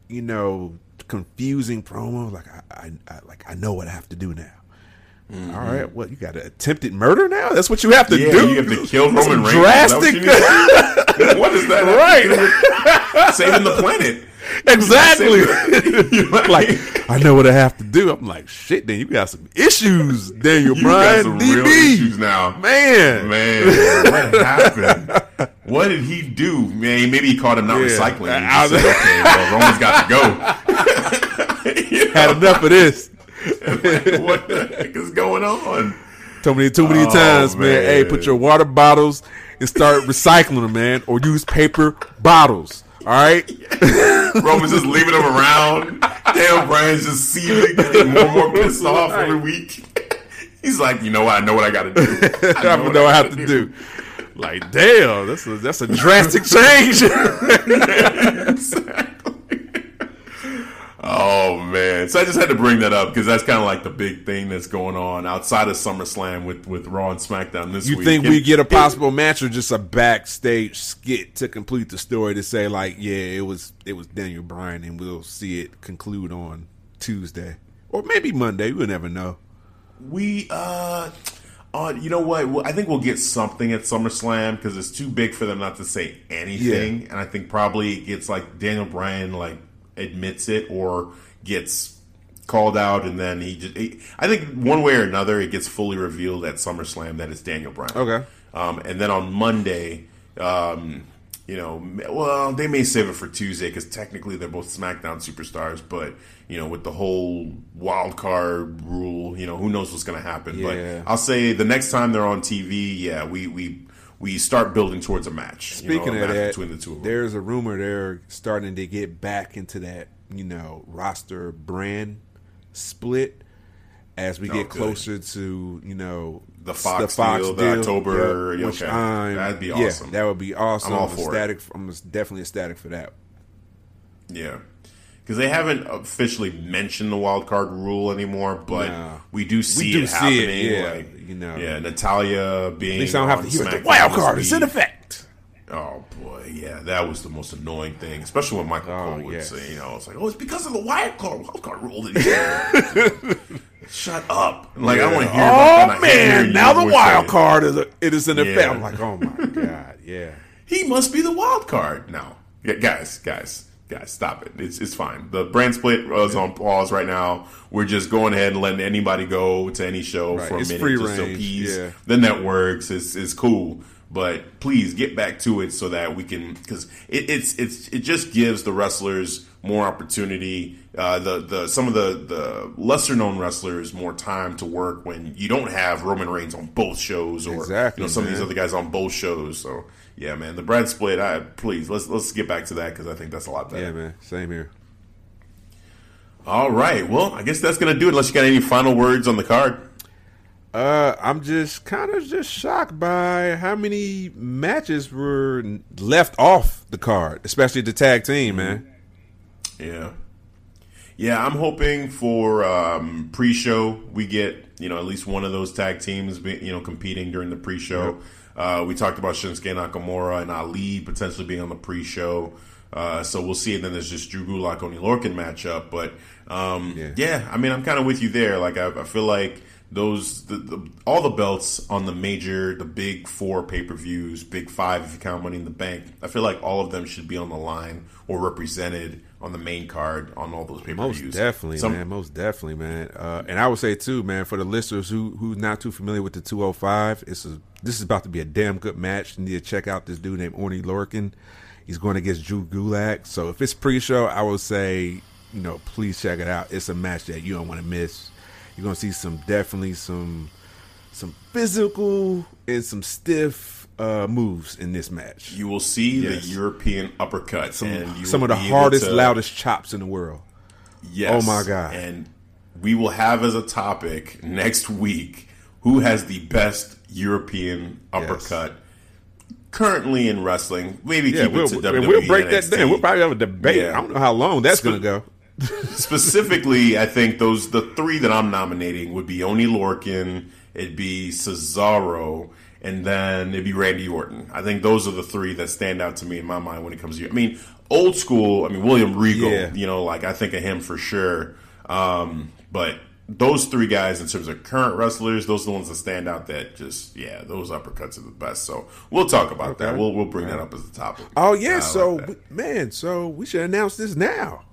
you know, confusing promo. Like I, I, I like I know what I have to do now. All right, what you got? An attempted murder now? That's what you have to Mm-hmm. yeah, do. you have to kill That's Roman Reigns. Is what Drastic. you [laughs] what is that? have to do right. Saving the planet. Exactly. [laughs] Like I know what I have to do. I'm like, shit. Then you got some issues, Daniel You Bryan. got some DB. real issues now. man. Man, what happened? [laughs] What did he do? Man, maybe he caught him not Yeah. recycling. He I- just said, okay, well, Roman's got to go. You [laughs] know, [laughs] Had enough of this. [laughs] what the heck is going on? Too many, too many Oh, times, man. man. Hey, put your water bottles and start recycling them, man, or use paper bottles. All right. Roman's just leaving them around. Damn, Bryan's just seething, getting more and more pissed off every week. He's like, you know what? I know what I got to do. I what know what I gotta have to do. Like, damn, that's a that's a drastic change. [laughs] Oh man! So I just had to bring that up because that's kind of like the big thing that's going on outside of SummerSlam with with Raw and SmackDown this You week. You think we get a it- possible match or just a backstage skit to complete the story to say like, yeah, it was it was Daniel Bryan, and we'll see it conclude on Tuesday or maybe Monday. We'll never know. We uh, uh, you know what? Well, I think we'll get something at SummerSlam because it's too big for them not to say anything, and I think probably it gets like Daniel Bryan like admits it or gets called out, and then he just. He, I think one way or another, it gets fully revealed at SummerSlam that it's Daniel Bryan. Okay. Um, and then on Monday, um, you know, well, they may save it for Tuesday because technically they're both SmackDown superstars. But you know, with the whole wild card rule, you know, who knows what's going to happen? Yeah. But I'll say the next time they're on TV, yeah, we we we start building towards a match. you know, Speaking a of match that, between the two of them. there's a rumor they're starting to get back into that you know roster brand split as we Oh, get good. closer to you know the Fox, the Fox deal, deal, the October. Yeah, okay, that'd be awesome. Yeah, that would be awesome. I'm all for ecstatic. It. I'm definitely ecstatic for that. Yeah, because they haven't officially mentioned the wild card rule anymore, but no. we do see we do it see happening. It, yeah, like, you know, yeah, Natalya being. At least I don't have to hear the wild card is in effect. Oh boy, yeah, that was the most annoying thing, especially when Michael oh, Cole would yes. say, you know, it's like, oh, it's because of the wild card, wild card rule. [laughs] Shut up! Like yeah. I want to hear. Oh man, now the wild card is a, it is in effect. I'm like, oh my [laughs] god, yeah. He must be the wild card now. Yeah, guys, guys guys, stop it. It's it's fine. The brand split is on pause right now. We're just going ahead and letting anybody go to any show right. for a it's minute just range. so peace yeah. the networks is is cool. But please get back to it so that we can because it, it's it's it just gives the wrestlers more opportunity. Uh, the the some of the the lesser known wrestlers more time to work when you don't have Roman Reigns on both shows or exactly, you know some man. of these other guys on both shows. So yeah, man, the brand split. I please let's let's get back to that because I think that's a lot better. Yeah, man, same here. All right, well, I guess that's gonna do it. Unless you got any final words on the card. Uh, I'm just kind of just shocked by how many matches were left off the card, especially the tag team, man. Yeah, yeah. I'm hoping for um, pre-show we get you know at least one of those tag teams, you know, competing during the pre-show. Yep. Uh, we talked about Shinsuke Nakamura and Ali potentially being on the pre-show. Uh, so we'll see. And then there's just Drew Gulak Oney Lorcan matchup. But um, yeah. yeah. I mean, I'm kind of with you there. Like, I, I feel like those the, the, all the belts on the major, the big four pay per views, big five if you count Money in the Bank. I feel like all of them should be on the line or represented on the main card on all those pay per views. Most definitely, Some, man. Most definitely, man. Uh, and I would say too, man, for the listeners who who's not too familiar with the 205, it's a, this is about to be a damn good match. You need to check out this dude named Oney Lorcan. He's going against Drew Gulak. So if it's pre-show, I would say, you know, please check it out. It's a match that you don't want to miss. You're gonna see some definitely some some physical and some stiff uh, moves in this match. You will see yes. the European uppercut, some, and some of the hardest, to, loudest chops in the world. Yes. Oh my god! And we will have as a topic next week who has the best European uppercut. Yes. Currently in wrestling, maybe yeah, keep we'll, it to WWE. We'll break NXT. that down. We'll probably have a debate. Yeah. I don't know how long that's going to go. [laughs] [laughs] Specifically, I think those the three that I'm nominating would be Oney Lorcan, it'd be Cesaro, and then it'd be Randy Orton. I think those are the three that stand out to me in my mind when it comes to. You. I mean, old school. I mean, William Regal. Yeah. You know, like I think of him for sure. Um, but those three guys, in terms of current wrestlers, those are the ones that stand out. That just yeah, those uppercuts are the best. So we'll talk about okay. that. We'll we'll bring that up as a topic. Oh yeah, so like man, so we should announce this now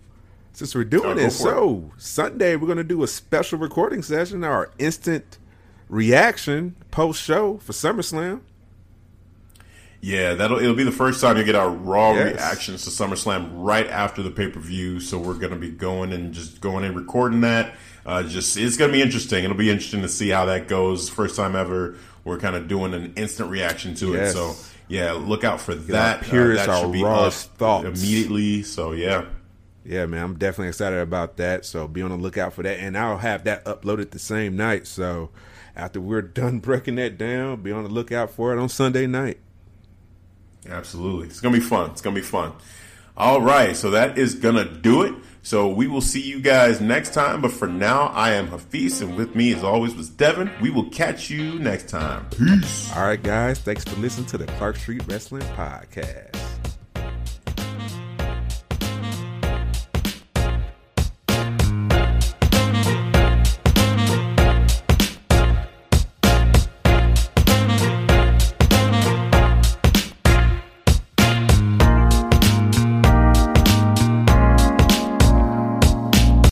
since we're doing this. So it. Sunday we're gonna do a special recording session, our instant reaction post show for SummerSlam. Yeah, that'll it'll be the first time you get our raw yes. reactions to SummerSlam right after the pay per view. So we're gonna be going and just going and recording that. Uh, just it's gonna be interesting. It'll be interesting to see how that goes. First time ever, we're kind of doing an instant reaction to yes. it. So yeah, look out for that. Purest, uh, that should be up thoughts immediately. So yeah. Yeah, man, I'm definitely excited about that. So be on the lookout for that, and I'll have that uploaded the same night. So after we're done breaking that down, be on the lookout for it on Sunday night. Absolutely, it's gonna be fun. It's gonna be fun. All right, so that is gonna do it. So we will see you guys next time. But for now, I am Hafiz, and with me, as always, was Devin. We will catch you next time. Peace. All right, guys. Thanks for listening to the Clark Street Wrestling Podcast.